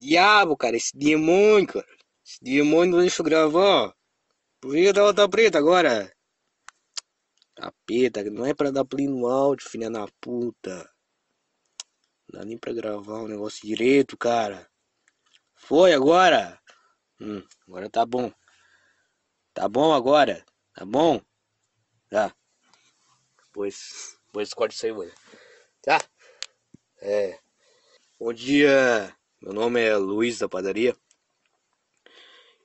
Diabo, cara, esse demônio, cara. Esse demônio não deixa eu gravar. Por que tava tá preta agora? Capeta, não é pra dar play no áudio, filha da puta. Não dá nem pra gravar o um negócio direito, cara. Foi agora? Hum, agora tá bom. Tá bom agora? Tá bom? Tá. Pois, pois corte isso aí, mano. Tá? É. Bom dia. Meu nome é Luiz da Padaria.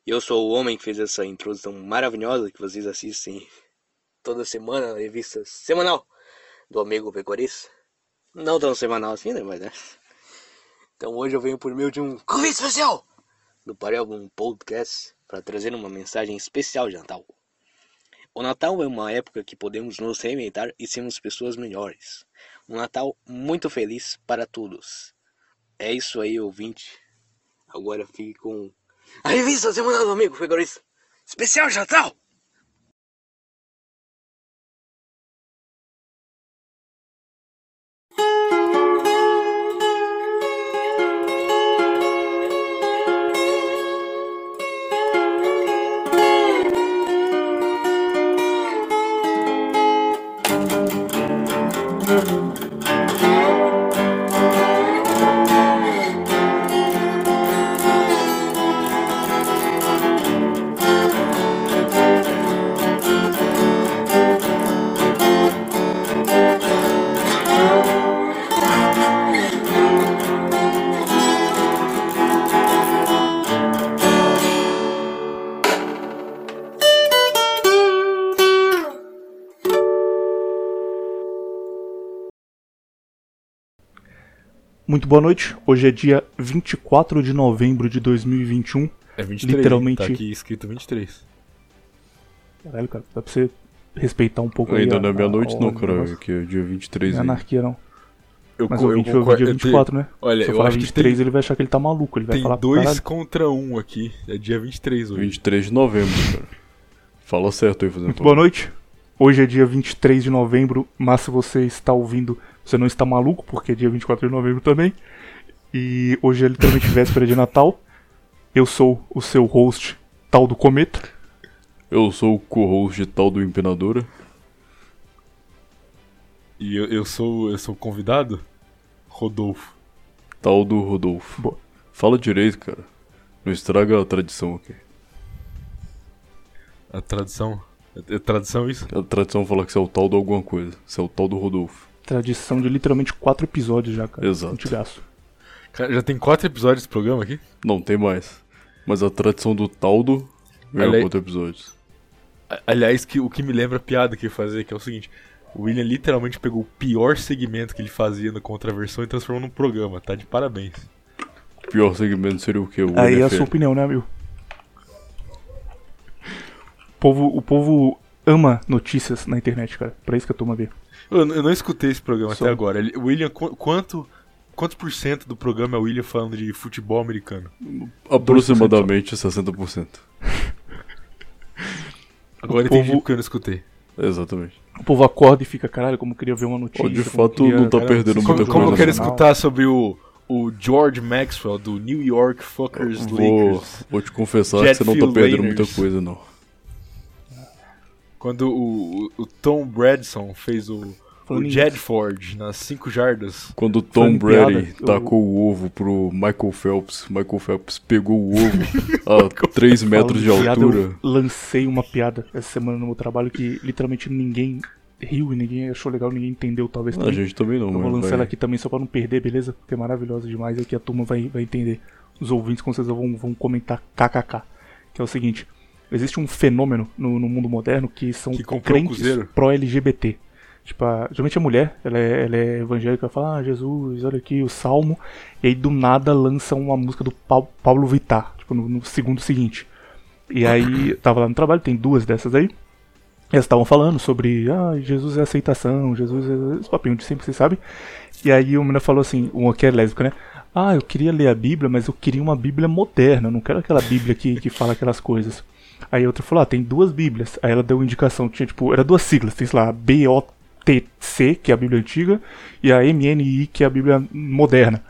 E eu sou o homem que fez essa introdução maravilhosa que vocês assistem toda semana na revista semanal do Amigo Pecorista. Não tão semanal assim, né? Mas né? Então hoje eu venho por meio de um convite especial do Parelbum Podcast para trazer uma mensagem especial de Natal. O Natal é uma época que podemos nos reinventar e sermos pessoas melhores. Um Natal muito feliz para todos. É isso aí, ouvinte. Agora fique com a revista semanal do amigo Figurista. Especial Natal! Muito boa noite. Hoje é dia 24 de novembro de 2021. É 23. Literalmente. Tá aqui escrito 23. Caralho, cara, dá pra você respeitar um pouco Ainda aí. Ainda não é meia-noite, não, cara. Que é dia 23. Não é anarquia, não. Eu, Mas o 20 eu, eu, dia 24, te... né? Olha, Se eu, eu falar 23, tem... ele vai achar que ele tá maluco. Ele vai tem falar dois caralho. contra um aqui. É dia 23 hoje. 23 de novembro, cara. Fala certo aí, fazendo Muito boa noite. Hoje é dia 23 de novembro, mas se você está ouvindo você não está maluco, porque é dia 24 de novembro também. E hoje é literalmente véspera de Natal. Eu sou o seu host, tal do Cometa. Eu sou o co-host tal do Impenadora. E eu, eu sou eu sou o convidado? Rodolfo. Tal do Rodolfo. Boa. Fala direito, cara. Não estraga a tradição aqui. A tradição? É, é tradição isso? A tradição fala que você é o tal do alguma coisa. Você é o tal do Rodolfo. Tradição de literalmente quatro episódios já, cara. Exato. Antigaço. Cara, já tem quatro episódios desse programa aqui? Não, tem mais. Mas a tradição do Taldo ganhou Ali... quatro episódios. Aliás, que, o que me lembra a piada que ia fazer, que é o seguinte. O William literalmente pegou o pior segmento que ele fazia no Contraversão e transformou num programa, tá? De parabéns. O pior segmento seria o que? O Aí é a sua opinião, né, amigo? O povo, o povo ama notícias na internet, cara. Pra isso que a turma vê. Eu, eu não escutei esse programa Só. até agora. William, quanto, quantos por cento do programa é o William falando de futebol americano? Aproximadamente 60%. agora o entendi povo... porque eu não escutei. Exatamente. O povo acorda e fica, caralho, como queria ver uma notícia. Oh, de fato, queria... não tá perdendo como, muita coisa. Como eu quero escutar sobre o, o George Maxwell do New York Fuckers vou, Lakers. Vou te confessar Jet que você não tá perdendo Laners. muita coisa, não. Quando o, o Tom Bradson fez o, o Jedford nas 5 jardas. Quando o Tom Brady tacou eu... o ovo pro Michael Phelps, Michael Phelps pegou o ovo a 3 metros de altura. Piada, eu lancei uma piada essa semana no meu trabalho que literalmente ninguém riu e ninguém achou legal, ninguém entendeu, talvez. Também. A gente também não, Eu vou lançar ela aqui também só pra não perder, beleza? Porque é maravilhosa demais e aqui a turma vai, vai entender. Os ouvintes com certeza vão, vão comentar kkk. Que é o seguinte: existe um fenômeno no, no mundo moderno que são que crentes pró-LGBT. Tipo, a, geralmente a mulher, ela é, ela é evangélica, fala, ah, Jesus, olha aqui o salmo, e aí do nada lança uma música do pa Paulo Vittar, tipo, no, no, segundo seguinte. E aí, tava lá no trabalho, tem duas dessas aí, elas estavam falando sobre, ah, Jesus é aceitação, Jesus é esse papinho de sempre, você sabe. E aí uma menina falou assim, uma que é lésbica, né? Ah, eu queria ler a Bíblia, mas eu queria uma Bíblia moderna, não quero aquela Bíblia que, que fala aquelas coisas. Aí a outra falou, ah, tem duas Bíblias. Aí ela deu uma indicação, tinha tipo, era duas siglas, tem lá, B-O-T-C, que é a Bíblia antiga, e a M-N-I, que é a Bíblia moderna.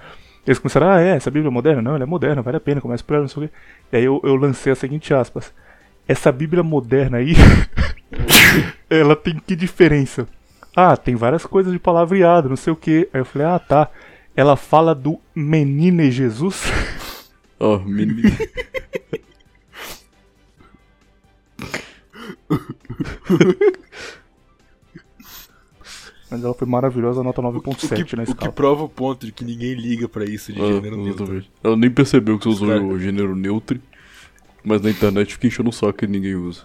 Eles começaram, ah, é, essa Bíblia é moderna? Não, ela é moderna, vale a pena, começa por ela, não sei o quê. E aí eu, eu lancei a seguinte aspas. Essa Bíblia moderna aí, ela tem que diferença? Ah, tem várias coisas de palavreado, não sei o quê. Aí eu falei, ah, tá. Ela fala do menino Jesus? Ó, menino. Mas ela foi maravilhosa, nota O 9.7 que, na o que escala. prova o ponto de que ninguém liga pra isso de Ah, gênero neutro. Ela nem percebeu que você usou cara- o gênero neutro, mas na internet fica enchendo o saco que ninguém usa.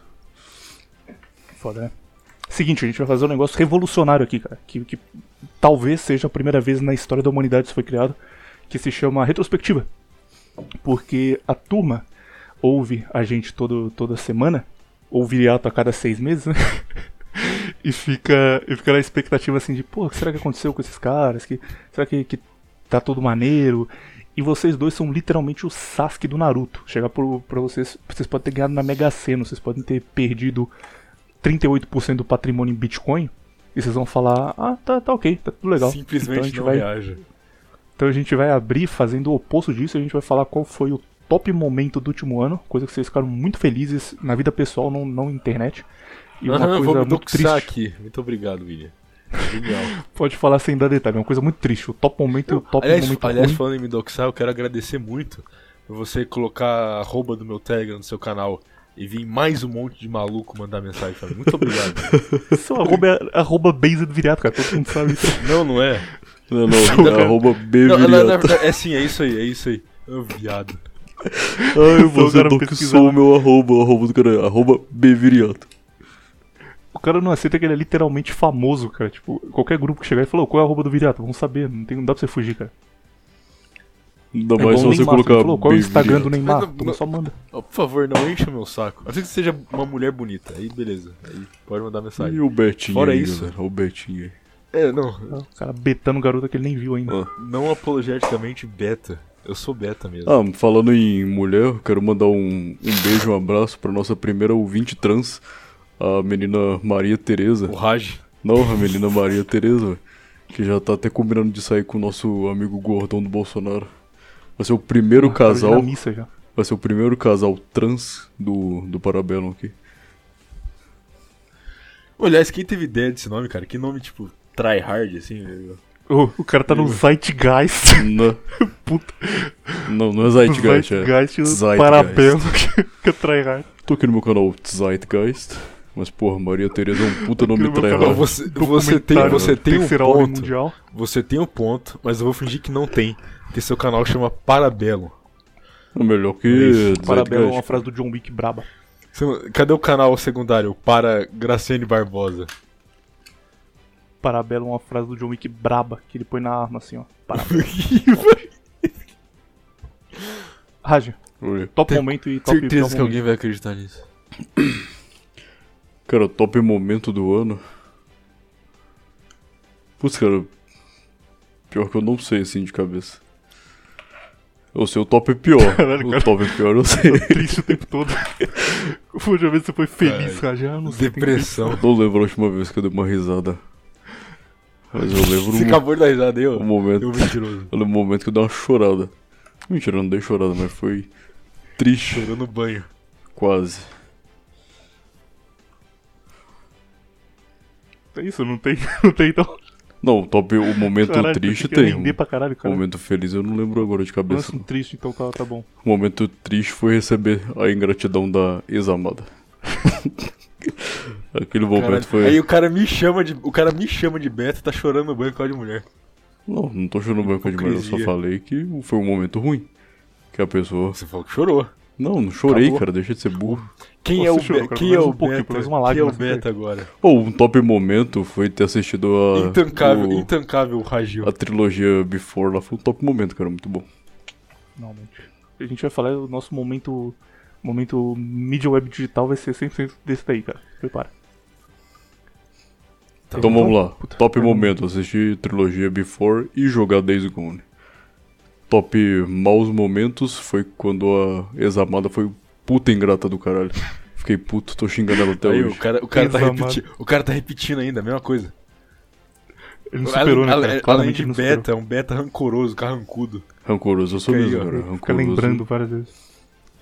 Foda, né? Seguinte, a gente vai fazer um negócio revolucionário aqui, cara. Que, que talvez seja a primeira vez na história da humanidade isso foi criado. Que se chama retrospectiva. Porque a turma ouve a gente todo, toda semana. Ouve ato a cada seis meses, né? e, fica, e fica na expectativa assim de, pô, o que será que aconteceu com esses caras? Que, será que, que tá tudo maneiro? E vocês dois são literalmente o Sasuke do Naruto. Chegar pro, pra vocês, vocês podem ter ganhado na Mega Sena, vocês podem ter perdido 38% do patrimônio em Bitcoin. E vocês vão falar, ah, tá, tá ok, tá tudo legal. Simplesmente então a gente vai, reaja. Então a gente vai abrir fazendo o oposto disso, a gente vai falar qual foi o top momento do último ano, coisa que vocês ficaram muito felizes na vida pessoal, não, não na internet. E uma Aham, coisa vou muito triste. aqui. Muito obrigado, William. Genial. Pode falar sem dar detalhe, é uma coisa muito triste. O top momento e o top aliás, momento aliás ruim. falando em me doxar, eu quero agradecer muito por você colocar a arroba do meu Telegram no seu canal e vir mais um monte de maluco mandar mensagem pra mim. Muito obrigado. Seu arroba é arroba based viriato, cara, todo mundo sabe isso. não, não é. Não, não, é arroba B Não, na viriato. verdade, é sim, é isso aí, é isso aí. Ô, viado. Ai, você cara doxou pesquisando. o meu arroba, o arroba do cara, é arroba B viriato. O cara não aceita que ele é literalmente famoso, cara. Tipo, qualquer grupo que chegar e falar, qual é a arroba do viriato? Vamos saber, não, tem, não dá pra você fugir, cara. Ainda É mais se o você Neymar, colocar falou, qual é o Instagram do. Neymar? Mas não- só manda. Ó, por favor, não encha o meu saco. A que você seja uma mulher bonita. Aí, beleza. Aí pode mandar mensagem. E o Betinho Fora aí, isso. galera, o Betinho aí. É, não. O cara betando garota que ele nem viu ainda. Não apologeticamente beta. Eu sou beta mesmo. Ah, falando em mulher, eu quero mandar um, um beijo, um abraço pra nossa primeira ouvinte trans, a menina Maria Tereza. O Raj. Não, a menina Maria Tereza, que já tá até combinando de sair com o nosso amigo gordão do Bolsonaro. Vai ser o primeiro Pô, cara, já casal, missa já. vai ser o primeiro casal trans do, do Parabellum aqui. Aliás, quem teve ideia desse nome, cara? Que nome, tipo, tryhard, assim, velho? O cara tá no Zeitgeist. Não, Puta, não, não é no Zeitgeist, é Zeitgeist, Zeitgeist. parabéns. que é tryhard. Tô aqui no meu canal Zeitgeist, mas porra, Maria Tereza é um puta nome no tryhard. você, você tem, você tem um ponto. Mundial. Você tem um ponto, mas eu vou fingir que não tem. Porque seu canal chama Parabellum. É melhor que Isso, Parabéns é uma Zeitgeist. frase do John Wick braba. Cadê o canal secundário? Para Graciane Barbosa. Parabéns é uma frase do John Wick braba, que ele põe na arma assim, ó. Parabéns. Raj, Oi. top Tenho momento e top Certeza que momento. alguém vai acreditar nisso. Cara, top momento do ano. Putz, cara. Pior que eu não sei assim de cabeça. Eu sei o top pior. Caralho, o cara. top pior eu sei. Tô triste o tempo todo. Puxa, ver se você foi feliz, Raj. Ah, não sei. Depressão. Não lembro a última vez que eu dei uma risada. Mas eu lembro Você um, acabou de dar risada aí, ó. um momento. Eu mentiroso. Eu lembro um momento que eu dei uma chorada. Mentira, eu não dei chorada, mas foi triste. Chorou no banho. Quase. É isso, não tem, não tem então. Não, o top, o momento Caralho, triste tem. O caralho, cara. momento feliz eu não lembro agora de cabeça. Nossa, triste, então tá, tá bom. O momento triste foi receber a ingratidão da ex-amada. Aquele momento Caralho. foi. Aí o cara me chama de. O cara me chama de beta e tá chorando no banho com a de mulher. Não, não tô chorando banco de mulher, eu só falei que foi um momento ruim. Que a pessoa. Você falou que chorou. Não, não chorei, Acabou. cara, deixa de ser burro. Quem Pô, é o, você chorou, be- cara, quem é o um beta? Quem é lágrima o beta agora? Ou um top momento foi ter assistido a. Intancável, o- intancável Ragil. a trilogia Before lá foi um top momento, cara, muito bom. Finalmente. A gente vai falar o nosso momento. Momento mídia web digital vai ser 100% desse daí, cara. Prepara. Tá Então vamos lá. Puta, Top momento, assistir trilogia Before e jogar Days Gone. Top maus momentos foi quando a ex-amada foi puta ingrata do caralho. Fiquei puto, tô xingando ela até Aí, hoje. o cara, o, cara tá repeti- o cara tá repetindo ainda, a mesma coisa. Ele não superou, né, Além- cara? além Claramente de não superou. beta, é um beta rancoroso, carrancudo. Rancoroso eu sou Fica mesmo, cara. Fica lembrando várias vezes.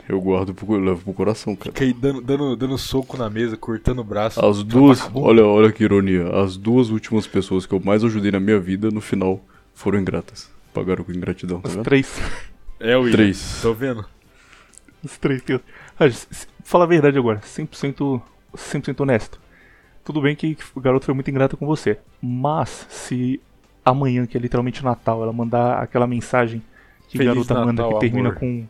Eu guardo, pro, eu levo pro coração, cara. Fica aí dando, dando, dando soco na mesa, cortando o braço. As duas, olha, olha que ironia. As duas últimas pessoas que eu mais ajudei na minha vida, no final, foram ingratas. Pagaram com ingratidão, tá Os vendo? três. É, William. Três. Tô vendo? Os três. que eu- Ah, Fala a verdade agora, 100%, 100% honesto. Tudo bem que o garoto foi muito ingrato com você, mas se amanhã, que é literalmente Natal, ela mandar aquela mensagem que Feliz garota manda Natal, que termina amor. com.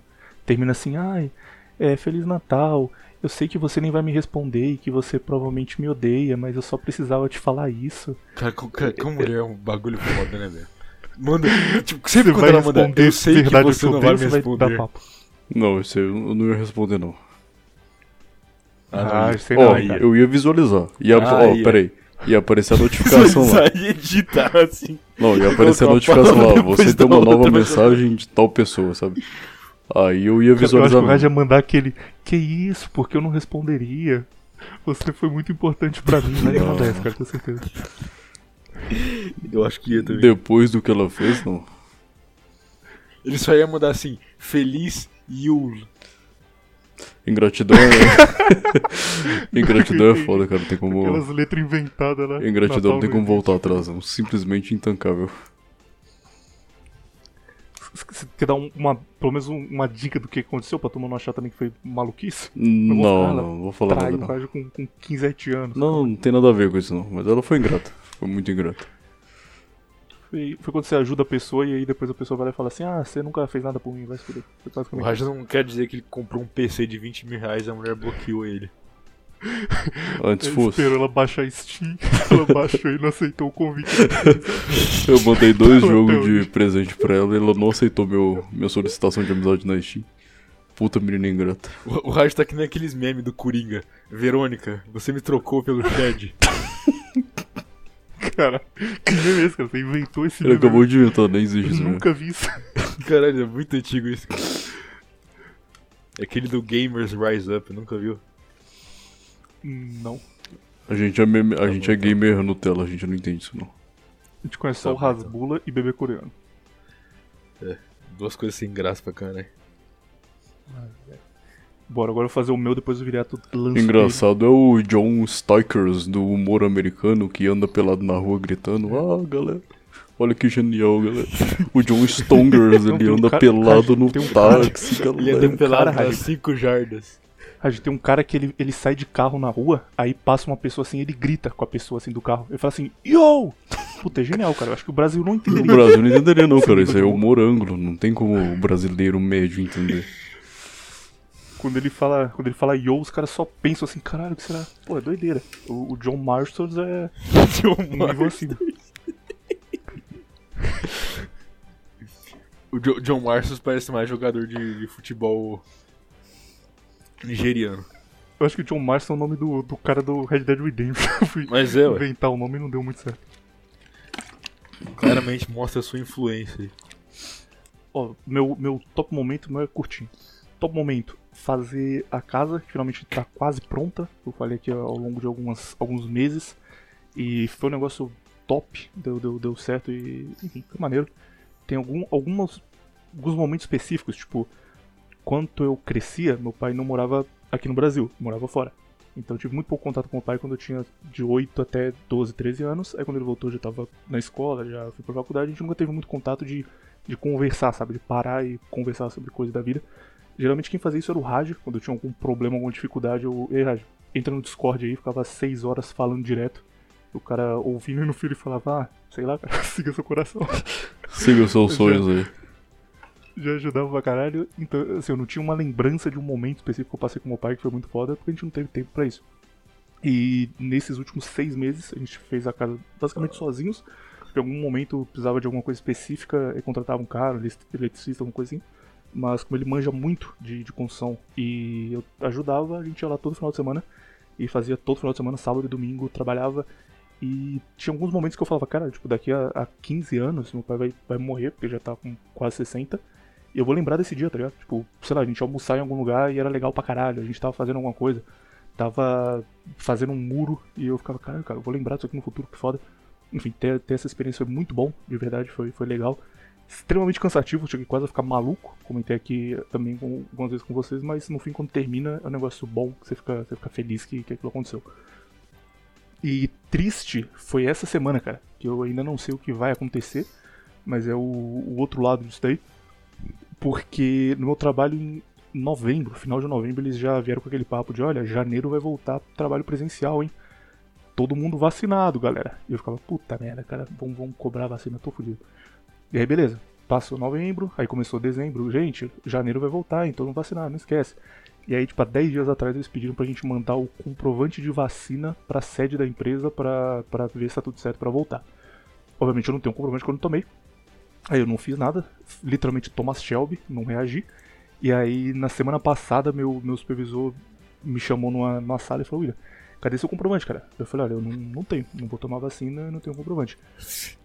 Termina assim, ai, é, Feliz Natal. Eu sei que você nem vai me responder e que você provavelmente me odeia, mas eu só precisava te falar isso. Cara, com, cara, com mulher é um bagulho foda, né, velho? Manda. Tipo, sempre Você quando vai ela manda, responder eu sei que você não vai me vai responder. papo. Não, esse eu eu não ia responder, não. Ah, não, sei Ó, não, eu ia visualizar. Ia, Ah, ó, ia. peraí. Ia aparecer a notificação Isso lá. aí editar assim. Não, ia aparecer a notificação lá. Você tem uma nova mensagem de tal pessoa, sabe? Aí eu ia Eu acho que visualizar. o Raj ia mandar aquele. Que isso? Porque eu não responderia. Você foi muito importante pra mim. Não. mandar essa, cara, com certeza. Eu acho que ia também. Depois do que ela fez, não. Ele só ia mandar assim, feliz Yule. Ingratidão é. Ingratidão é foda, cara. Não tem como. Aquelas letras inventadas lá. Ingratidão não Natal tem como mesmo. voltar atrás. É um simplesmente intancável. Você quer dar um- uma, pelo menos um- uma dica do que aconteceu pra turma não achar também que foi maluquice? Não, vou falar, não, não vou falar nada. Traiu o Não. Raj com, com 15, 17 anos. não, não tem nada a ver com isso, não. Mas ela foi ingrata. Foi muito ingrata. Foi, foi quando você ajuda a pessoa e aí depois a pessoa vai lá e fala assim: Ah, você nunca fez nada por mim, vai se fuder. O Raja não quer dizer que ele comprou um PC de 20 mil reais e a mulher bloqueou ele. Antes fosse. esperou ela baixar a Steam, ela baixou e não aceitou o convite. Eu mandei dois jogos de presente pra ela e ela não aceitou meu, minha solicitação de amizade na Steam. Puta menina ingrata. O, o Raj tá que nem aqueles memes do Coringa. Verônica, você me trocou pelo Shed. Cara, que meme é esse, cara? Você inventou esse Ele meme. acabou de inventar, nem existe Eu isso mesmo. nunca vi isso. Caralho, é muito antigo isso. cara. É aquele do Gamers Rise Up, nunca viu? Não. A gente é, meme- a Tá gente é tá gamer Nutella, a gente não entende isso não. A gente conhece só Tá o. Rasbula e bebê coreano. Duas coisas sem graça pra cá, né? Bora, agora eu vou fazer o meu, depois o Viriato lança Engraçado é o John Stikers do humor americano que anda pelado na rua gritando: Ah, galera, olha que genial, galera. O John Stongers, ele anda pelado no táxi, Ele galera. anda pelado nas Raja. 5 jardas. A gente tem um cara que ele, ele sai de carro na rua, aí passa uma pessoa assim, ele grita com a pessoa assim do carro. Ele fala assim, yo! Puta, é genial, cara. Eu acho que o Brasil não O entenderia. Brasil não entenderia não, cara. Isso aí é humor ângulo. Não tem como o brasileiro médio entender. Quando ele fala, quando ele fala yo, os caras só pensam assim, caralho, o que será? Pô, é doideira. O, o John Marston é um nível acima. O Jo- John Marsos parece mais jogador de, de futebol nigeriano. Eu acho que o John Marston é o nome do, do cara do Red Dead Redemption. Eu fui Mas é, ué. inventar o nome e não deu muito certo. Claramente mostra a sua influência aí. Ó, meu, meu top momento meu é curtinho. Top momento, fazer a casa, que finalmente tá quase pronta. Eu falei aqui ao longo de algumas, alguns meses. E foi um negócio top, deu, deu, deu certo e. Enfim, foi maneiro. Tem algum, algumas, alguns momentos específicos, tipo, quando eu crescia, meu pai não morava aqui no Brasil, morava fora. Então eu tive muito pouco contato com meu pai quando eu tinha de 8 até 12, 13 anos. Aí quando ele voltou eu já tava na escola, já fui pra faculdade, a gente nunca teve muito contato de, de conversar, sabe? De parar e conversar sobre coisas da vida. Geralmente quem fazia isso era o Raj, quando eu tinha algum problema, alguma dificuldade, eu. Ei, Raj, entra no Discord aí, ficava 6 horas falando direto. O cara ouvindo no filho e falava, ah, sei lá, cara, siga seu coração. Siga os seus sonhos aí. Já ajudava pra caralho. Então, assim, eu não tinha uma lembrança de um momento específico que eu passei com meu pai que foi muito foda, porque a gente não teve tempo pra isso. E nesses últimos seis meses, a gente fez a casa basicamente sozinhos. Em algum momento precisava de alguma coisa específica, e contratava um cara, eletricista, alguma coisa assim. Mas como ele manja muito de, de construção e eu ajudava, a gente ia lá todo final de semana e fazia todo final de semana, sábado e domingo, trabalhava. E tinha alguns momentos que eu falava, cara, tipo, daqui a, a 15 anos meu pai vai, vai morrer, porque já tá com quase 60. Eu vou lembrar desse dia, tá ligado? Tipo, sei lá, a gente ia almoçar em algum lugar e era legal pra caralho, a gente tava fazendo alguma coisa. Tava fazendo um muro e eu ficava, cara, cara, eu vou lembrar disso aqui no futuro, que foda. Enfim, ter, ter essa experiência foi muito bom, de verdade, foi, foi legal. extremamente cansativo, cheguei quase a ficar maluco. Comentei aqui também com, algumas vezes com vocês, mas no fim, quando termina, é um negócio bom, que você fica, você fica feliz que, que aquilo aconteceu. E triste foi essa semana, cara, que eu ainda não sei o que vai acontecer, mas é o, o outro lado disso daí. Porque no meu trabalho em novembro, final de novembro, eles já vieram com aquele papo de: olha, janeiro vai voltar pro trabalho presencial, hein? Todo mundo vacinado, galera. E eu ficava, puta merda, cara, vamos, vamos cobrar vacina, tô fudido. E aí, beleza. Passou novembro, aí começou dezembro. Gente, janeiro vai voltar, então não vacinar, não esquece. E aí, tipo, há 10 dias atrás eles pediram pra gente mandar o comprovante de vacina pra sede da empresa pra, pra ver se tá tudo certo pra voltar. Obviamente eu não tenho um comprovante que eu não tomei. Aí eu não fiz nada, literalmente Thomas Shelby, não reagi. E aí na semana passada meu, meu supervisor me chamou numa, numa sala e falou, William, cadê seu comprovante, cara? Eu falei, olha, eu não, não tenho, não vou tomar vacina, não tenho comprovante.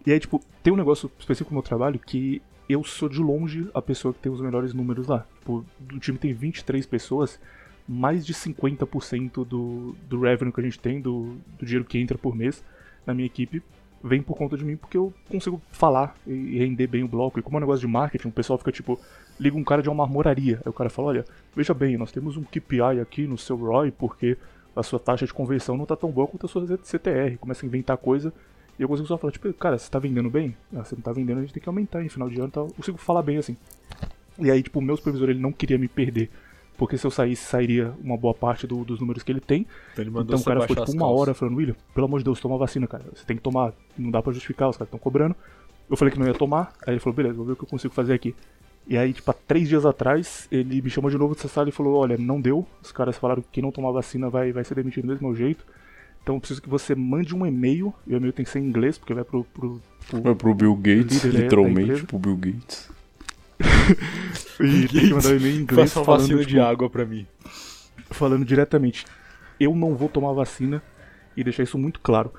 E aí, tipo, tem um negócio específico no meu trabalho que eu sou de longe a pessoa que tem os melhores números lá. Tipo, o time tem 23 pessoas, mais de 50% do, do revenue que a gente tem, do, do dinheiro que entra por mês na minha equipe, vem por conta de mim, porque eu consigo falar e render bem o bloco. E como é um negócio de marketing, o pessoal fica tipo, liga um cara de uma marmoraria. Aí o cara fala, olha, veja bem, nós temos um KPI aqui no seu ROI, porque a sua taxa de conversão não tá tão boa quanto a sua CTR. Começa a inventar coisa. E eu consigo só falar, tipo, cara, você tá vendendo bem? Ah, você não tá vendendo, a gente tem que aumentar em final de ano tal. Eu consigo falar bem assim. E aí, tipo, o meu supervisor, ele não queria me perder. Porque se eu saísse, sairia uma boa parte do- dos números que ele tem. Então ele mandou Então o cara ficou tipo uma calças. hora falando, William, pelo amor de Deus, toma vacina, cara. Você tem que tomar. Não dá pra justificar, os caras estão cobrando. Eu falei que não ia tomar. Aí ele falou, beleza, vou ver o que eu consigo fazer aqui. E aí, tipo, há três dias atrás, ele me chamou de novo dessa sala e falou, olha, não deu. Os caras falaram que quem não tomar vacina vai, vai ser demitido do mesmo jeito. Então eu preciso que você mande um e-mail. E o e-mail tem que ser em inglês, porque vai pro. pro, pro- Vai pro Bill Gates, Líder literalmente, pro Bill Gates. e tem que mandar um e-mail em inglês Faça falando, vacina tipo, de água pra mim. falando diretamente, eu não vou tomar vacina e deixar isso muito claro.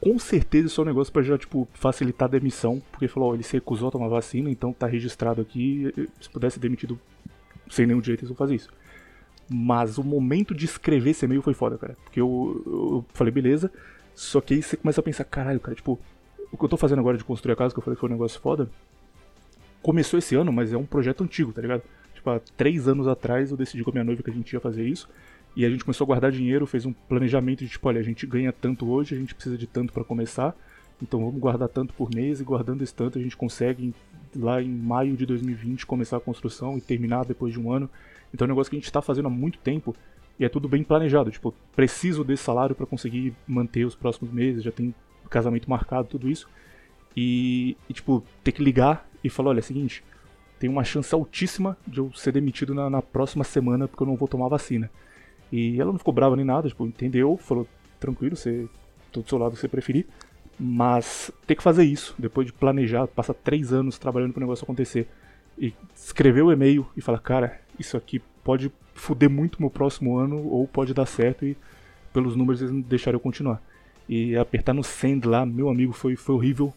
Com certeza isso é um negócio pra já, tipo, facilitar a demissão, porque falou, ó, ele se recusou a tomar vacina, então tá registrado aqui, se pudesse ser demitido sem nenhum direito, eles vão fazer isso. Mas o momento de escrever esse e-mail foi foda, cara. Porque eu, eu falei, beleza, só que aí você começa a pensar, caralho, cara, tipo, o que eu tô fazendo agora de construir a casa, que eu falei que foi um negócio foda, começou esse ano, mas é um projeto antigo, tá ligado? Tipo, há três anos atrás eu decidi com a minha noiva que a gente ia fazer isso. E a gente começou a guardar dinheiro, fez um planejamento de tipo, olha, a gente ganha tanto hoje, a gente precisa de tanto pra começar. Então vamos guardar tanto por mês e guardando esse tanto a gente consegue lá em maio de 2020 começar a construção e terminar depois de um ano. Então é um negócio que a gente tá fazendo há muito tempo e é tudo bem planejado. Tipo, preciso desse salário pra conseguir manter os próximos meses, já tem casamento marcado, tudo isso. E, e, tipo, ter que ligar e falar, olha, é o seguinte, tem uma chance altíssima de eu ser demitido na, na próxima semana porque eu não vou tomar vacina. E ela não ficou brava nem nada, tipo, entendeu, falou, tranquilo, você, tô do seu lado, se você preferir. Mas ter que fazer isso, depois de planejar, passar três anos trabalhando pro negócio acontecer, e escrever o e-mail e falar, cara, isso aqui pode fuder muito meu próximo ano, ou pode dar certo e pelos números eles deixaram eu continuar. E apertar no send lá, meu amigo, foi, foi horrível.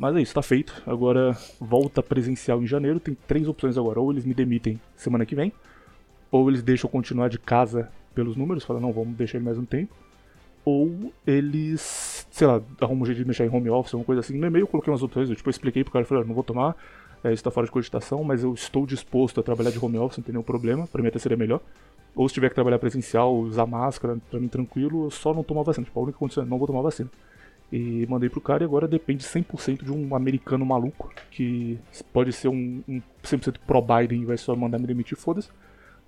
Mas é isso, tá feito. Agora volta presencial em janeiro. Tem três opções agora. Ou eles me demitem semana que vem, ou eles deixam continuar de casa pelos números, falam, não, vamos deixar ele mais um tempo. Ou eles, sei lá, arrumam um jeito de deixar em home office, alguma coisa assim. No e-mail eu coloquei umas opções, eu tipo, eu expliquei pro cara, falei, "Olha, não vou tomar, é, isso tá fora de cogitação, mas eu estou disposto a trabalhar de home office, não tem nenhum problema, pra mim até seria melhor. Ou se tiver que trabalhar presencial, usar máscara, pra mim tranquilo, eu só não tomar vacina. Tipo, a única condição é não vou tomar vacina. E mandei pro cara e agora depende 100% de um americano maluco, que pode ser um, um 100% pro-Biden e vai só mandar me demitir, foda-se.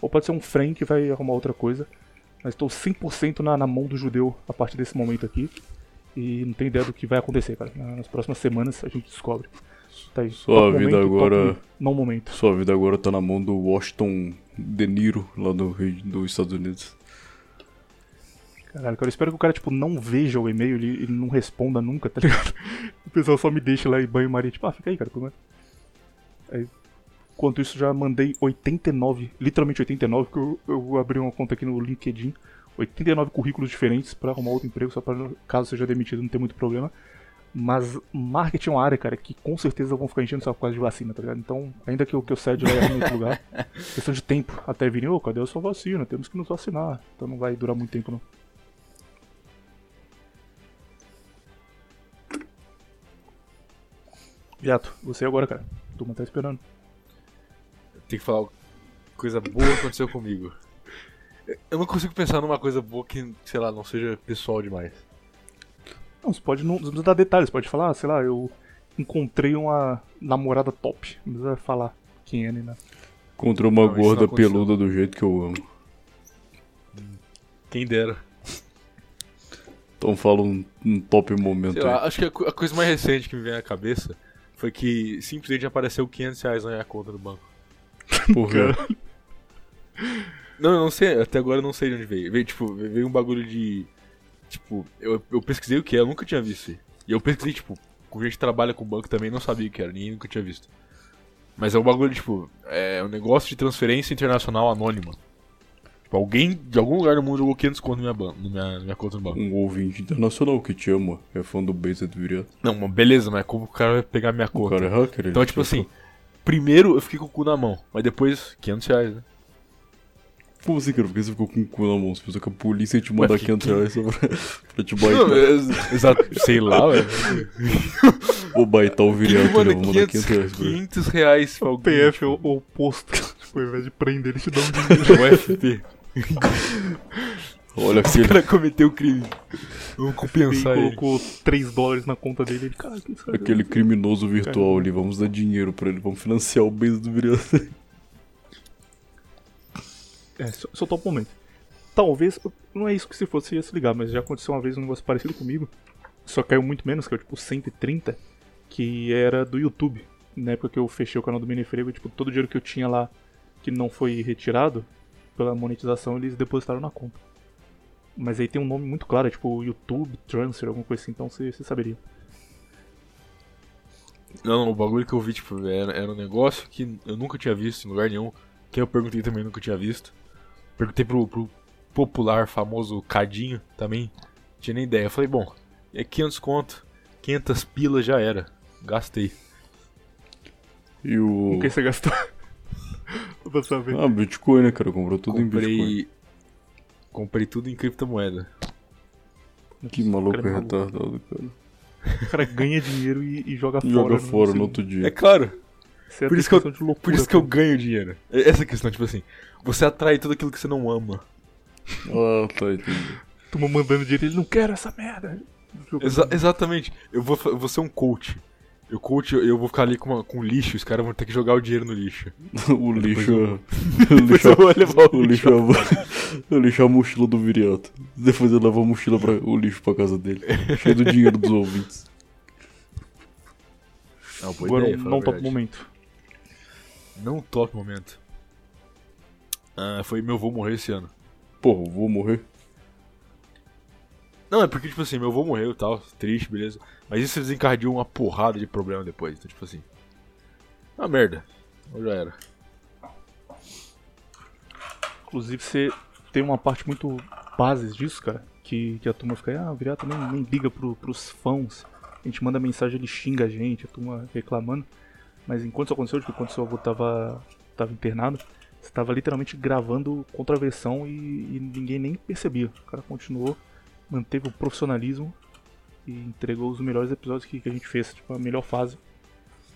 Ou pode ser um Frank que vai arrumar outra coisa. Mas estou 100% na, na mão do judeu a partir desse momento aqui. E não tenho ideia do que vai acontecer, cara. Na- Nas próximas semanas a gente descobre. Tá aí. Sua Top vida momento, top agora- Não momento. Sua vida agora tá na mão do Washington De Niro, lá do Rio, dos Estados Unidos. Caralho, cara, eu espero que o cara, tipo, não veja o e-mail, ele, ele não responda nunca, tá ligado? O pessoal só me deixa lá em banho-maria, tipo, ah, fica aí, cara, enquanto. Aí, enquanto isso, já mandei 89, literalmente 89, porque eu, eu abri uma conta aqui no LinkedIn, 89 currículos diferentes pra arrumar outro emprego, só pra, caso seja demitido, não ter muito problema. Mas marketing é uma área, cara, que com certeza vão ficar enchendo só por causa de vacina, tá ligado? Então, ainda que eu, que eu saia de lá e arrume outro lugar, questão de tempo até virem, ô, cadê a sua vacina? Temos que nos vacinar. Então não vai durar muito tempo, não. Viato, você agora, cara. turma tá esperando. Tem que falar coisa boa que aconteceu comigo. Eu não consigo pensar numa coisa boa que, sei lá, não seja pessoal demais. Não, você pode não, não precisa dar detalhes, pode falar, ah, sei lá, eu encontrei uma namorada top. Não precisa falar quem é, nem nada. Contra uma Não, gorda peluda do jeito que eu amo. Quem dera. Então fala um, um top momento Sei lá, aí. acho que a, a coisa mais recente que me vem à cabeça foi que simplesmente apareceu 500 reais na minha conta do banco. Porra, Não, eu não sei, até agora eu não sei de onde veio. Veio, tipo, veio um bagulho de. Tipo, eu, eu pesquisei o que é, eu nunca tinha visto. E eu pesquisei, tipo, com gente que trabalha com banco também, não sabia o que era, ninguém nunca tinha visto. Mas é um bagulho, tipo, é um negócio de transferência internacional anônima. Tipo, alguém de algum lugar do mundo jogou 500 conto na minha, ban- na minha, na minha conta no banco. um ouvinte internacional que te ama, é fã do Beza do Viriato. Não, mas beleza, mas como o cara vai pegar minha O conta? cara é hacker, ele Então, tipo assim, primeiro eu fiquei com o cu na mão, mas depois 500 reais, né? Como assim, cara? Por que você ficou com o cu na mão? Você pensou que a polícia ia te mandar porque 500 reais só pra, pra te Não, baitar? é- exato, sei lá, velho. Vou baitar o Quem Viriato, né? Vou mandar 500 500, reais pra ele. 500 reais pra O alguém, PF é o, o oposto. tipo, ao invés de prender, ele te dá um dinheiro. o FP. Olha O aquele, cara cometeu crime. Vamos compensar ele. colocou 3 dólares na conta dele. Ele, cara, que isso é?" aquele criminoso virtual ali. Vamos dar dinheiro pra ele, vamos financiar o Beza do Viriato. É, só, só top momento. Talvez, não é isso que se fosse ia se ligar, mas já aconteceu uma vez um negócio parecido comigo. Só caiu muito menos, que é tipo 130, que era do YouTube. Na época que eu fechei o canal do Minifrego, tipo, todo o dinheiro que eu tinha lá que não foi retirado pela monetização, eles depositaram na conta. Mas aí tem um nome muito claro, é tipo YouTube Transfer, alguma coisa assim, então você saberia. Não, não, o bagulho que eu vi, tipo, era, era um negócio que eu nunca tinha visto em lugar nenhum. Quem eu perguntei também nunca tinha visto. Perguntei pro, pro popular, famoso Cadinho também. Não tinha nem ideia. Eu falei, bom, é 500 conto, 500 pilas já era. Gastei. E o. Com quem você gastou? Pra saber. Ah, Bitcoin, né, cara? Comprou tudo em Bitcoin. Comprei. Comprei tudo em criptomoeda. Que maluco Cara, é retardado, cara. O cara ganha dinheiro e, e joga fora. Joga fora no outro dia. É claro, Isso é por isso que eu- loucura, por isso que eu ganho dinheiro. É Essa questão, tipo assim, você atrai tudo aquilo que você não ama. Ah, tá, entendi. Turma mandando dinheiro, ele não quer essa merda. Exa- exatamente. Eu vou, eu vou ser um coach. Eu coach, eu, eu vou ficar ali com, uma- com lixo, os caras vão ter que jogar o dinheiro no lixo. o lixo. eu- O lixo, eu vou levar o o lixo, é, o lixo é a mochila do Viriato. Depois ele leva a mochila pra, o lixo pra casa dele. Cheio do dinheiro dos ouvintes. Não, boa Agora ideia, não top verdade. momento. Não top momento. Ah, foi meu avô morrer esse ano. Porra, eu vou morrer. Não, é porque, tipo assim, meu avô morreu e tal, triste, beleza. Mas isso desencadeou uma porrada de problema depois. Então, tipo assim. Uma merda. Ou já era. Inclusive, você tem uma parte muito bases disso, cara. Que, que a turma fica, ah, Viriato nem, nem liga pro, pros fãs. A gente manda mensagem, ele xinga a gente, a turma reclamando. Mas enquanto isso aconteceu, tipo, quando seu avô tava, tava internado, você tava literalmente gravando contraversão e, e ninguém nem percebia. O cara continuou, manteve o profissionalismo e entregou os melhores episódios que, que a gente fez, tipo, a melhor fase.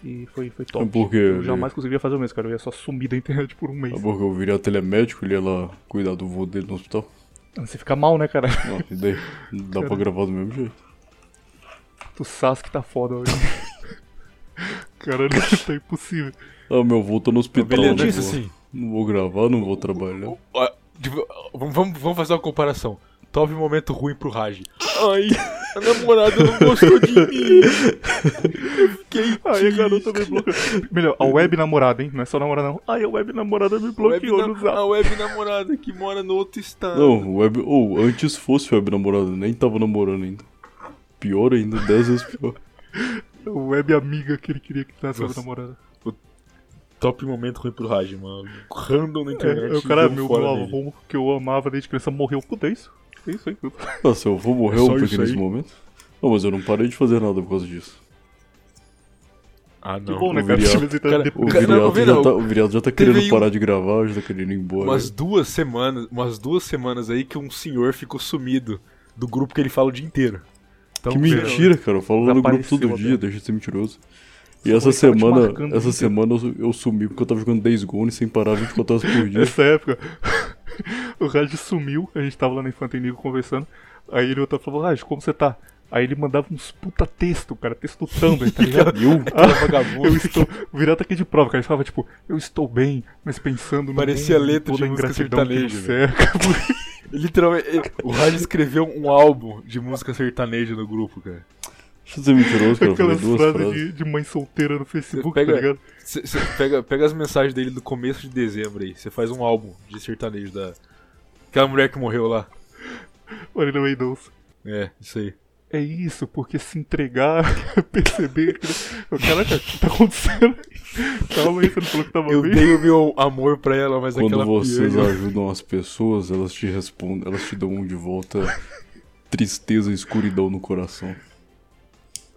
E foi, foi top. É porque Eu ele- jamais conseguiria fazer o mesmo, cara. Eu ia só sumir da internet por um mês. Ah, porque o Viriato ele é ele ia lá cuidar do vô dele no hospital. Você fica mal, né, cara? Não, e daí? Dá pra gravar do mesmo jeito. O Sasuke tá foda hoje. Caralho, tá impossível. Ah, meu avô tá no hospital. Beleza, não, disse vou, não vou gravar, não vou trabalhar. Tipo, vamos- vamos fazer uma comparação. Top momento ruim pro Raj. Ai, a namorada não gostou de mim. Eu fiquei Ai, a garota me bloqueou. Melhor, a web namorada, hein? Não é só namorada, não. Ai, a web namorada me web bloqueou no zap. a web namorada que mora no outro estado. Não, web. Ou antes fosse web namorada, nem tava namorando ainda. Pior ainda, 10 vezes pior. A web amiga que ele queria que tivesse web namorada. Top momento ruim pro Raj, mano. Random na internet. É, o cara, deu meu, avô que eu amava desde criança morreu. Puta, é isso? É isso aí. Se eu vou morrer, É isso nesse momento. Não, mas eu não parei de fazer nada por causa disso. Ah, Que não. bom, né, o cara? O Viriato, já não. tá, o Viriato já tá querendo aí um- parar de gravar, já tá querendo ir embora. Umas duas semanas, umas duas semanas aí que um senhor ficou sumido do grupo que ele fala o dia inteiro. Então, Que mentira, cara. Eu falo lá no grupo todo dia, deixa de ser mentiroso. E essa semana, essa semana eu, eu sumi porque eu tava jogando Days Gone sem parar 24 horas por dia. Nessa época, o Raj sumiu, a gente tava lá na Infantenigo conversando. Aí ele outro falou, Raj, como você tá? Aí ele mandava uns puta texto, cara, texto do Tumblr, tá ligado? Eu, vagabundo. Eu estou. O Virata aqui de prova, cara. Ele falava, tipo, eu estou bem, mas pensando no. Parecia mundo, letra de música sertaneja, cerca. Literalmente, o Raj escreveu um álbum de música sertaneja no grupo, cara. Deixa eu ser mentiroso, cara. Eu Aquelas duas frases frases. de, de mãe solteira no Facebook, pega- tá ligado? Você pega, pega as mensagens dele do começo de dezembro aí. Você faz um álbum de sertanejo da. Aquela mulher que morreu lá. Marina Mendonça. É, isso aí. É isso, porque se entregar, perceber. que- Caraca, o que tá acontecendo? Calma aí, você não falou que tava Eu bem. dei o meu amor pra ela, mas Quando aquela vocês piranha- ajudam as pessoas, elas te respondem, elas te dão de volta tristeza e escuridão no coração.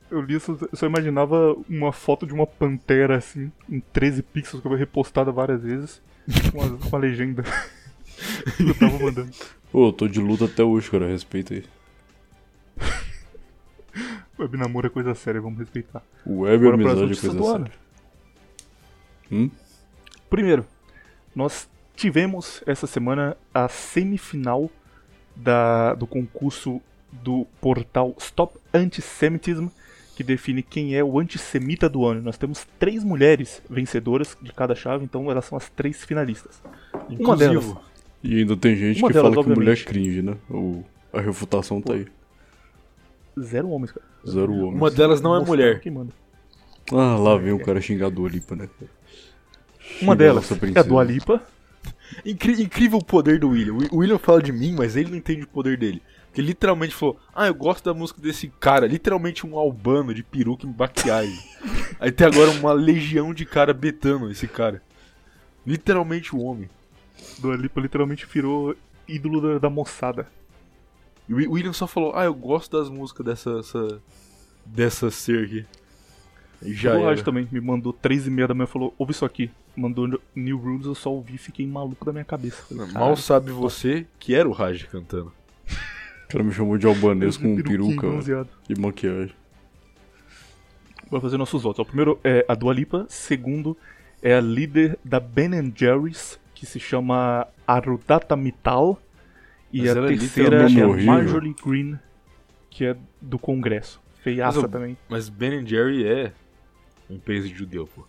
Eu li isso, eu só imaginava uma foto de uma pantera assim, em 13 pixels, que eu vi repostada várias vezes, com a, com a legenda. eu tava mandando. Ô, eu tô de luta até hoje, cara. Respeita aí. Web namoro é coisa séria, vamos respeitar. Web Bora pras amizade é coisa séria. Hum? Primeiro, nós tivemos essa semana a semifinal da, do concurso do portal Stop Antisemitism, que define quem é o antissemita do ano. Nós temos três mulheres vencedoras de cada chave, então elas são as três finalistas. Uma delas. E ainda tem gente que delas, fala que mulher é obviamente. cringe, né? O, a refutação tá aí. zero homens, cara. Zero homens. Uma delas não é mulher. Quem manda. Ah, lá vem o cara xingar a Dua Lipa, né? Uma delas é a princesa. Dua Lipa. Incri- incrível o poder do William. O William fala de mim, mas ele não entende o poder dele. Porque ele literalmente falou: Ah, eu gosto da música desse cara. Literalmente um albano de peruca e maquiagem. Aí tem agora uma legião de cara betando esse cara. Literalmente o homem. Dua Lipa literalmente virou ídolo da, da moçada. E o Wi- o William só falou: Ah, eu gosto das músicas dessa. Essa, dessa ser aqui. E já o Raj também me mandou três e meia da manhã e falou, ouve isso aqui. Mandou New Rules, eu só ouvi e fiquei maluco da minha cabeça. Falei, Mal "Caralho, sabe você que era o Raj cantando. O cara me chamou de albanês com peruquinho peruca bronzeado." e maquiagem. Bora fazer nossos votos. O primeiro é a Dua Lipa, segundo é a líder da Ben Jerry's, que se chama Arudata Mittal. E Mas a é terceira é a. Marjorie Green, que é do Congresso. Feiaça Mas também. Mas Ben Jerry é uma empresa de judeu, pô.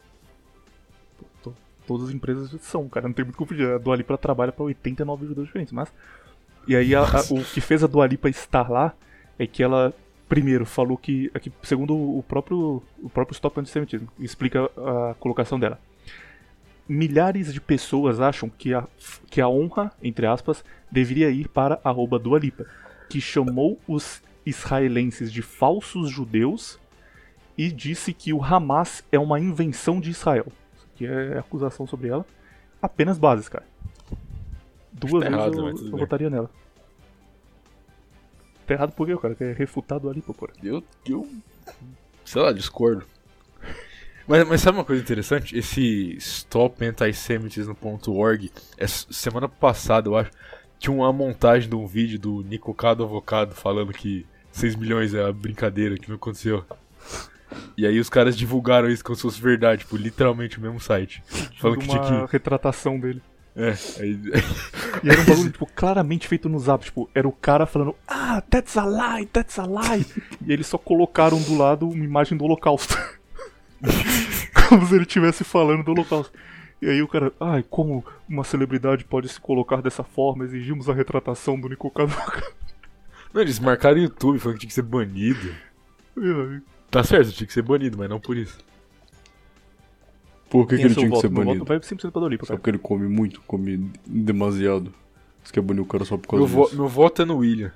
To- Todas as empresas são, cara, não tem muito como fugir. A Dua Lipa trabalha pra 89 judeus diferentes, mas... E aí, a- a- o que fez a Dua Lipa estar lá é que ela, primeiro, falou que, aqui, segundo o próprio, o próprio Stop Antissemitismo, explica a colocação dela. Milhares de pessoas acham que a, que a honra, entre aspas, deveria ir para arroba Dua Lipa, que chamou os israelenses de falsos judeus e disse que o Hamas é uma invenção de Israel. Isso aqui é acusação sobre ela. Apenas bases, cara. Duas tá vezes errado, eu, eu votaria nela. Tá errado por quê, cara? Que é refutado ali, pô, porra. Eu, eu. Sei lá, discordo. Mas, mas sabe uma coisa interessante? Esse stopantisemitism.org, essa semana passada, eu acho, tinha uma montagem de um vídeo do Nico Cado Avocado falando que 6 milhões é a brincadeira, que não aconteceu. E aí os caras divulgaram isso como se fosse verdade, tipo, literalmente o mesmo site. Falando que tinha que. retratação dele. É, aí. E era um bagulho, tipo, claramente feito no zap. Tipo, era o cara falando, ah, that's a lie, that's a lie. e eles só colocaram do lado uma imagem do holocausto. como se ele estivesse falando do holocausto. E aí o cara, ai, como uma celebridade pode se colocar dessa forma? Exigimos a retratação do Nico Cavocado. Não, eles marcaram o YouTube falando que tinha que ser banido. Tá certo, tinha que ser banido, mas não por isso. Por que, que é ele tinha que voto? ser Meu banido? voto vai 100% pra Dolipa, Só cara. porque ele come muito, come demasiado. Você quer banir o cara só por causa Meu, vo- disso. meu voto é no William.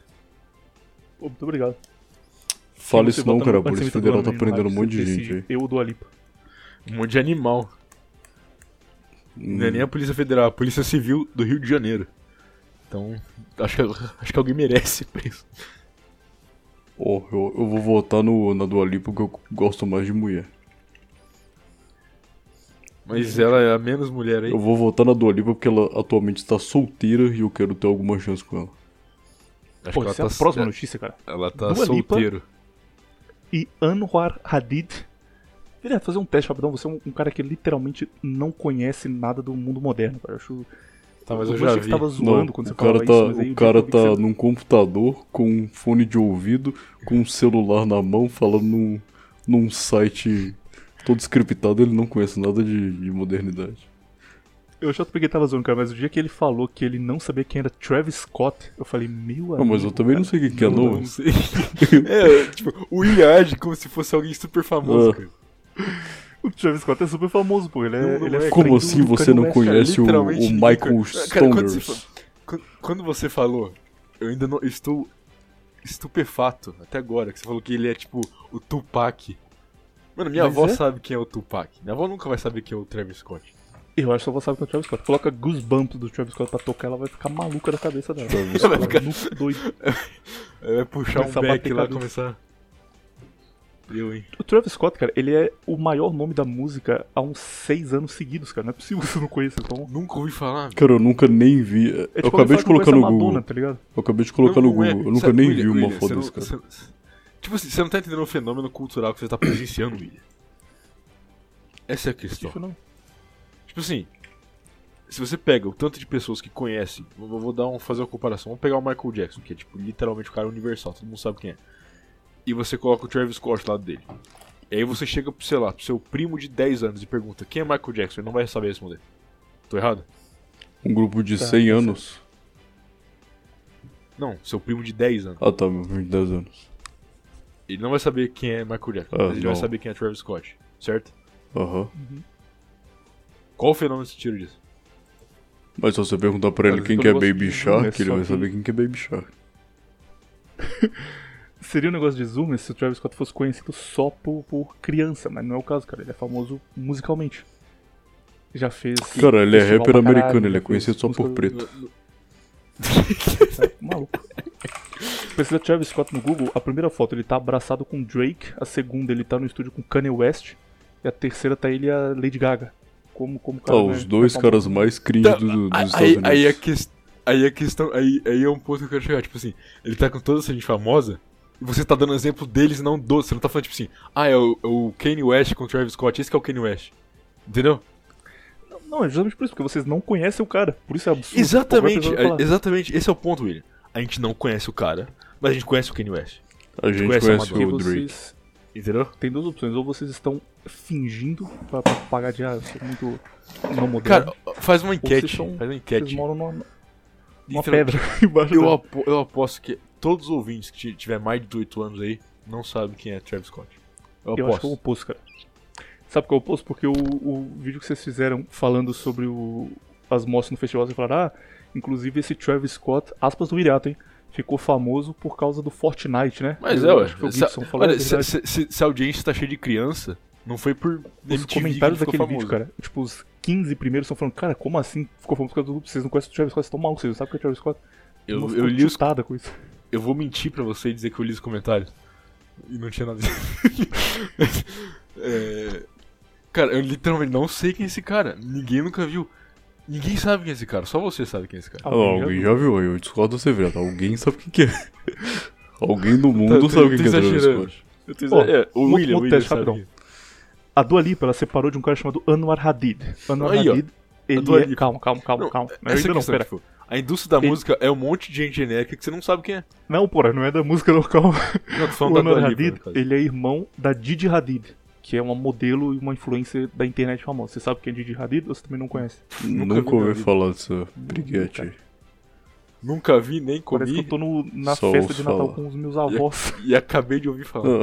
Pô, muito obrigado. Fala isso não, cara. A Polícia Federal tá prendendo um monte de gente aí. Eu do Alipa. Um monte de animal. Não é nem a Polícia Federal, é a Polícia Civil do Rio de Janeiro. Então, acho que, acho que alguém merece preso. Ó, eu, eu vou votar no, na Dua Lipa porque eu gosto mais de mulher. Mas ela é a menos mulher aí. Eu vou votar na Dua Lipa porque ela atualmente está solteira e eu quero ter alguma chance com ela. Acho Pô, que ela essa é a tá, próxima notícia, cara. ela tá Dua Lipa. solteiro. E Anwar Hadid Queria fazer um teste rapidão. Você é um, um cara que literalmente não conhece nada do mundo moderno, cara. Eu acho. Tá, mas eu eu já achei que vi. você tava zoando quando o você cara tá, isso, mas aí o cara tá você- num computador com um fone de ouvido, com um celular na mão, falando num, num site todo scriptado, ele não conhece nada de, de modernidade. Eu já peguei tava zoando, cara, mas o dia que ele falou que ele não sabia quem era Travis Scott, eu falei, meu Ah, mas eu amigo, também não sei quem que é, não. Não sei. é, tipo, o age como se fosse alguém super famoso, Ah. cara. O Travis Scott é super famoso, pô. Ele é, Não, não ele é Como assim do você não West, conhece o, o Michael. Cara, quando você Stoners? Quando, quando você falou, eu ainda não. eu estou estupefato até agora, que você falou que ele é tipo o Tupac. Mano, minha Mas avó é? sabe quem é o Tupac. Minha avó nunca vai saber quem é o Travis Scott. Eu acho que só vou saber que é o Travis Scott. Coloca Goosebumps do Travis Scott pra tocar, ela vai ficar maluca da cabeça dela. Travis Ela vai ficar doido. Ela vai puxar Começar um back lá e começar. Eu, hein? O Travis Scott, cara, ele é o maior nome da música há uns seis anos seguidos, cara. Não é possível que você não conheça. Então, Nunca ouvi falar. Cara, eu nunca nem vi. é eu tipo acabei alguém de falar que colocar no Google. Madonna, tá? Eu acabei de colocar Não, no é. Google. Eu nunca Sabe, nem William, vi uma William, foto desse cara. você- Tipo assim, você não tá entendendo o fenômeno cultural que você tá presenciando, William. Essa é a questão. Tipo, não. Tipo assim, se você pega o tanto de pessoas que conhecem, vou, vou dar um, fazer uma comparação. Vamos pegar o Michael Jackson, que é tipo literalmente o cara universal, todo mundo sabe quem é. E você coloca o Travis Scott do lado dele. E aí você chega, sei lá, pro seu primo de 10 anos e pergunta quem é Michael Jackson, ele não vai saber responder. Tô errado? Um grupo de Tá, 100 tá anos. Não, seu primo de 10 anos. Ah tá, meu primo de 10 anos. Ele não vai saber quem é Michael Jackson, Ah, mas ele vai não. saber quem é Travis Scott, certo? Aham. Qual o fenômeno você tira disso? Mas se você perguntar pra ele Mas quem que é Baby Shark, ele vai que- saber quem que é Baby Shark. Seria um negócio de Zoomer se o Travis Scott fosse conhecido só por, por criança, mas não é o caso, cara. Ele é famoso musicalmente. Já fez. Cara, ele é rapper americano, ele é conhecido só por preto. Tá maluco. Se pesquisar Travis Scott no Google, a primeira foto ele tá abraçado com Drake, a segunda ele tá no estúdio com Kanye West, e a terceira tá ele e a Lady Gaga. Como, como cara, Ah, né, os dois é caras mais cringe Tá, do, dos aí, Estados aí, Unidos. aí a ques- aí a questão. Aí, aí é um ponto que eu quero chegar. Tipo assim, ele tá com toda essa gente famosa. E você tá dando exemplo deles, não do. Você não tá falando, tipo assim, ah, é o, é o Kanye West com o Travis Scott, esse que é o Kanye West. Entendeu? Não, é justamente por isso, porque vocês não conhecem o cara. Por isso é absurdo. Exatamente, é- exatamente. Esse é o ponto, William. A gente não conhece o cara, mas a gente conhece o Kanye West. A gente conhece conhece a Madonna? Porque o Drake. vocês Entendeu? tem duas opções. Ou vocês estão fingindo pra, pra pagar de ah, muito não moderno. Cara, faz uma vocês enquete. são- Faz uma vocês enquete. moram numa, numa pedra embaixo Eu, apo- eu aposto que todos os ouvintes que ti- tiver mais de 18 anos aí não sabem quem é Travis Scott. Eu Eu acho que é o aposto. oposto, cara. Sabe qual é o oposto? Porque o, o vídeo que vocês fizeram falando sobre o, as mostras no festival, vocês falaram, ah, inclusive esse Travis Scott, aspas do Iriato, hein? Ficou famoso por causa do Fortnite, né? Mas Eu é, ué. acho que o Se, Gibson falou, olha, se, se- se- se a audiência tá cheia de criança, não foi por Os comentários daquele vídeo, famoso. cara, tipo, os 15 primeiros estão falando, cara, como assim ficou famoso por causa do Vocês não conhecem o Travis Scott, vocês estão malucos, vocês não sabem o que é Travis Scott? Eu, eu li os, com isso. eu vou mentir pra você e dizer que eu li os comentários. E não tinha nada. É, Cara, eu literalmente não sei quem é esse cara. Ninguém nunca viu. Ninguém sabe quem é esse cara, só você sabe quem é esse cara. Alguém já alguém viu. já viu, eu discordo você, velho. Alguém sabe quem que é. Alguém no Tá, mundo tô- sabe quem que é Travis exagerando. Scott. Eu tô Ó, exa- é, o um William, outro William teste sabe é. A Dua Lipa, ela separou de um cara chamado Anwar Hadid. Anwar Aí, ó. Hadid, ele é... Lipa. Calma, calma, calma, Não, calma. Não, Essa é ainda a não, pera. tipo, a indústria da Ele- música é um monte de gente genérica que você não sabe quem é. Não, porra, não é da música não, calma. Não, tô O da Anwar Dua Lipa, Hadid, caso. ele é irmão da Didi Hadid, que é uma modelo e uma influencer da internet famosa. Você sabe quem é Didi Hadid ou você também não conhece? Nunca Nunca ouvi falar dessa briguete. Nunca vi, nem Parece que comi eu tô no- na Só festa de Natal falar. com os meus avós. e acabei de ouvir falar. Ah,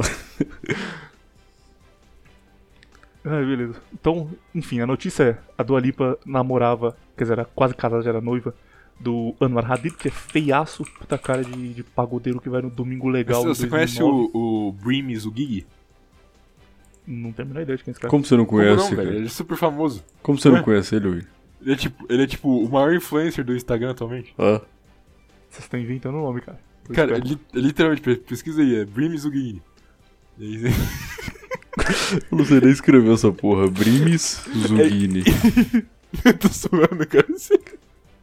Ah, beleza. Então, enfim, a notícia é: a Dua Lipa namorava, quer dizer, era quase casada, já era noiva, do Anwar Hadid, que é feiaço, puta cara de, de pagodeiro que vai no Domingo Legal. Você, você conhece 2009. o, o o Gig? Não tenho a menor ideia de quem é esse cara. Como você não Como conhece, não, velho? cara? Ele é super famoso. Como você não Ué? conhece ele, Will? Ele é, tipo, ele é tipo o maior influencer do Instagram atualmente. Ah, Vocês estão inventando o nome, cara. Tô Cara, li- literalmente, pe- pesquisa aí, é. E aí, eu não sei nem escrever essa porra. Brimes Zugini. eu tô suando, cara.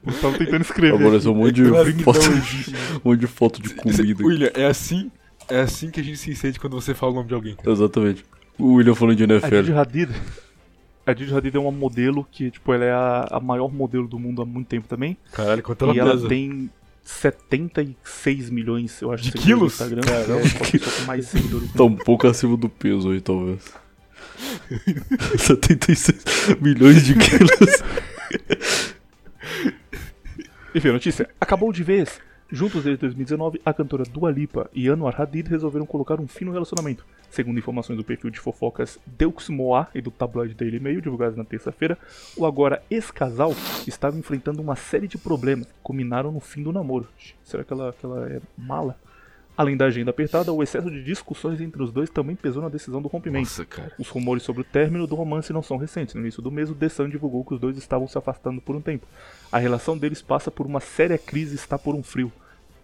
Eu tava tentando escrever. Aparece um monte de que foto, não existe. um monte de foto de comida. William, é assim, é assim que a gente se sente quando você fala o nome de alguém. Exatamente. O William falando de A Didi NFL. Hadid. A Didi Hadid é uma modelo que, tipo, ela é a, a maior modelo do mundo há muito tempo também. Caralho, quanto ela e ela pesa. tem 76 milhões, eu acho, De seguidores no quilos? Instagram. Caramba. É a mais seguidores. Tá um pouco acima do peso aí, talvez. 76 milhões de quilos. Enfim, a notícia. Acabou de vez. Juntos desde 2019, a cantora Dua Lipa e Anwar Hadid resolveram colocar um fim no relacionamento. Segundo informações do perfil de fofocas Deux Moa e do tabloide Daily Mail, divulgadas na terça-feira, o agora ex-casal estava enfrentando uma série de problemas que culminaram no fim do namoro. Será que ela, que ela é mala? Além da agenda apertada, o excesso de discussões entre os dois também pesou na decisão do rompimento. Nossa. Os rumores sobre o término do romance não são recentes. No início do mês, o The Sun divulgou que os dois estavam se afastando por um tempo. A relação deles passa por uma séria crise e está por um frio.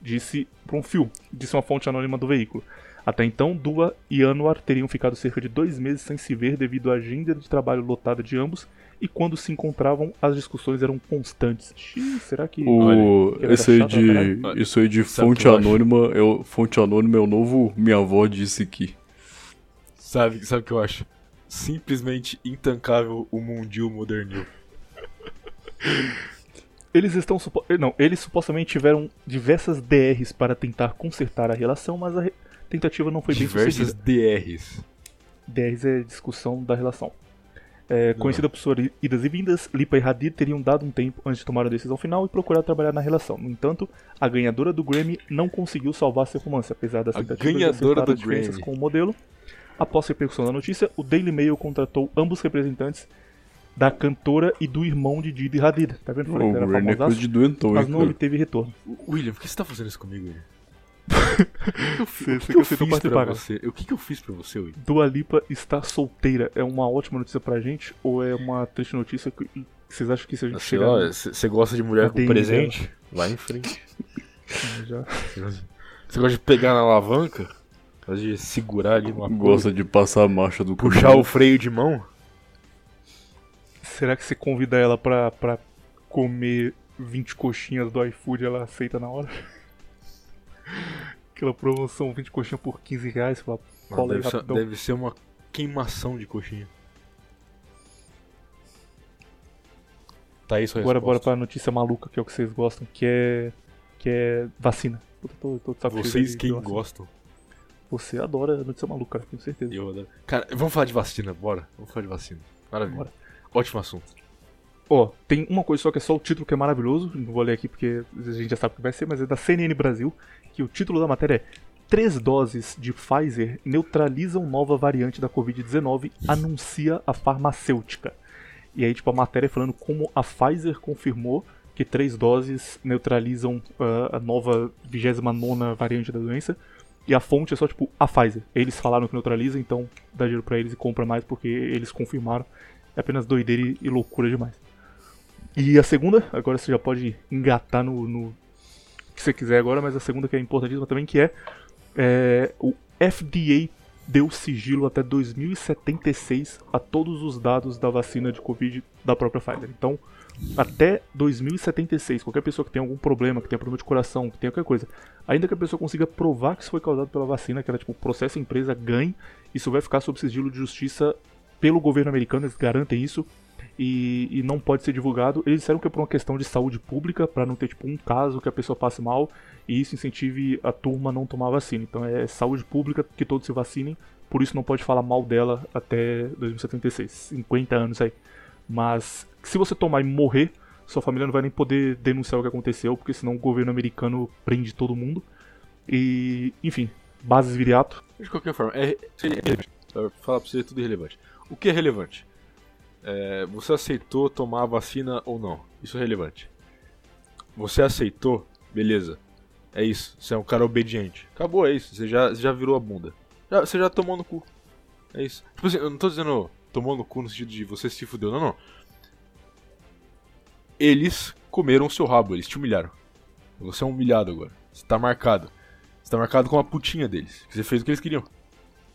Disse por um fio, disse uma fonte anônima do veículo. Até então, Dua e Anwar teriam ficado cerca de dois meses sem se ver devido à agenda de trabalho lotada de ambos, e quando se encontravam, as discussões eram constantes. Xiii, será que. O, que esse aí de, isso aí de Sabe fonte que anônima, é o, fonte anônima é o novo minha avó disse aqui. Sabe, sabe o que eu acho? Simplesmente intancável o mundil modernil. Eles estão supo- não, eles supostamente tiveram diversas DRs para tentar consertar a relação, mas a re- tentativa não foi bem Diversas sucedida. DRs. DRs é discussão da relação. É, conhecida por suas idas e vindas, Lipa e Hadid teriam dado um tempo antes de tomar a decisão final e procurar trabalhar na relação. No entanto, a ganhadora do Grammy não conseguiu salvar seu romance, apesar das A tentativas de do as diferenças Grammy. com o modelo. Após a repercussão da notícia, o Daily Mail contratou ambos representantes da cantora e do irmão de Didi Hadid. Tá vendo? Falei O que era é famosaço, de mas não obteve retorno. William, por que você tá fazendo isso comigo, William? O que, que que eu fiz pra você? O que, que eu fiz pra você, William? Dua Lipa está solteira. É uma ótima notícia pra gente ou é uma triste notícia que vocês acham que se a gente Sei chegar Você gosta de mulher com presente? Vai em frente. já Você gosta de pegar na alavanca? Gosta de segurar ali numa Gosta de passar a marcha do Puxar caminhão. o freio de mão? Será que você convida ela pra, pra comer 20 coxinhas do iFood ela aceita na hora? Aquela promoção 20 coxinhas por 15 reais, fala, Mano, aí deve, ser, deve ser uma queimação de coxinha. Tá aí sua Agora bora resposta. pra notícia maluca, que é o que vocês gostam, que é. que é vacina. Puta, tô, tô cheio Vocês quem gostam. Você adora notícia maluca, tenho certeza. Eu adoro. Cara, vamos falar de vacina, bora. Vamos falar de vacina. Maravilha. Bora. Ótimo assunto. Ó, tem uma coisa só que é só o título que é maravilhoso, não vou ler aqui porque a gente já sabe o que vai ser, mas é da CNN Brasil, que o título da matéria é Três doses de Pfizer neutralizam nova variante da Covid-19, anuncia a farmacêutica. E aí, tipo, a matéria falando como a Pfizer confirmou que três doses neutralizam ah, a nova 29 variante da doença. E a fonte é só, tipo, a Pfizer. Eles falaram que neutraliza, então dá dinheiro pra eles e compra mais porque eles confirmaram. É apenas doideira e- e loucura demais. E a segunda, agora você já pode engatar no, no que você quiser agora, mas a segunda que é importantíssima também, que é, é, o FDA deu sigilo até 2076 a todos os dados da vacina de Covid da própria Pfizer. Então, até 2076, qualquer pessoa que tenha algum problema, que tenha problema de coração, que tenha qualquer coisa, ainda que a pessoa consiga provar que isso foi causado pela vacina, que ela tipo processa a empresa, ganhe, isso vai ficar sob sigilo de justiça pelo governo americano, eles garantem isso. E, e não pode ser divulgado. Eles disseram que é por uma questão de saúde pública, para não ter tipo um caso que a pessoa passe mal e isso incentive a turma a não tomar vacina. Então é saúde pública que todos se vacinem, por isso não pode falar mal dela até 2076, 50 anos aí. Mas se você tomar e morrer, sua família não vai nem poder denunciar o que aconteceu, porque senão o governo americano prende todo mundo. E, enfim, bases viriato. De qualquer forma, é, seria. Pra falar pra você, é tudo irrelevante. O que é relevante? É, você aceitou tomar a vacina ou não? Isso é relevante. Você aceitou, beleza. É isso. Você é um cara obediente. Acabou, é isso. Você já, você já virou a bunda. Já- você já tomou no cu. É isso. Tipo assim, eu não tô dizendo tomou no cu no sentido de você se fudeu, não, não. Eles comeram o seu rabo, eles te humilharam. Você é humilhado agora. Você tá marcado. Você tá marcado com a putinha deles. Você fez o que eles queriam.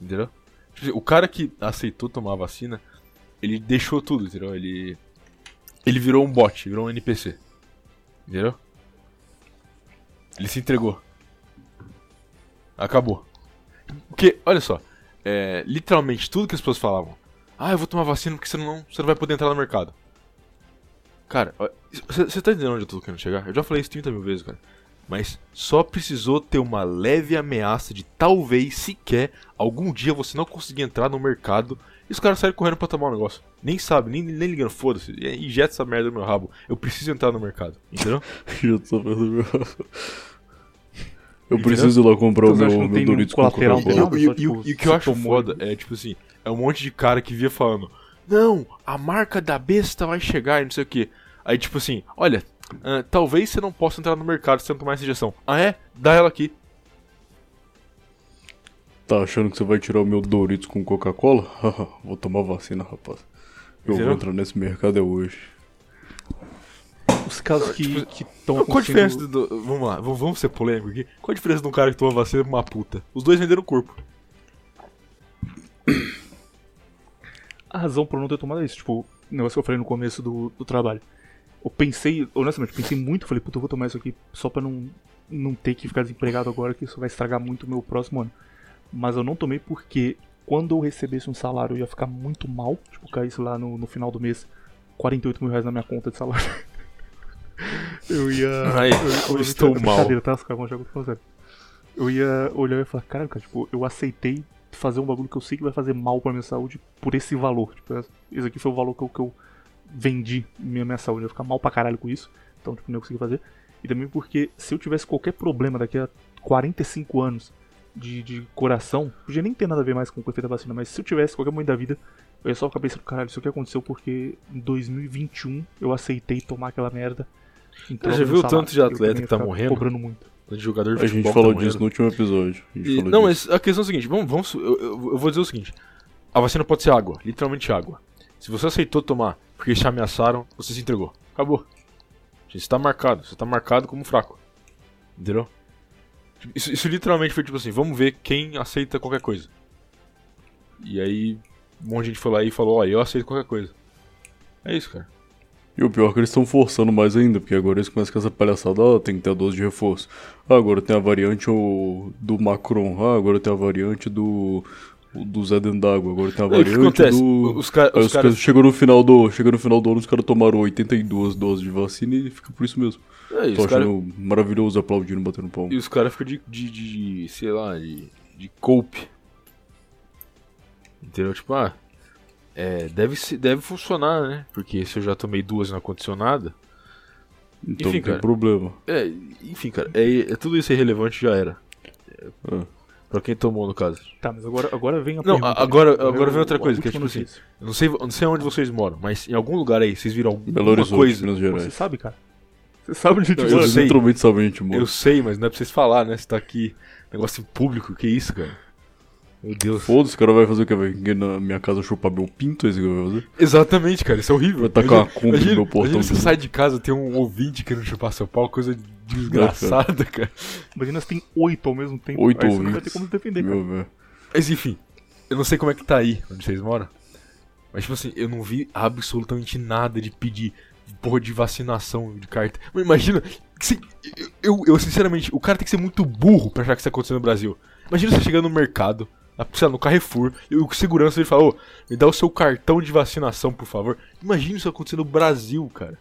Entendeu? Tipo assim, o cara que aceitou tomar a vacina, ele deixou tudo, entendeu? Ele. Ele virou um bot, virou um NPC. Entendeu? Ele se entregou. Acabou. Porque, olha só, é, literalmente tudo que as pessoas falavam. Ah, eu vou tomar vacina porque você não, você não vai poder entrar no mercado. Cara, você tá entendendo onde eu tô querendo chegar? Eu já falei isso 30 mil vezes, cara. Mas só precisou ter uma leve ameaça de talvez, sequer, algum dia você não conseguir entrar no mercado e os caras saírem correndo pra tomar um negócio. Nem sabe, nem, nem ligando, foda-se. E injeta essa merda no meu rabo. Eu preciso entrar no mercado, entendeu? Injeta essa merda no meu rabo. Eu preciso ir lá comprar o Então, acha meu, meu Doritos com colateral E, Coca-Cola. e- e- tipo, e o que eu acho foda é, tipo assim, é um monte de cara que via falando, não, a marca da besta vai chegar e não sei o que. Aí, tipo assim, olha, ah, talvez você não possa entrar no mercado se você não tomar essa injeção. Ah, é? Dá ela aqui. Tá achando que você vai tirar o meu Doritos com Coca-Cola? vou tomar vacina, rapaz. Eu vou entrar nesse mercado é hoje. Os casos que Tipo, estão Qual a diferença do, do- Vamos lá, vamos, vamos ser polêmico aqui. Qual a diferença de um cara que toma vacina pra uma puta? Os dois venderam o corpo. A razão por eu não ter tomado é isso, tipo, o negócio que eu falei no começo do, do trabalho. Eu pensei, honestamente, pensei muito, falei, puta, eu vou tomar isso aqui só pra não, não ter que ficar desempregado agora, que isso vai estragar muito o meu próximo ano. Mas eu não tomei porque quando eu recebesse um salário eu ia ficar muito mal, tipo, caísse lá no, no final do mês 48 mil reais na minha conta de salário. eu ia. Ai, eu ia- estou mal. Tá, eu. Eu ia olhar e falar, caralho, cara, tipo, eu aceitei fazer um bagulho que eu sei que vai fazer mal pra minha saúde por esse valor. Tipo, esse aqui foi o valor que eu, que eu vendi minha, minha saúde. Eu ia ficar mal pra caralho com isso. Então, tipo, não ia conseguir fazer. E também porque se eu tivesse qualquer problema daqui a 45 anos de, de coração, podia nem ter nada a ver mais com o efeito da vacina, mas se eu tivesse qualquer momento da vida, eu ia só ficar pensando, caralho, isso aqui aconteceu porque em 2021 eu aceitei tomar aquela merda. troca já viu o tanto de atleta que tá morrendo? Cobrando muito. De jogador de A gente futebol falou tá disso no último episódio. A gente E- falou não, disso. mas a questão é a seguinte, vamos, vamos eu, eu- eu vou dizer o seguinte. A vacina pode ser água, literalmente água. Se você aceitou tomar porque te ameaçaram, você se entregou. Acabou. Você tá marcado, você tá marcado como fraco. Entendeu? Isso, isso literalmente foi tipo assim, vamos ver quem aceita qualquer coisa. E aí, um monte de gente foi lá e falou, ó, eu aceito qualquer coisa. É isso, cara. E o pior é que eles estão forçando mais ainda, porque agora eles começam com essa palhaçada, ah, tem que ter a dose de reforço. Ah, agora tem a variante do Macron, ah, agora tem a variante do do Zé dentro d'água, agora tem a E o que variante acontece? do... Os, ca- os os caras... chegou no final do, chegou no final do ano, os caras tomaram 82 doses de vacina e fica por isso mesmo. É, Tô achando maravilhoso aplaudindo, batendo palma. E os caras ficam de, de, de, sei lá, de, de cope. Entendeu? Tipo, ah, é, deve, deve funcionar, né? Porque se eu já tomei duas na condicionada. Então enfim, não tem cara. problema. É, enfim, cara, é, é tudo isso irrelevante já era. Ah. Pra quem tomou, no caso. Tá, mas agora, agora vem a Não, pergunta. a- agora- né? agora vem outra a coisa, que é tipo assim. Eu não sei, eu não sei onde vocês moram, mas em algum lugar aí, vocês viram alguma Belo Horizonte, coisa. Minas Você Gerais. sabe, cara? Você sabe onde a gente eu mora? Vocês sei. literalmente sabem, gente, mano. Eu sei, mas não é pra vocês falar, né? Você tá aqui, negócio público, que isso, cara? Meu Deus. Foda-se, o cara vai fazer o quê? Vai vir na minha casa chupar meu pinto? É isso que vai fazer? Exatamente, cara, isso é horrível. Vai tacar uma compra no imagina, meu portão imagina você dele. sai de casa tem um ouvinte querendo chupar seu pau, coisa desgraçada, cara. Imagina se tem oito ao mesmo tempo. Oito Aí você não vai ter como se defender, cara. Meu, velho. Mas enfim, eu não sei como é que tá aí, onde vocês moram. Mas tipo assim, eu não vi absolutamente nada de pedir porra de vacinação de carta. Mas imagina, que se- eu, eu, sinceramente, o cara tem que ser muito burro pra achar que isso tá acontecendo no Brasil. Imagina você chegando no mercado, sei lá, no Carrefour, e o segurança ele fala, ô, me dá o seu cartão de vacinação, por favor. Imagina isso acontecendo no Brasil, cara.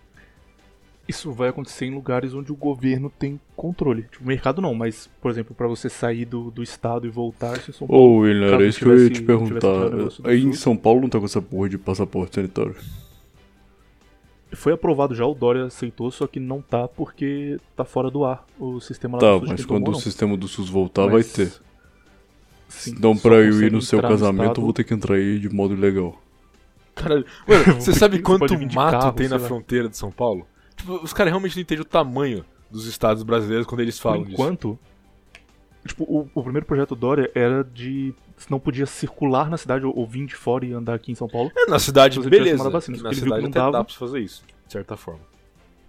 Isso vai acontecer em lugares onde o governo tem controle. Tipo, mercado não, mas, por exemplo, pra você sair do, do estado e voltar, se São Paulo. Ô, William, era isso que eu ia te perguntar. Aí em. São Paulo não tá com essa porra de passaporte sanitário. Foi aprovado já, o Dória aceitou, só que não tá porque tá fora do ar o sistema lá Tá, do SUS mas quando tomou, o não. sistema do SUS voltar, Mas- vai ter. Sim, Então, pra eu ir no seu entrar no casamento, eu estado- vou ter que entrar aí de modo ilegal. Caralho, mano, você sabe quanto mato carro, tem na lá. fronteira de São Paulo? Tipo, os caras realmente não entendem o tamanho dos estados brasileiros quando eles falam Por disso. enquanto, tipo, o, o primeiro projeto Dória era de não podia circular na cidade ou, ou vir de fora e andar aqui em São Paulo. É, na cidade, beleza. vacina, na cidade não dá dava. pra você fazer isso, de certa forma.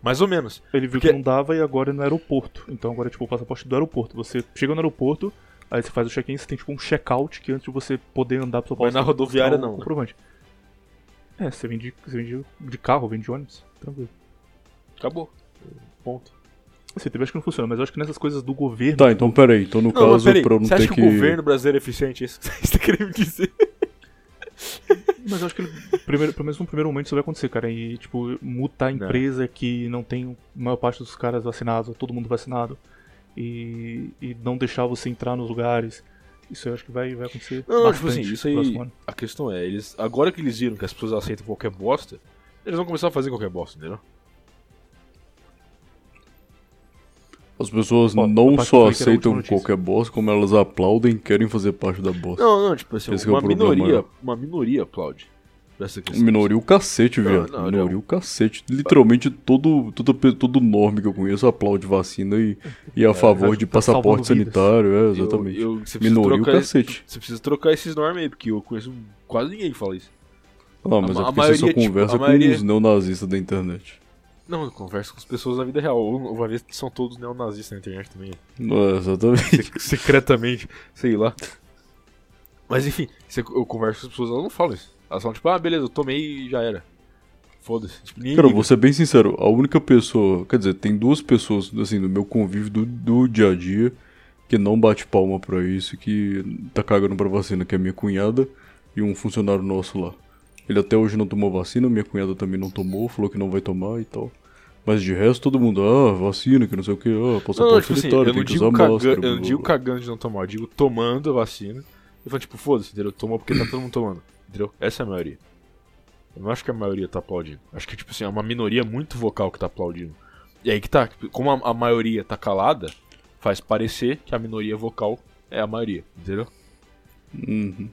Mais ou menos. Ele viu Porque- que não dava e agora é no aeroporto. Então agora é tipo o passaporte do aeroporto. Você chega no aeroporto, aí você faz o check-in, você tem tipo um check-out que antes de você poder andar pro São Paulo. Mas na rodoviária não, né? Comprovante. É, você vem, de, você vem de, de carro, vem de ônibus. Tranquilo. Acabou. Ponto. CTV acho que não funciona, mas eu acho que nessas coisas do governo. Tá, então peraí. Então no Não, caso, peraí, pra eu não você ter acha que. que o governo brasileiro é eficiente? É isso que você tá querendo me dizer? Mas eu acho que ele, primeiro, pelo menos no primeiro momento isso vai acontecer, cara. E, tipo, multar a empresa que não tem a maior parte dos caras vacinados, todo mundo vacinado. E, e não deixar você entrar nos lugares. Isso eu acho que vai, vai acontecer. Não, não, bastante tipo assim, isso aí. A questão é, eles. Agora que eles viram que as pessoas aceitam qualquer bosta, eles vão começar a fazer qualquer bosta, entendeu? As pessoas a não só eu aceitam qualquer bosta, como elas aplaudem e querem fazer parte da bosta. Não, não, tipo assim, Esse é o uma problema minoria. maior. Uma minoria aplaude. Essa questão. Minoria o cacete, Não, viado. não, Minoria não. o cacete. Literalmente todo, todo, todo norme que eu conheço aplaude vacina e, e é a favor de tá passaporte sanitário, é, Eu- exatamente. eu- precisa Minoria o trocar- cacete. Você precisa trocar esses normas aí, porque eu conheço quase ninguém que fala isso. Ah, mas a é ma- a porque você só maioria, tipo, conversa com maioria- os neonazistas da internet. Não, eu converso com as pessoas na vida real. Ou Uma vez que são todos neonazistas na internet também. Exatamente. Se- secretamente, sei lá. Mas enfim, eu converso com as pessoas, elas não falam isso. Elas falam tipo, ah, beleza, eu tomei e já era. Foda-se. Tipo, Cara, liga. vou ser bem sincero, a única pessoa, quer dizer, tem duas pessoas, assim, no meu convívio do, do dia a dia, que não bate palma pra isso, e que tá cagando pra vacina, que é minha cunhada e um funcionário nosso lá. Ele até hoje não tomou vacina, minha cunhada também não tomou, falou que não vai tomar e tal. Mas de resto, todo mundo, ah, vacina, que não sei o que, ah, passaporte tipo assim, sanitário, não tem que usar caga... máscara. eu não digo cagando de não tomar, eu digo tomando a vacina. Eu falo, tipo, foda-se, entendeu? Toma porque tá todo mundo tomando. Entendeu? Essa é a maioria. Eu não acho que a maioria tá aplaudindo. Acho que, tipo assim, é uma minoria muito vocal que tá aplaudindo. E aí que tá, tipo, como a, a maioria tá calada, faz parecer que a minoria vocal é a maioria, entendeu? Uhum.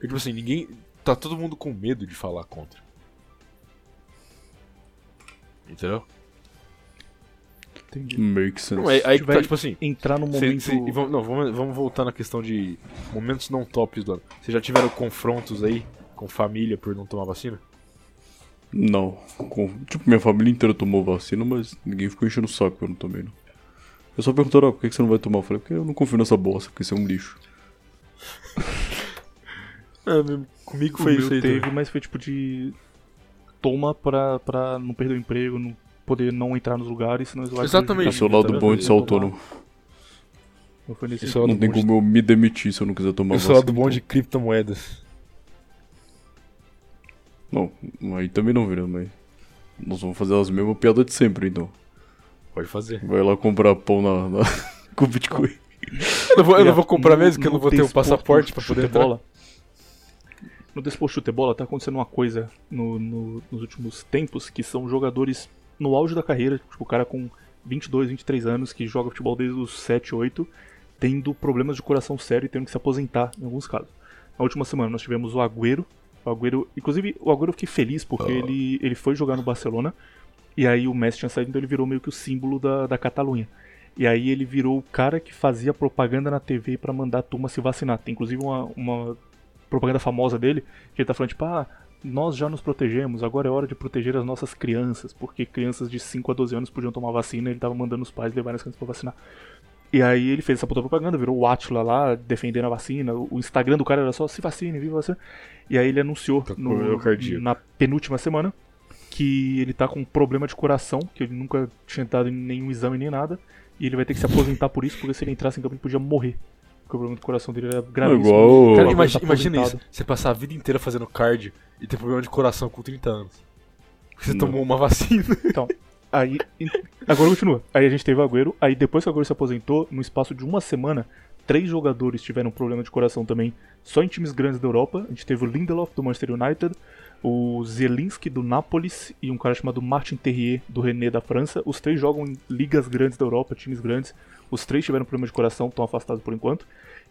Tipo assim, ninguém. Tá todo mundo com medo de falar contra. Entendeu? Entendi. Make sense. Não, aí, aí que vai tá, tipo assim. Entrar no Cê- momento. cê- e vamos, não, vamos, vamos voltar na questão de momentos não tops do ano. Vocês já tiveram confrontos aí com família por não tomar vacina? Não. Com- tipo, minha família inteira tomou vacina, mas ninguém ficou enchendo o saco que eu não tomei, não. Eu só perguntaram, ah, por que você não vai tomar? Eu falei, porque eu não confio nessa bosta, porque isso é um lixo. É, mesmo, comigo O foi meu isso aí. teve, também. mas foi tipo de. Toma pra, pra não perder o emprego, não poder não entrar nos lugares, senão isso vai Exatamente. Esse é o tá lado bom de ser autônomo. Não é tem como eu me demitir se eu não quiser tomar Esse é o lado bom de criptomoedas. Não, aí também não vira, mas... Nós vamos fazer as mesmas piadas de sempre, então. Pode fazer. Vai lá comprar pão na, na... com Bitcoin. Eu não vou, eu não vou comprar mesmo, que eu não vou ter o passaporte pra poder entrar. No desporto chute-bola tá acontecendo uma coisa no- no- nos últimos tempos, que são jogadores no auge da carreira, tipo o cara com 22, 23 anos, que joga futebol desde os 7, 8, tendo problemas de coração sério e tendo que se aposentar em alguns casos. Na última semana nós tivemos o Agüero, o Agüero, inclusive o Agüero eu fiquei feliz porque ele, ele foi jogar no Barcelona e aí o Messi tinha saído, então ele virou meio que o símbolo da, da Catalunha. E aí ele virou o cara que fazia propaganda na TV pra mandar a turma se vacinar. Tem inclusive uma, uma propaganda famosa dele, que ele tá falando tipo, ah, nós já nos protegemos, agora é hora de proteger as nossas crianças, porque crianças de 5 a 12 anos podiam tomar vacina, ele tava mandando os pais levarem as crianças pra vacinar. E aí ele fez essa puta propaganda, virou o Atila lá, defendendo a vacina, o Instagram do cara era só se vacine, viva vacina. E aí ele anunciou Tá no- na penúltima semana que ele tá com um problema de coração, que ele nunca tinha dado em nenhum exame nem nada, e ele vai ter que se aposentar por isso, porque se ele entrasse em campo ele podia morrer. Porque o problema do coração dele era gravíssimo. igual- Cara, tá imagina, imagina isso. Você passar a vida inteira fazendo cardio e ter problema de coração com 30 anos. Você Não. tomou uma vacina. Então, aí. Agora continua. Aí a gente teve o Agüero. Aí depois que o Agüero se aposentou, no espaço de uma semana, três jogadores tiveram problema de coração também, só em times grandes da Europa. A gente teve o Lindelof do Manchester United, o Zielinski do Nápoles e um cara chamado Martin Terrier do René da França. Os três jogam em ligas grandes da Europa, times grandes. Os três tiveram problema de coração, estão afastados por enquanto.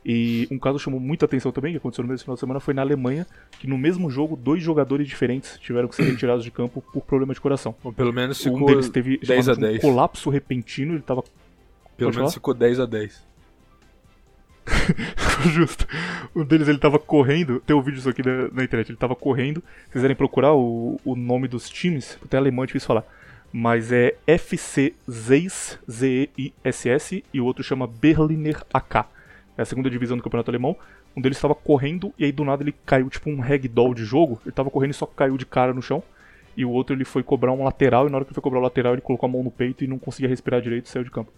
E um caso chamou muita atenção também, que aconteceu no mesmo final de semana, foi na Alemanha, que no mesmo jogo, dois jogadores diferentes tiveram que ser retirados de campo por problema de coração. Bom, pelo menos Um deles teve 10 a chamado de 10. um colapso repentino, ele tava Pelo Pode menos falar? ficou 10 a 10. justo. Um deles ele tava correndo, tem um vídeo disso aqui na, na internet, ele tava correndo. Se quiserem procurar o, o nome dos times, até alemão é difícil falar. Mas é FC Zeiss, Z-E-I-S-S, e o outro chama Berliner AK. É a segunda divisão do campeonato alemão. Um deles estava correndo e aí do nada ele caiu tipo um ragdoll de jogo. Ele tava correndo e só caiu de cara no chão. E o outro ele foi cobrar um lateral, e na hora que ele foi cobrar o lateral, ele colocou a mão no peito e não conseguia respirar direito e saiu de campo.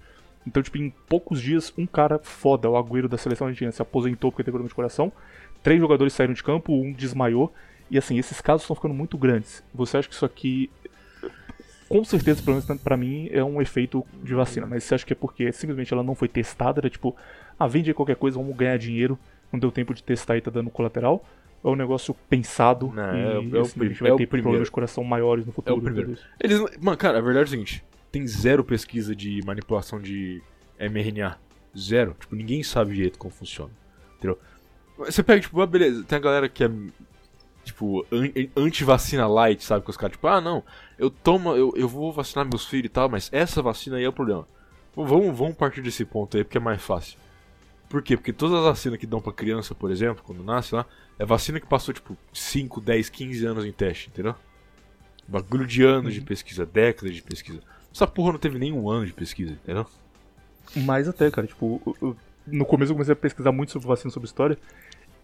Então, tipo, em poucos dias, um cara foda, o Agüero da seleção argentina, se aposentou porque teve problema de coração. Três jogadores saíram de campo, um desmaiou. E assim, esses casos estão ficando muito grandes. Você acha que isso aqui, com certeza, pelo menos pra mim, é um efeito de vacina. Mas você acha que é porque simplesmente ela não foi testada? Era tipo, ah, vende aí qualquer coisa, vamos ganhar dinheiro. Não deu tempo de testar e tá dando colateral? Ou é um negócio pensado Não, e é o- é o a gente vai é ter problemas de coração maiores no É futuro? o primeiro. Eles, mano, cara, a verdade é o seguinte: tem zero pesquisa de manipulação de mRNA. Zero. Tipo, ninguém sabe direito como funciona. Entendeu? Você pega, tipo, ah, beleza, tem a galera que é, tipo, an- anti-vacina light, sabe? Que os caras, tipo, ah, não, eu tomo, eu, eu vou vacinar meus filhos e tal, mas essa vacina aí é o problema. Vamos, vamos partir desse ponto aí, porque é mais fácil. Por quê? Porque todas as vacinas que dão pra criança, por exemplo, quando nasce lá, é vacina que passou, tipo, 5, 10, 15 anos em teste, entendeu? Bagulho de anos de pesquisa, décadas de pesquisa. Essa porra não teve nenhum ano de pesquisa, entendeu? Mais até, cara. Tipo, eu- eu- no começo eu comecei a pesquisar muito sobre vacina, sobre história.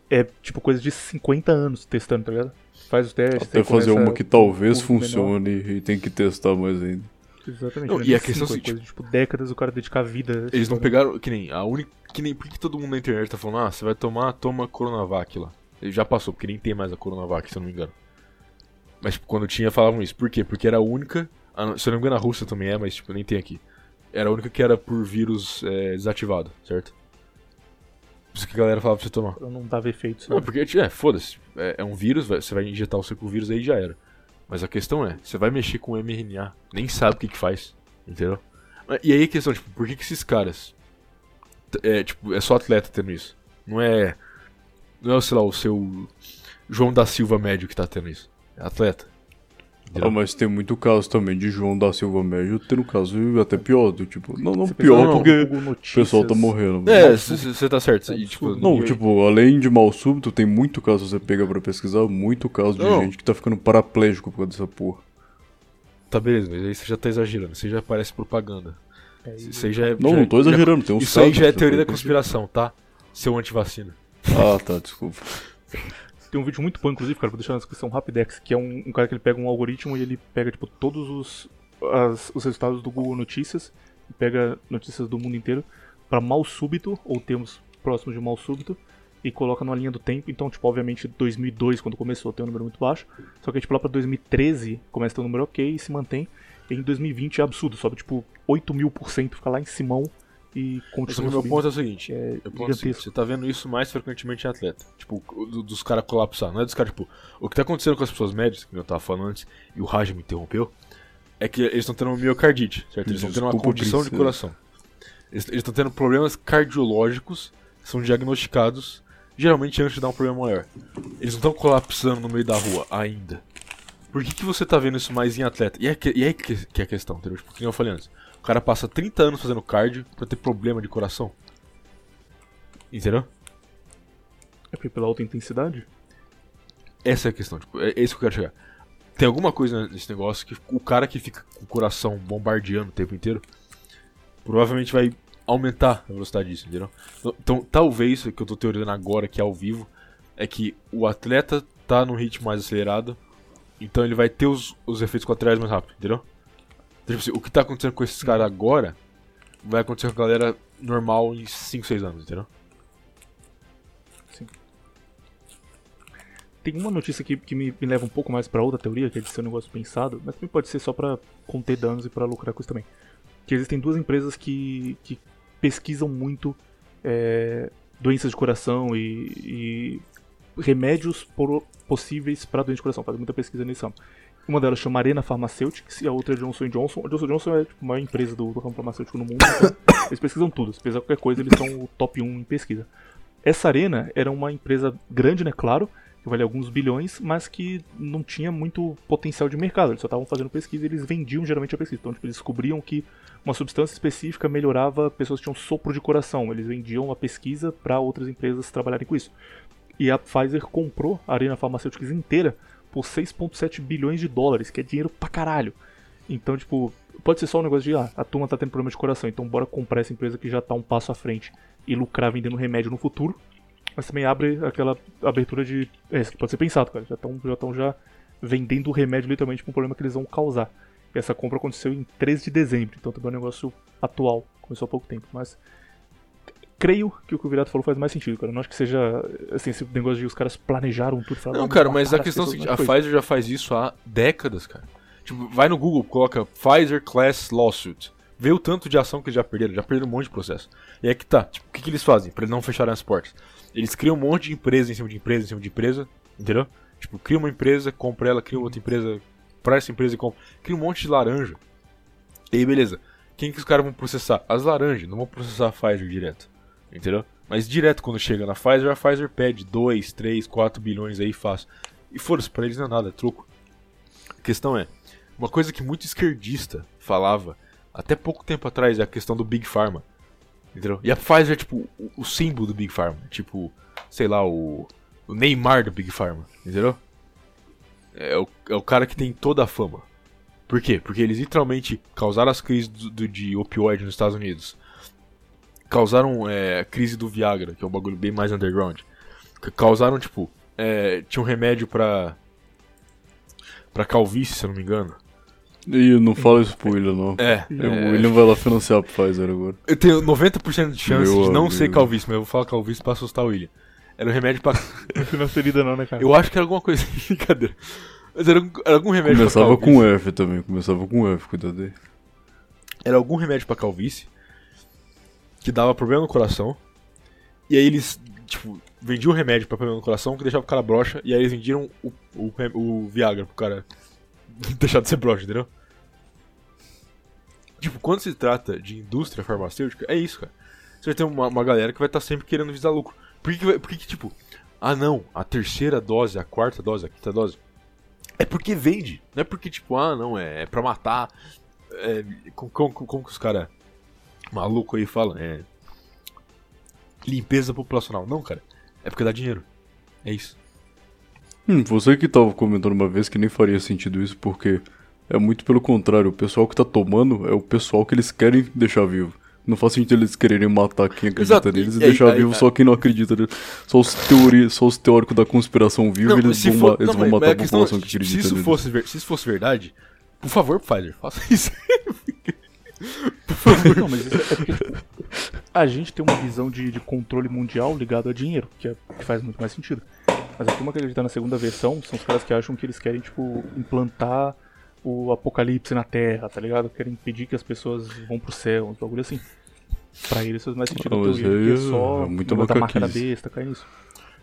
É, tipo, coisa de 50 anos testando, tá ligado? Faz os testes. Até fazer uma que talvez um público menor. funcione e tem que testar mais ainda. Exatamente. Não, né? e a questão é o seguinte- coisa de, tipo, décadas o cara dedicar a vida. Eles não pegaram, que nem, a única, que nem, por que todo mundo na internet tá falando, ah, você vai tomar, toma Coronavac lá. Ele já passou, porque nem tem mais a Coronavac, se eu não me engano. Mas, tipo, quando tinha, falavam isso. Por quê? Porque era a única, a se eu não me engano a Rússia também é, mas, tipo, nem tem aqui. Era a única que era por vírus é, desativado, certo? Isso que a galera falava pra você tomar. Pra não dava efeito, Não, sabe? porque, é, foda-se. É, é um vírus, você vai injetar o seu com o vírus aí e já era. Mas a questão é, você vai mexer com mRNA, nem sabe o que que faz, entendeu? Mas- E aí a questão, tipo, por que que esses caras... É, tipo, é só atleta tendo isso. Não é... Não é, sei lá, o seu João da Silva médio que tá tendo isso. É atleta. Ah, mas tem muito caso também de João da Silva Médio tendo caso até pior, do tipo, não, não Você pior pensa porque o pessoal tá morrendo. É, você tá certo. E, tipo. Não, ninguém- tipo, além de mal súbito, tem muito caso você pega pra pesquisar, muito caso de Não. gente que tá ficando paraplégico por causa dessa porra. Tá beleza, mas aí você já tá exagerando. Você já parece propaganda. É, Isso aí já é... Não, já- não tô já- exagerando, tem uns Isso aí já é teoria da conspiração, tá? Seu antivacina. Ah, tá, desculpa. Tem um vídeo muito bom, inclusive, cara, vou deixar na descrição Rapidex, que é um, um cara que ele pega um algoritmo e ele pega, tipo, todos os, as- os resultados do Google Notícias, pega notícias do mundo inteiro, pra mal súbito, ou termos próximos de mal súbito, e coloca numa linha do tempo. Então, tipo, obviamente, 2002, quando começou, tem um número muito baixo, só que, tipo, lá pra 2013 começa a ter um número ok e se mantém. E em 2020 é absurdo, sobe, tipo, 8 mil por cento, fica lá em Simão e Mas continua meu subindo. ponto é o seguinte: É ponto gigantesco. você tá vendo isso mais frequentemente em atleta. Tipo, do- dos caras colapsar. Não é dos caras, tipo, o que tá acontecendo com as pessoas médias, que eu tava falando antes, e o Raj me interrompeu, é que eles estão tendo uma miocardite, certo? Eles estão tendo uma condição de coração. Eles estão tendo problemas cardiológicos, são diagnosticados geralmente antes de dar um problema maior. Eles não estão colapsando no meio da rua ainda. Por que, que você tá vendo isso mais em atleta? E é, que, e é que, que é a questão, entendeu? Tipo, que eu falei antes. O cara passa 30 anos fazendo cardio pra ter problema de coração. Entendeu? É porque pela alta intensidade? Essa é a questão, tipo, é, é isso que eu quero chegar. Tem alguma coisa nesse negócio que o cara que fica com o coração bombardeando o tempo inteiro provavelmente vai aumentar a velocidade disso, entendeu? Então, então, talvez, o que eu tô teorizando agora, que é ao vivo, é que o atleta tá num ritmo mais acelerado, então ele vai ter os, os efeitos colaterais mais rápido, entendeu? Então, tipo assim, o que tá acontecendo com esses caras agora vai acontecer com a galera normal em 5, 6 anos, entendeu? Tem uma notícia que, que me, me leva um pouco mais pra outra teoria, que é de ser um negócio pensado, mas também pode ser só pra conter danos e pra lucrar com isso também. Que existem duas empresas que, que pesquisam muito é, doenças de coração e, e remédios por- possíveis para doenças de coração. Fazem muita pesquisa ramo. Uma delas chama Arena Pharmaceutics e a outra é Johnson Johnson. A Johnson Johnson é tipo, a maior empresa do, do ramo farmacêutico no mundo. Então eles pesquisam tudo. Se pesquisar qualquer coisa, eles são o top 1 em pesquisa. Essa Arena era uma empresa grande, né? Claro, que valia alguns bilhões, mas que não tinha muito potencial de mercado. Eles só estavam fazendo pesquisa e eles vendiam geralmente a pesquisa. Então, tipo, eles descobriam que uma substância específica melhorava pessoas que tinham sopro de coração. Eles vendiam a pesquisa para outras empresas trabalharem com isso. E a Pfizer comprou a Arena Pharmaceuticals inteira por 6,7 bilhões de dólares, que é dinheiro pra caralho. Então, tipo, pode ser só um negócio de, ah, a turma tá tendo problema de coração, então bora comprar essa empresa que já tá um passo à frente e lucrar vendendo remédio no futuro. Mas também abre aquela abertura de. É, isso que pode ser pensado, cara. Já estão já, tão já vendendo o remédio literalmente pra um problema que eles vão causar. E essa compra aconteceu em 13 de dezembro, então também é um negócio atual, começou há pouco tempo, mas creio que o que o Virato falou faz mais sentido, cara. Eu não acho que seja assim, esse negócio de os caras planejaram tudo. Falaram, Não, "Ah, cara, mas a questão é a pessoas", seguinte, a mas foi. Pfizer já faz isso há décadas, cara. Tipo, vai no Google, coloca Pfizer Class Lawsuit. Vê o tanto de ação que eles já perderam, já perderam um monte de processo. E é que tá, tipo, o que, que eles fazem pra eles não fecharem as portas? Eles criam um monte de empresa em cima de empresa, em cima de empresa, entendeu? Tipo, cria uma empresa, compra ela, cria outra empresa, pra essa empresa e compra. Cria um monte de laranja. E aí, beleza. Quem que os caras vão processar? As laranjas, não vão processar a Pfizer direto. Entendeu? Mas direto quando chega na Pfizer, a Pfizer pede 2, 3, 4 bilhões aí fácil. E foda-se, pra eles não é nada, é troco. A questão é, uma coisa que muito esquerdista falava até pouco tempo atrás é a questão do Big Pharma. Entendeu? E a Pfizer é tipo o, o símbolo do Big Pharma. Tipo, sei lá, o, o Neymar do Big Pharma. Entendeu? É o, é o cara que tem toda a fama. Por quê? Porque eles literalmente causaram as crises do, do- de opioide nos Estados Unidos. Causaram é, a crise do Viagra, que é um bagulho bem mais underground. Causaram, tipo, é, tinha um remédio pra. pra calvície, se eu não me engano. E não fala isso pro William, não. É, É, O William vai lá financiar pro Pfizer agora. Eu tenho 90% de chance Meu de não ser amigo. calvície, mas eu vou falar calvície pra assustar o William. Era um remédio pra. Não ferida não, né, cara? Eu acho que era alguma coisa. Brincadeira. Mas era, era algum remédio Começava pra calvície. com F também, começava com F, cuidado aí. Era algum remédio pra calvície. Que dava problema no coração. E aí eles, tipo, vendiam o remédio pra problema no coração que deixava o cara broxa. E aí eles vendiam o, o, o Viagra pro cara deixar de ser broxa, entendeu? Tipo, quando se trata de indústria farmacêutica, é isso, cara. Você vai ter uma, uma galera que vai estar sempre querendo visar lucro. Por que, por que que, tipo, ah não, a terceira dose, a quarta dose, a quinta dose? É porque vende. Não é porque, tipo, ah não, é, é pra matar. É, como, como, como que os caras maluco aí falam? É. Limpeza populacional. Não, cara. É porque dá dinheiro. É isso. Hum, você que tava comentando uma vez que nem faria sentido isso, porque é muito pelo contrário, o pessoal que tá tomando é o pessoal que eles querem deixar vivo. Não faz sentido eles quererem matar quem acredita Exato, neles e, e aí- deixar aí- vivo aí- só quem não acredita neles. Só os, teori só os teóricos da conspiração vivo, Não, eles vão, for- eles não, vão matar mas a questão população é, que acredita se isso neles. fosse ver- Se isso fosse verdade, por favor, Pfizer, faça isso. Não, mas isso é porque a gente tem uma visão de, de controle mundial ligado a dinheiro, que, é, que faz muito mais sentido. Mas a turma que acredita na segunda versão são os caras que acham que eles querem, tipo, implantar o apocalipse na Terra, tá ligado? Querem impedir que as pessoas vão pro céu, uns bagulho assim. Pra eles faz mais sentido mas teoria, aí que é é só muita botar a marca da besta, cai nisso.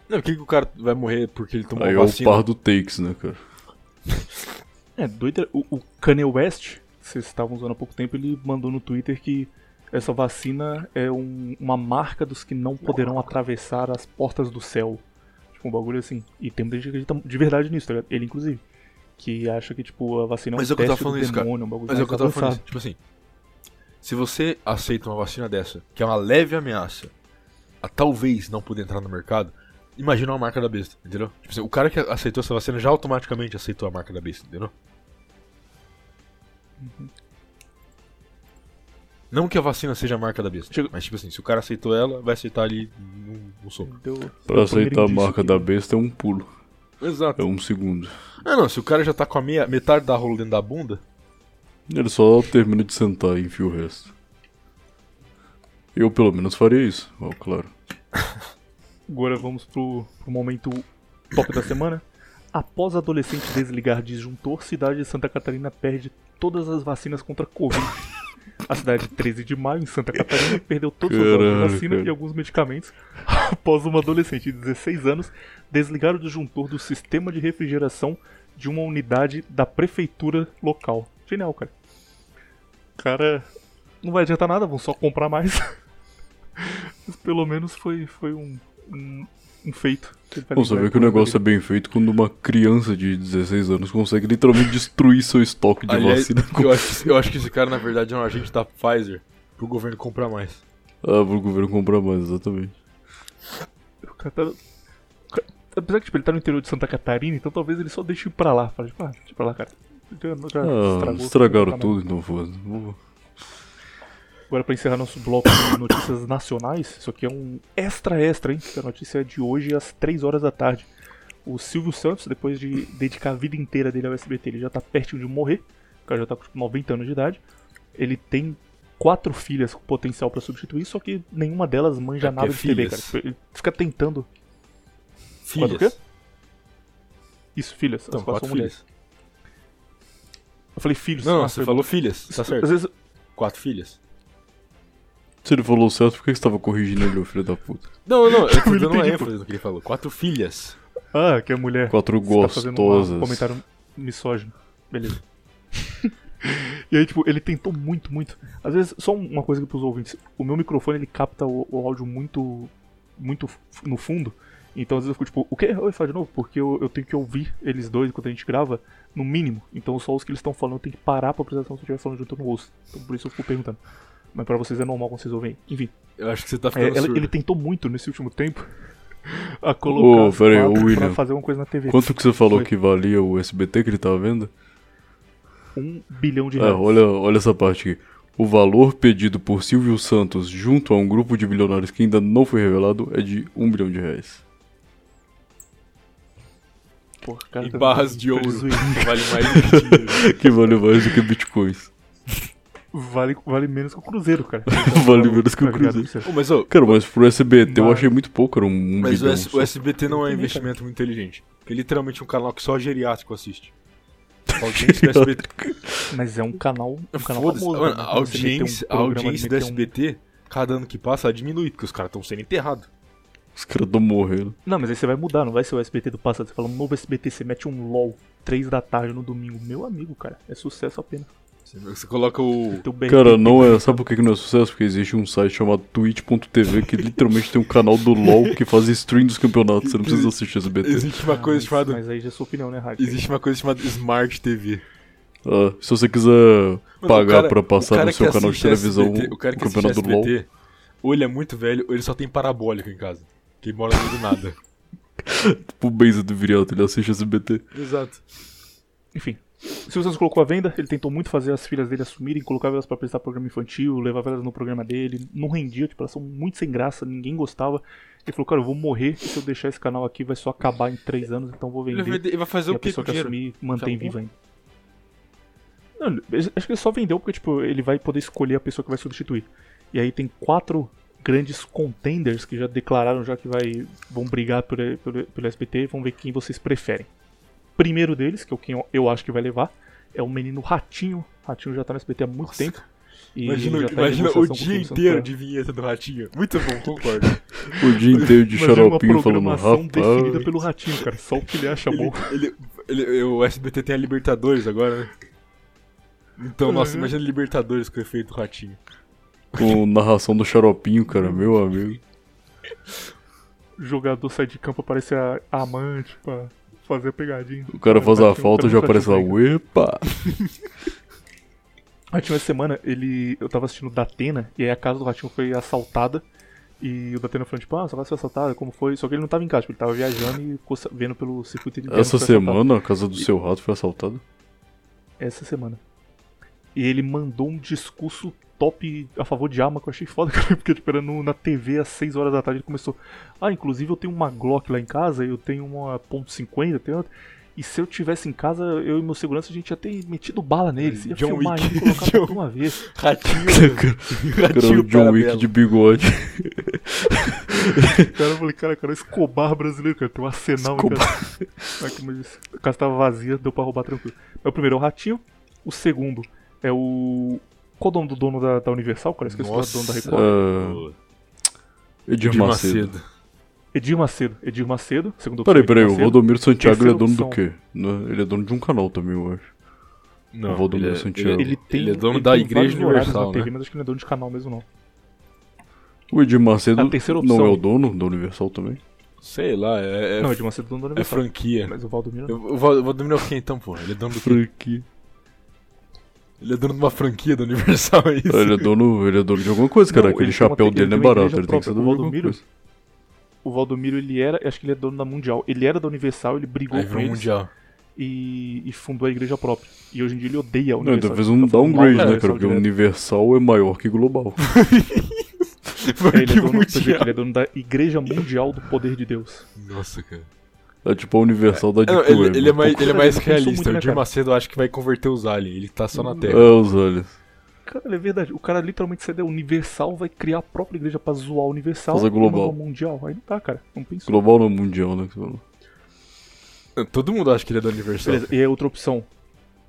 Não, por que, que o cara vai morrer porque ele tomou Aí é uma o vacina? par do takes, né, cara? É, doido. O, o Kanye West, vocês estavam usando há pouco tempo, ele mandou no Twitter que essa vacina é um- uma marca dos que não poderão atravessar as portas do céu. Tipo, um bagulho assim. E tem muita gente que acredita de verdade nisso, tá ligado? Ele, inclusive. Que acha que, tipo, a vacina é um Mas é teste do isso, cara. demônio, um bagulho Mas é o que eu tava falando. avançado. Tipo assim, se você aceita uma vacina dessa, que é uma leve ameaça, a talvez não poder entrar no mercado, imagina uma marca da besta, entendeu? Tipo assim, o cara que aceitou essa vacina já automaticamente aceitou a marca da besta, entendeu? Não que a vacina seja a marca da besta, Chega- mas tipo assim, se o cara aceitou ela, vai aceitar ali no, no soco. Deu- Pra aceitar a marca que- da besta é um pulo. Exato. É um segundo. Ah não, se o cara já tá com a meia, metade da rola dentro da bunda, Ele só termina de sentar e enfia o resto. Eu pelo menos faria isso, ó, claro. Agora vamos pro, pro momento top da semana. Após adolescente desligar disjuntor, cidade de Santa Catarina perde todas as vacinas contra a Covid. A cidade de 13 de maio, em Santa Catarina, perdeu todas as doses de Caralho, vacina cara. e alguns medicamentos após uma adolescente de 16 anos desligar o disjuntor do sistema de refrigeração de uma unidade da prefeitura local. Genial, cara. Cara, não vai adiantar nada, vão só comprar mais. Mas pelo menos foi, foi um, um feito. Bom, você vê que o negócio é bem feito quando uma criança de 16 anos consegue literalmente destruir seu estoque de aliás, vacina. com- eu acho, que- eu acho que esse cara na verdade é um agente da Pfizer pro governo comprar mais. Ah, pro governo comprar mais, exatamente. O cara tá- Apesar que tipo, ele tá no interior de Santa Catarina, então talvez ele só deixe ir pra lá. Fala, tipo, ah, deixa pra lá, cara. Já, já Ah, estragou, estragaram não tá tudo, então foda. Vou- Agora, pra encerrar nosso bloco de notícias nacionais, isso aqui é um extra extra, hein? A notícia é de hoje às 3 horas da tarde. O Silvio Santos, depois de dedicar a vida inteira dele ao SBT, ele já tá pertinho de morrer. O cara já tá com tipo, 90 anos de idade. Ele tem quatro filhas com potencial pra substituir, só que nenhuma delas manja É nada de TV, filhas. cara. Ele fica tentando. Filhas. Quatro o quê? Isso, filhas. Então, as quatro quatro mulheres. filhas. Eu falei filhos. Não, ah, você falou filhas. Tá Às certo. vezes, Quatro filhas. Se ele falou certo, por que você tava corrigindo ele, filho da puta? Não, não, eu tô dando uma ênfase no que ele falou. Quatro filhas. Ah, que é mulher. Quatro Você tá gostosas. um comentário misógino. Beleza. e aí, tipo, ele tentou muito, muito. Às vezes, só uma coisa aqui pros ouvintes. O meu microfone, ele capta o, o áudio muito, muito no fundo. Então, às vezes eu fico tipo, o quê? Oi, fala de novo. Porque eu, eu tenho que ouvir eles dois enquanto a gente grava, no mínimo. Então, só os que eles estão falando, eu tenho que parar pra prestar atenção se eu estiver falando junto eu não ouço. Então, por isso eu fico perguntando. Mas pra vocês é normal quando vocês ouvem. Enfim, Eu acho que você tá é, ficando ela- surdo. ele tentou muito nesse último tempo a colocar aí, quatro ô, pra William. fazer uma coisa na TV. Quanto que você falou Foi. que valia o SBT que ele tava vendo? Um bilhão de É, reais. olha, olha essa parte aqui. O valor pedido por Silvio Santos junto a um grupo de bilionários que ainda não foi revelado é de um bilhão de reais. Porra, cara, Em tá- barras de ouro. Vale mais do que que vale mais do que bitcoins. Vale, vale menos que o Cruzeiro, cara. Vale menos que o Tá? Cruzeiro. Ô, mas, ô, Cara, mas pro SBT eu Mas- achei muito pouco, era um, mas o. S- só. o SBT não é um investimento muito inteligente. Porque é literalmente um canal que só geriátrico assiste. A audiência do SBT. Mas é um canal, um canal famoso. Mano, né? a você meter um audiência, a audiência do meter um- SBT, cada ano que passa, ela diminui, porque os caras estão sendo enterrados. Os caras tão morrendo. Não, mas aí você vai mudar, não vai ser o SBT do passado. Você fala um novo SBT, você mete um LOL, 3 da tarde no domingo. Meu amigo, cara, é sucesso apenas. Você, coloca o. Cara, não é. Sabe por que não é sucesso? Porque existe um site chamado twitch.tv que literalmente tem um canal do LoL que faz stream dos campeonatos. Você não precisa assistir SBT. Existe uma Ah, coisa mas, chamada. Mas aí já é sua opinião, né, Rádio? Existe uma coisa chamada Smart TV. Ah, se você quiser Mano, pagar cara- pra passar no seu canal de televisão SBT, o cara o que campeonato do LoL. SBT, ou ele é muito velho, ou ele só tem parabólica em casa. Que ele mora no meio do nada. Tipo o Benza do Viriato, ele assiste SBT. Exato. Enfim. O Silvio Santos colocou a venda, ele tentou muito fazer as filhas dele assumirem, colocava elas pra prestar programa infantil, levava elas no programa dele, não rendia, tipo, elas são muito sem graça, ninguém gostava. Ele falou, cara, eu vou morrer se eu deixar esse canal aqui vai só acabar em três anos, então vou vender. ele vai fazer e o a que com pessoa que assumir mantém viva ainda. Não, acho que ele só vendeu porque, tipo, ele vai poder escolher a pessoa que vai substituir. E aí tem quatro grandes contenders que já declararam já que vai, vão brigar pelo, pelo, pelo SBT, vão ver quem vocês preferem. Primeiro deles, que é o quem eu, acho que vai levar, é o menino Ratinho. Ratinho já tá no SBT há muito Nossa, tempo. E Imagina, tá imagina o dia inteiro de vinheta do Ratinho. Muito bom, concordo. O dia inteiro de xaropinho falando programação definida rapaz. pelo Ratinho, cara. Só o que ele acha Ele, bom. ele, ele- o SBT tem a Libertadores agora, né? Então, nossa, Uhum. imagina Libertadores com o efeito Ratinho. Com narração do xaropinho, cara, meu amigo. O jogador sai de campo, aparece a, a amante pra fazer a pegadinha. O cara faz a falta e já aparece lá, uepa! Ratinho, essa semana, ele. Eu tava assistindo Datena, e aí a casa do Ratinho foi assaltada. E o Datena falou, tipo, ah, sua casa foi assaltada, como foi? Só que ele não tava em casa, tipo, ele tava viajando e ficou vendo pelo circuito interno. Essa semana a casa do seu rato foi assaltada. Essa semana. E ele mandou um discurso top a favor de arma que eu achei foda, cara, porque tipo, era no, na TV às 6 horas da tarde ele começou. Ah, inclusive eu tenho uma Glock lá em casa, eu tenho uma ponto .50, tenho outra. E se eu tivesse em casa, eu e meu segurança, a gente ia ter metido bala nele. Ia John filmar Wick. ele e colocar John- de uma vez. Ratinho. Cara, o John Wick de bigode. Cara, eu falei, cara, cara, Escobar brasileiro, cara, tem um arsenal em casa. Eu disse, A casa tava vazia, deu pra roubar tranquilo. É o primeiro é o Ratinho, o segundo é o. Qual o nome do dono da, da Universal, cara? Esqueci qual é o dono da Record. Ah, Edir Edir Macedo. Macedo. Edir Macedo. Edir Macedo, segundo Peraí, opção, peraí, Edir o. Valdomiro Santiago ele é Terceira dono do opção. quê? Não, Ele é dono de um canal também, eu acho. Não, O Valdomiro ele é- Santiago. ele- Ele tem, Ele é dono ele da tem Igreja Universal, na TV, né? mas acho que não é dono de canal mesmo, não. O Edir Macedo A terceira opção. não é o dono da Universal também? Sei lá, é, é, não, Edir Macedo é dono da é Universal. franquia. Mas o Valdomiro não. O o Valdomiro é o quê então, pô? Ele é dono do quê? Franquia. Ele é dono de uma franquia da Universal, é isso? Ele é dono, ele é dono de alguma coisa, cara. Não, Aquele chapéu ele dele não é barato, ele tem que ser dono O de alguma Valdomiro- coisa. O Valdomiro, ele era, acho que ele é dono da Mundial. Ele era da Universal, ele brigou Aí com eles mundial. e, e fundou a igreja própria. E hoje em dia ele odeia a Não, Universal. então fez um tá downgrade, né, cara? Porque o Universal é maior que Global. É, ele, é dono, mundial. ele é dono da Igreja Mundial do Poder de Deus. Nossa, cara. É tipo a Universal da Não, Deep ele, Web. ele é mais, ele é mais muito, realista. o Dir cara? Macedo acho que vai converter os aliens. Ele tá só na Terra. É, os olhos. Cara, é verdade. O cara literalmente cedeu. Universal vai criar a própria igreja pra zoar a Universal. Fazer e global. o mundial. Aí não tá, cara. Não pensou. Global não mundial, né? falou. Todo mundo acha que ele é da Universal. Beleza, e aí outra opção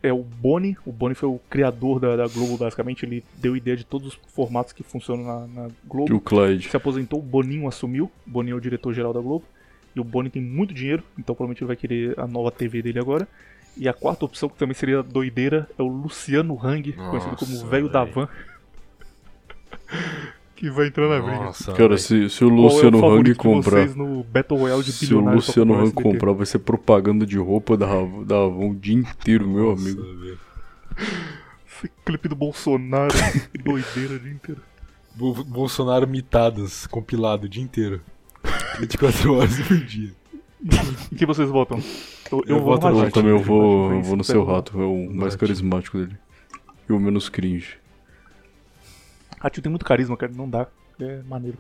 é o Boni. O Boni foi o criador da, da Globo, basicamente. Ele deu ideia de todos os formatos que funcionam na, na E Globo. o Clyde. Se aposentou, o Boninho assumiu. O Boninho é o diretor-geral da Globo. E o Boni tem muito dinheiro, então provavelmente ele vai querer a nova TV dele agora. E a quarta opção, que também seria doideira, é o Luciano Hang, conhecido como Nossa, o velho da van. que vai entrar na briga. Nossa, Cara, se, se o Qual é Luciano Hang favorito de comprar. vocês no Battle Royale de Se o Luciano Hang comprar, vai ser propaganda de roupa da, da Avon o dia inteiro, meu Nossa, amigo. Esse clipe do Bolsonaro, que doideira o dia inteiro. Bo- Bolsonaro mitadas, compilado o dia inteiro. 24 horas por dia. Em que vocês votam? Eu, Eu vou voto no no Eu Ratinho, também eu eu vou, eu vou no seu rato, é o mais carismático dele. E o menos cringe. Ratinho tem muito carisma, cara, não dá. É maneiro.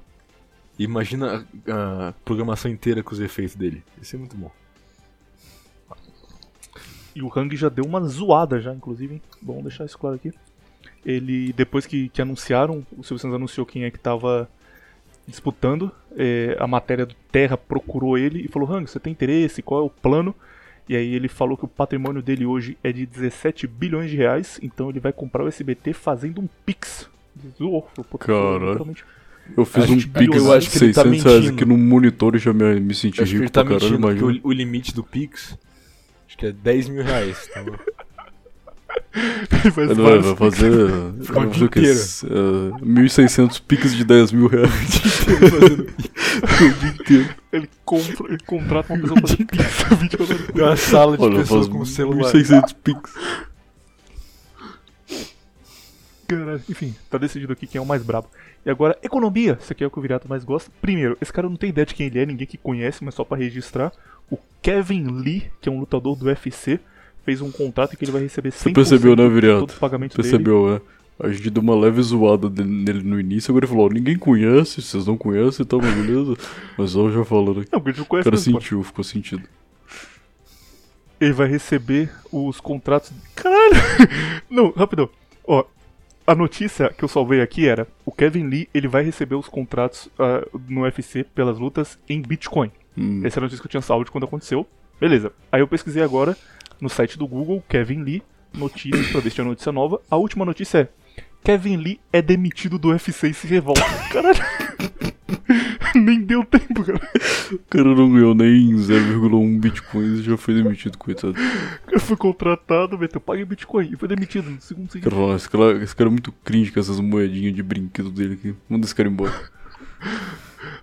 Imagina a, a programação inteira com os efeitos dele. Isso é muito bom. E o Hang já deu uma zoada já, inclusive, hein? Bom deixar isso claro aqui. Ele, depois que, que anunciaram, o Silvio Santos anunciou quem é que tava disputando, é, a matéria do Terra procurou ele e falou, Hang, você tem interesse? Qual é o plano? E aí ele falou que o patrimônio dele hoje é de 17 bilhões de reais, então ele vai comprar o SBT fazendo um Pix. Zoou. falou, "Pô, Caralho. literalmente, Eu fiz Acho um pix eu acho que ele tá 600 reais mentindo. aqui no monitor e já me, me senti Acho que rico ele tá pra caralho, o, o limite do Pix acho que é 10 mil reais. Tá bom? ele faz vai, fazer, Ficar vai o o dia eh, 1.600 piques de 10 mil reais. Ele, compra, ele contrata uma pessoa pra fazer pizza 24 horas por Tem uma sala de Olha, pessoas com celular. 1.600 piques. Caralho, enfim, tá decidido aqui quem é o mais brabo. E agora, economia. Esse aqui é o que o Virato mais gosta. Primeiro, esse cara não tem ideia de quem ele é, ninguém que conhece, mas só pra registrar. O Kevin Lee, que é um lutador do UFC, fez um contrato em que ele vai receber 100% Você percebeu, né, Viriato? todos os pagamentos dele. Percebeu, né? A gente deu uma leve zoada nele no início, agora ele falou, ó, ninguém conhece, vocês não conhecem e tal, mas beleza. Mas ó, já falando aqui. Não, porque a gente não O conhece cara sentiu, ficou sentido. Ele vai receber os contratos. Caralho! Não, rapidão. Ó, a notícia que eu salvei aqui era: o Kevin Lee ele vai receber os contratos ah, no UFC pelas lutas em Bitcoin. Hum. Essa era a notícia que eu tinha salvo de quando aconteceu. Beleza. Aí eu pesquisei agora no site do Google, Kevin Lee, notícias, pra ver se tinha notícia nova. A última notícia é: Kevin Lee é demitido do UFC e se revolta. Caralho. Nem deu tempo, cara. O cara não ganhou nem 0,1 bitcoins e já foi demitido, coitado. O cara foi contratado, meteu, pague Bitcoin e foi demitido no segundo seguinte. cara esse cara, esse cara é muito cringe com essas moedinhas de brinquedo dele aqui. Manda esse cara embora.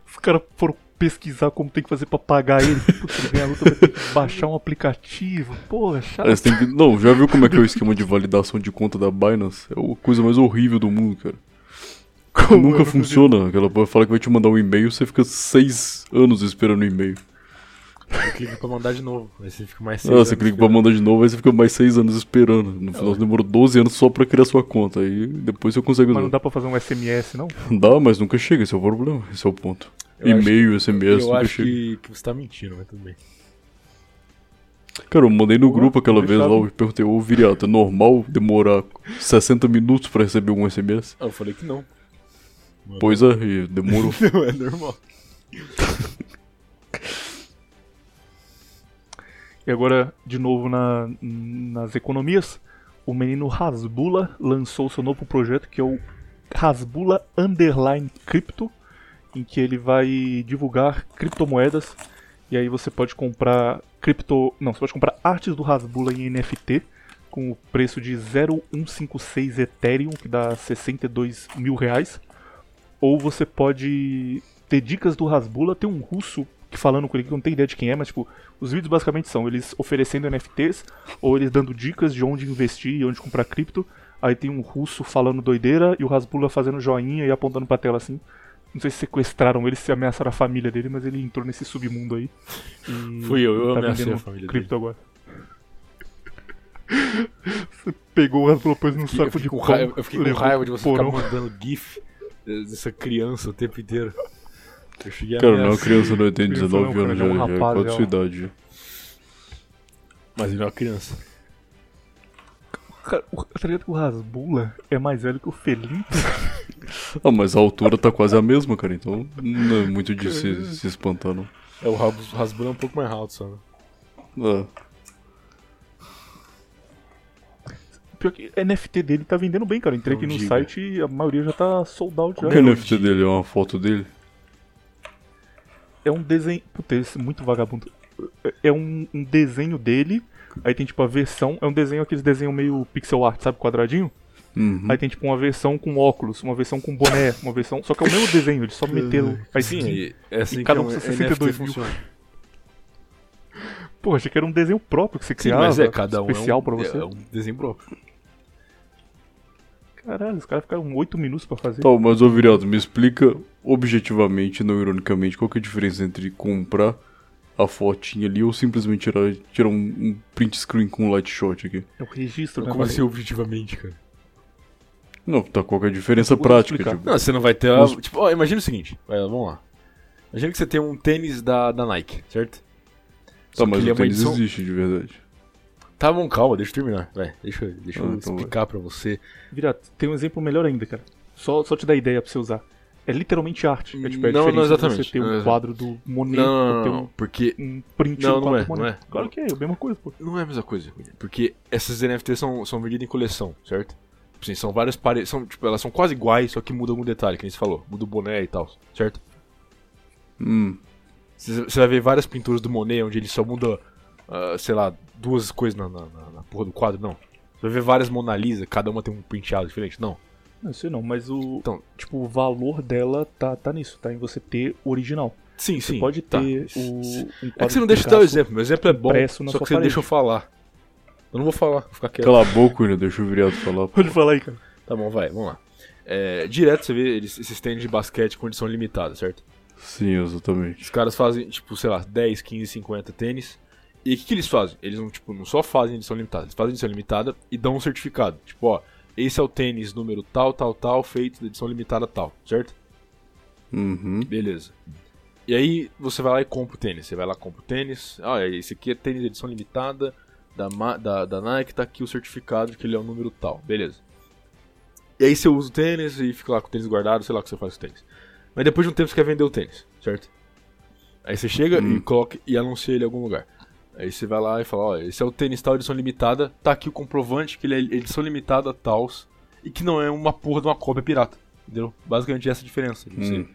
Os caras foram pesquisar como tem que fazer pra pagar ele. Putz, ele ganha a luta, vai ter que baixar um aplicativo. Porra, chato. Que... Não, já viu como é que é o esquema de validação de conta da Binance? É a coisa mais horrível do mundo, cara. Como Nunca funciona. Aquela fala que vai te mandar um e-mail, você fica seis anos esperando o e-mail. Você clica pra mandar de novo. Aí você fica mais seis Ah, você clica pra mandar de novo, aí você fica mais seis anos esperando. No final você demorou 12 anos só pra criar sua conta. Aí depois você consegue Mas não dá pra fazer um SMS, não? Dá, mas nunca chega, esse é o problema. Esse é o ponto. Eu E-mail, SMS, Eu nunca acho chega. que, que você tá mentindo, mas tudo bem. Cara, eu mandei no Boa, grupo aquela vez lá, eu- eu perguntei, ô Viriato, é normal demorar 60 minutos pra receber algum SMS? Ah, eu falei que não. Pois é, demorou. Não, é normal. E agora, de novo na, nas economias, o menino Rasbula lançou seu novo projeto que é o Rasbula Underline Crypto, em que ele vai divulgar criptomoedas. E aí você pode comprar cripto. Não, você pode comprar artes do Rasbula em NFT com o preço de 0,156 Ethereum, que dá 62 mil reais. Ou você pode ter dicas do Rasbula. Tem um russo que falando com ele que eu não tenho ideia de quem é, mas tipo, os vídeos basicamente são eles oferecendo NFTs ou eles dando dicas de onde investir e onde comprar cripto. Aí tem um russo falando doideira e o Rasbula fazendo joinha e apontando pra tela assim. Não sei se sequestraram ele, se ameaçaram a família dele, mas ele entrou nesse submundo aí. Fui eu, eu tá ameacei a família cripto agora. Você pegou o Rasbula, pôs num saco de com pão, raiva, eu fiquei com raiva de você pro ficar porão. mandando GIF dessa criança o tempo inteiro. Eu cheguei a Cara, não, a ameaçar. criança não tem Criança 19 não, cara, anos, é já, já é rapaz, quase já. sua idade. já. Mas ele é uma criança. Cara, o, tá ligado que o Rasbula é mais velho que o Felinto? Ah, mas a altura tá quase a mesma, cara, então não é muito de se, se espantar, não. É, o Ras- Rasbula é um pouco mais alto só, né? Ah, Pior que a NFT dele tá vendendo bem, cara. Eu Entrei Não aqui no diga. site e a maioria já tá sold out já. o NFT dele é uma foto dele? É um desenho. Puta, esse é muito vagabundo. É um, um desenho dele. Aí tem tipo a versão. É um desenho, aqueles desenhos meio pixel art, sabe? Quadradinho. Uhum. Aí tem tipo uma versão com óculos, uma versão com boné, uma versão. Só que é o mesmo desenho, eles só meteram. Aí Sim, sim. e é assim E cada é um um custa NFT 62 mil. funciona. Pô, achei que era um desenho próprio que você Sim, criava. mas é, cada um especial é um, pra você. É um desenho próprio. Caralho, os caras ficaram 8 minutos pra fazer. Tá, mas ô Viriato, me explica objetivamente, não ironicamente, qual que é a diferença entre comprar a fotinha ali ou simplesmente tirar, tirar um, um print screen com um light shot aqui? É o registro, né? Como assim, objetivamente, cara? Não, tá, qual que é a diferença Eu prática? Tipo, Não, você não vai ter. a- Tipo, ó, imagina o seguinte, vai, vamos lá. Imagina que você tem um tênis da, da Nike, certo? tá, Só que mas ele é o uma tênis edição- existe de verdade. Tá bom, calma, deixa eu terminar. Vai, deixa, eu- deixa eu Ah, então vai. explicar pra você. Vira, tem um exemplo melhor ainda, cara. Só, só te dar ideia pra você usar. É literalmente arte. É tipo, é a Não, não exatamente. você ter um quadro do Monet Não, não, não, um, porque um print Não, do não quadro é, do Monet. não é. Claro que é, é a mesma coisa, pô. não é a mesma coisa. Porque essas NFTs são, são vendidas em coleção, certo? Assim, são várias paredes. São, tipo, elas são quase iguais, só que muda algum detalhe, que nem você falou. Muda o boné e tal, certo? Hum, Você vai ver várias pinturas do Monet onde ele só muda, ah, sei lá, duas coisas na, na, na- na porra do quadro, não. Você vai ver várias Mona Lisa, cada uma tem um penteado diferente, não. Não sei não, mas o. Então- tipo, o valor dela tá, tá nisso, tá? Em você ter o original. Sim, Você sim. pode tá. ter o. Um É que você não de deixa eu dar o exemplo, meu exemplo é bom, só que você parede. deixa eu falar. Eu não vou falar, vou ficar quieto. cala a boca, William, deixa o Viriato falar. Pode falar aí, cara. Tá bom, vai, vamos lá. É, direto você vê eles, esses tênis de basquete com edição limitada, certo? Sim, exatamente. Os caras fazem, tipo, sei lá, 10, 15, 50 tênis. E o que, que eles fazem? Eles não, tipo, não só fazem edição limitada, eles fazem edição limitada e dão um certificado. Tipo, ó, esse é o tênis número tal, tal, tal, feito de edição limitada tal, certo? Uhum. Beleza. E aí você vai lá e compra o tênis. Você vai lá e compra o tênis. Ah, esse aqui é tênis de edição limitada da, da, da Nike, tá aqui o certificado de que ele é o número tal. Beleza. E aí você usa o tênis e fica lá com o tênis guardado, sei lá o que você faz com o tênis. Mas depois de um tempo você quer vender o tênis, certo? Aí você chega Hum. e coloca e anuncia ele em algum lugar. Aí você vai lá e fala, ó, esse é o tênis tal, edição limitada, tá aqui o comprovante que ele é edição limitada tals e que não é uma porra de uma cópia pirata. Entendeu? Basicamente essa é a diferença. de você- Hum.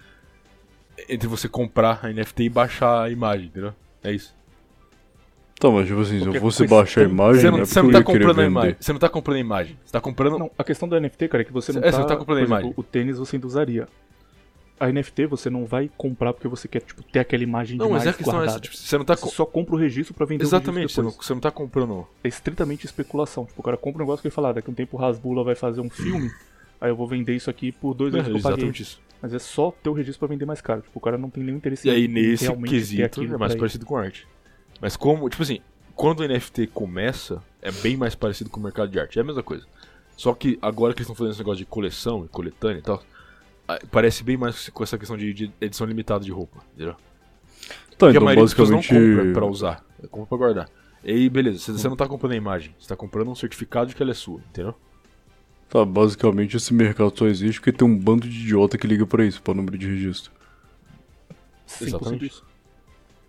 entre você comprar a NFT e baixar a imagem, entendeu? É isso. Tá, mas tipo assim, se eu fosse baixar a imagem, Você não é você não tá comprando a imagem. Você não tá comprando a imagem. Você tá comprando. Não, a questão do NFT, cara, é que você não É, tá. você não tá comprando a por exemplo, imagem. O tênis você ainda usaria. A NFT você não vai comprar porque você quer, tipo, ter aquela imagem Não, demais mas é a questão é essa. guardada. Tipo, você não tá. Você só compra o registro pra vender Exatamente, o você não, você não tá comprando. É estritamente especulação. Tipo, o cara compra um negócio que ele fala, ah, daqui a um tempo o Hasbula vai fazer um filme, aí eu vou vender isso aqui por dois É, anos que eu paguei. exatamente isso. Mas é só ter o registro pra vender mais caro. Tipo, o cara não tem nenhum interesse E aí, nesse realmente quesito, é mais parecido com arte. Mas como, tipo assim, quando o NFT começa, é bem mais parecido com o mercado de arte. É a mesma coisa. Só que agora que eles estão fazendo esse negócio de coleção e coletânea e tal, parece bem mais com essa questão de, de edição limitada de roupa, entendeu? Tá, então das pessoas não basicamente. compra pra usar, é compra pra guardar. E aí, beleza, você, você não tá comprando a imagem, você tá comprando um certificado de que ela é sua, entendeu? Tá, basicamente esse mercado só existe porque tem um bando de idiota que liga pra isso, pra número de registro. 100% Exatamente. isso.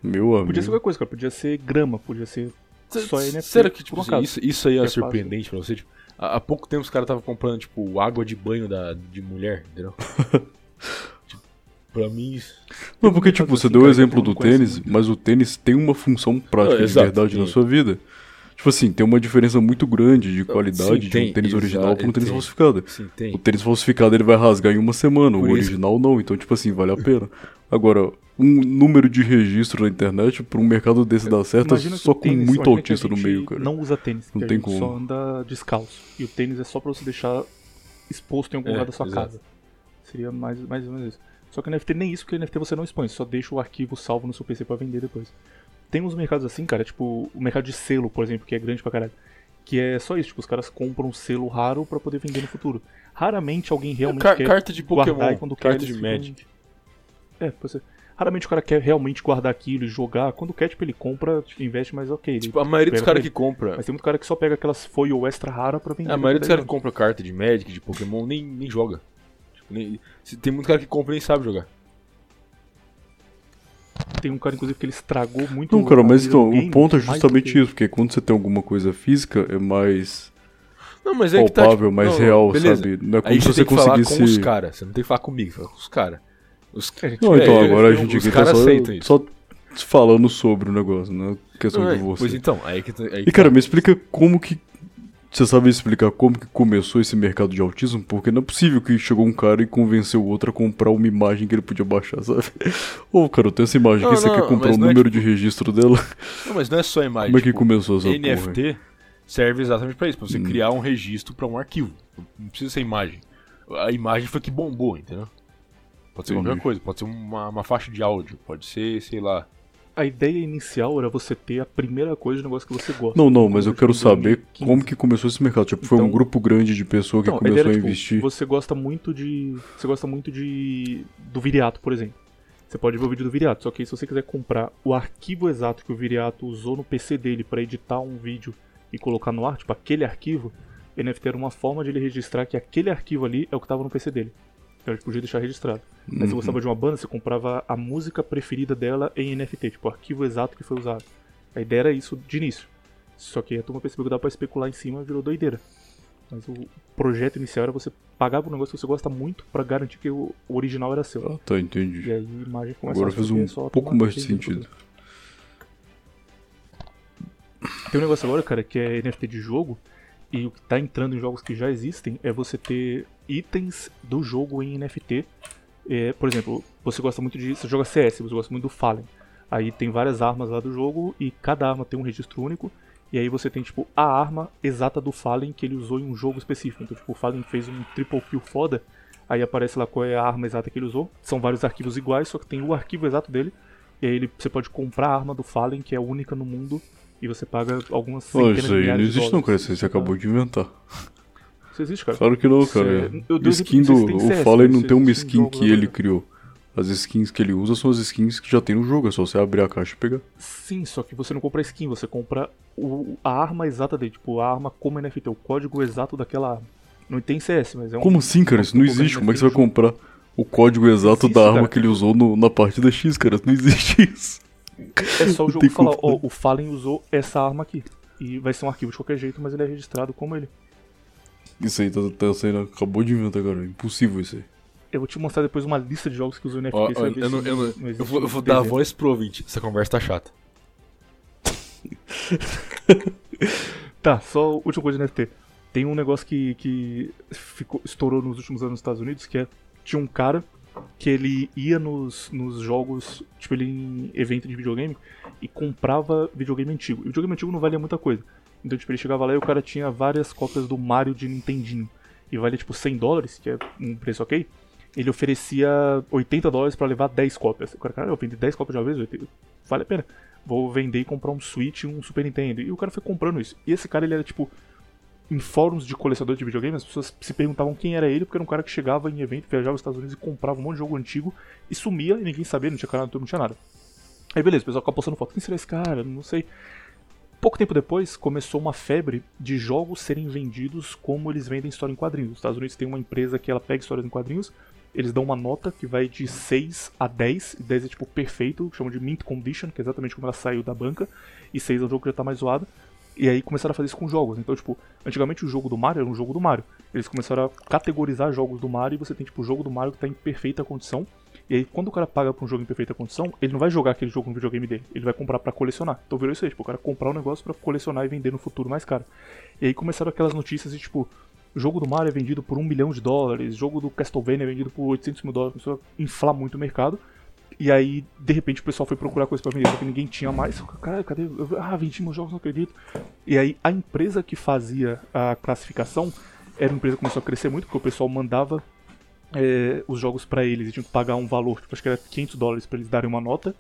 Meu amigo. Podia ser qualquer coisa, cara. Podia ser grama, podia ser só NFT. Será que, tipo, assim, isso, isso aí é é fácil. surpreendente pra você? Tipo, há, pouco tempo os caras estavam comprando, tipo, água de banho da, de mulher, entendeu? tipo, pra mim. isso- Não, porque, tipo, você deu o exemplo do tênis, muito. mas o tênis tem uma função prática Ah, de exato, verdade na tem. sua vida. Tipo assim, tem uma diferença muito grande de qualidade sim, de um tênis original para um tênis tem. falsificado. Sim, tem. O tênis falsificado ele vai rasgar em uma semana, Por o isso- original não, então, tipo assim, vale a pena. Agora, um número de registro na internet pra um mercado desse dar certo é só com tênis, muito autista no meio, cara. Não usa tênis, Não tem como. só anda descalço. E o tênis é só pra você deixar exposto em algum É, lugar da sua exato. casa. Seria mais, mais ou menos isso. Só que o NFT nem isso, porque o NFT você não expõe, você só deixa o arquivo salvo no seu PC pra vender depois. Tem uns mercados assim, cara, tipo o mercado de selo, por exemplo, que é grande pra caralho. Que é só isso, tipo, os caras compram um selo raro pra poder vender no futuro. Raramente alguém realmente Car- quer carta de guardar Pokémon, e quando quer carta eles de ficam- Magic. É, pode ser. Raramente o cara quer realmente guardar aquilo e jogar. Quando quer, tipo, ele compra, investe, mas ok. Tipo, a maioria dos caras que compra. Mas tem muito cara que só pega aquelas foil extra rara pra vender. A maioria dos caras que compra. compra carta de Magic, de Pokémon, nem, nem joga. Tipo, nem- tem muito cara que compra e nem sabe jogar. Tem um cara, inclusive, que ele estragou muito Não, cara, mas então, game, o ponto é justamente isso, porque quando você tem alguma coisa física, é mais Não, mas é que tá, palpável, tipo, mais não, real, beleza. sabe? Não é como Aí se você você tem que falar com os conseguisse. caras, você não tem que falar comigo, fala com os caras. Os... É, Não, então, É, agora a eu- gente aqui tá caras só, só falando sobre o negócio, não é questão Não, é, de você. Pois então, aí que, aí E que cara, tá. me explica como que. Você sabe explicar como que começou esse mercado de autismo? Porque não é possível que chegou um cara e convenceu o outro a comprar uma imagem que ele podia baixar, sabe? Ô, cara, eu tenho essa imagem aqui, você não, quer comprar o não é número de registro dela? Não, mas não é só imagem. Como é que tipo, começou essa porra? NFT serve exatamente pra isso, pra você Hum. criar um registro pra um arquivo. Não precisa ser imagem. A imagem foi que bombou, entendeu? Pode ser Entendi. qualquer coisa, pode ser uma, uma faixa de áudio, pode ser, sei lá. A ideia inicial era você ter a primeira coisa de negócio que você gosta. Não, não, mas eu quero saber 2015. como que começou esse mercado. Tipo, foi um Então- grupo grande de pessoas que Então, a ideia começou era, a tipo, investir. Você gosta muito de. Você gosta muito de. do Viriato, por exemplo. Você pode ver o vídeo do Viriato, só que se você quiser comprar o arquivo exato que o Viriato usou no PC dele para editar um vídeo e colocar no ar, tipo aquele arquivo, NFT era uma forma de ele registrar que aquele arquivo ali é o que estava no PC dele. Então ele podia deixar registrado. Aí se você Uhum. gostava de uma banda, você comprava a música preferida dela em NFT, tipo o arquivo exato que foi usado. A ideia era isso de início. Só que a turma percebeu que dá pra especular em cima e virou doideira. Mas o projeto inicial era você pagar por um negócio que você gosta muito pra garantir que o original era seu. Ah, tá, E entendi. aí a imagem começa Agora a fez um pouco mais de sentido. Tem um negócio agora, cara, que é NFT de jogo. E o que tá entrando em jogos que já existem é você ter itens do jogo em NFT. É, por exemplo, você gosta muito de. Você joga CS, você gosta muito do Fallen. Aí tem várias armas lá do jogo e cada arma tem um registro único. E aí você tem, tipo, a arma exata do Fallen que ele usou em um jogo específico. Então, tipo, o Fallen fez um triple kill foda. Aí aparece lá qual é a arma exata que ele usou. São vários arquivos iguais, só que tem o arquivo exato dele. E aí ele, você pode comprar a arma do Fallen, que é única no mundo. E você paga algumas centenas isso de aí não existe não, cara. Isso aí você acabou de inventar. Isso existe, cara. Claro que não, cara. é- eu dei Skin do. O Fallen não tem uma skin que ele agora. criou. As skins que ele usa são as skins que já tem no jogo, é só você abrir a caixa e pegar. Sim, só que você não compra a skin, você compra o- a arma exata dele. Tipo, a arma como NFT, o código exato daquela arma. Não tem CS, mas é um. Como assim, cara? Isso não existe. Como é que você vai comprar o código exato Existe, da arma cara. que ele usou no- na partida X, cara? Não existe isso. É só o jogo falar, ó, o Fallen usou essa arma aqui. E vai ser um arquivo de qualquer jeito, mas ele é registrado como ele. Isso aí tá, tá saindo. Acabou de inventar, cara. Impossível isso aí. Eu vou te mostrar depois uma lista de jogos que usam NFT. Ó, ó, eu, não, eu, não- eu vou, eu vou dar a voz pro ouvinte. Essa conversa tá chata. Tá, só última coisa de NFT. Tem um negócio que, que ficou, estourou nos últimos anos nos Estados Unidos, que é tinha um cara que ele ia nos, nos jogos, tipo ele em evento de videogame e comprava videogame antigo. E videogame antigo não valia muita coisa. Então tipo ele chegava lá e o cara tinha várias cópias do Mario de Nintendinho. E valia tipo 100 dólares, que é um preço ok. Ele oferecia 80 dólares pra levar 10 cópias. O cara, cara, eu vendi 10 cópias de uma vez, 80, vale a pena. Vou vender e comprar um Switch e um Super Nintendo. E o cara foi comprando isso. E esse cara, ele era tipo. Em fóruns de colecionador de videogame, as pessoas se perguntavam quem era ele, porque era um cara que chegava em evento, viajava aos Estados Unidos e comprava um monte de jogo antigo e sumia e ninguém sabia, não tinha canal não tinha nada. Aí beleza, o pessoal ficava postando foto. Quem será esse cara? Não sei. Pouco tempo depois, começou uma febre de jogos serem vendidos como eles vendem história em quadrinhos. Os Estados Unidos tem uma empresa que ela pega histórias em quadrinhos, eles dão uma nota que vai de 6 a 10, e 10 é tipo perfeito, chamam de mint condition, que é exatamente como ela saiu da banca, e 6 é o jogo que já tá mais zoado. E aí começaram a fazer isso com jogos. Então, tipo, antigamente o jogo do Mario era um jogo do Mario. Eles começaram a categorizar jogos do Mario e você tem, tipo, o jogo do Mario que tá em perfeita condição. E aí, quando o cara paga pra um jogo em perfeita condição, ele não vai jogar aquele jogo no videogame dele. Ele vai comprar pra colecionar. Então virou isso aí, tipo, o cara comprar um negócio pra colecionar e vender no futuro mais caro. E aí começaram aquelas notícias de, tipo, jogo do Mario é vendido por um milhão de dólares, jogo do Castlevania é vendido por 800 mil dólares. Começou a inflar muito o mercado. E aí, de repente, o pessoal foi procurar coisa pra vender, só que ninguém tinha mais. Cara, cadê? Ah, vendi meus jogos, não acredito. E aí, a empresa que fazia a classificação era uma empresa que começou a crescer muito, porque o pessoal mandava é, os jogos pra eles e tinham que pagar um valor, tipo, acho que era 500 dólares pra eles darem uma nota.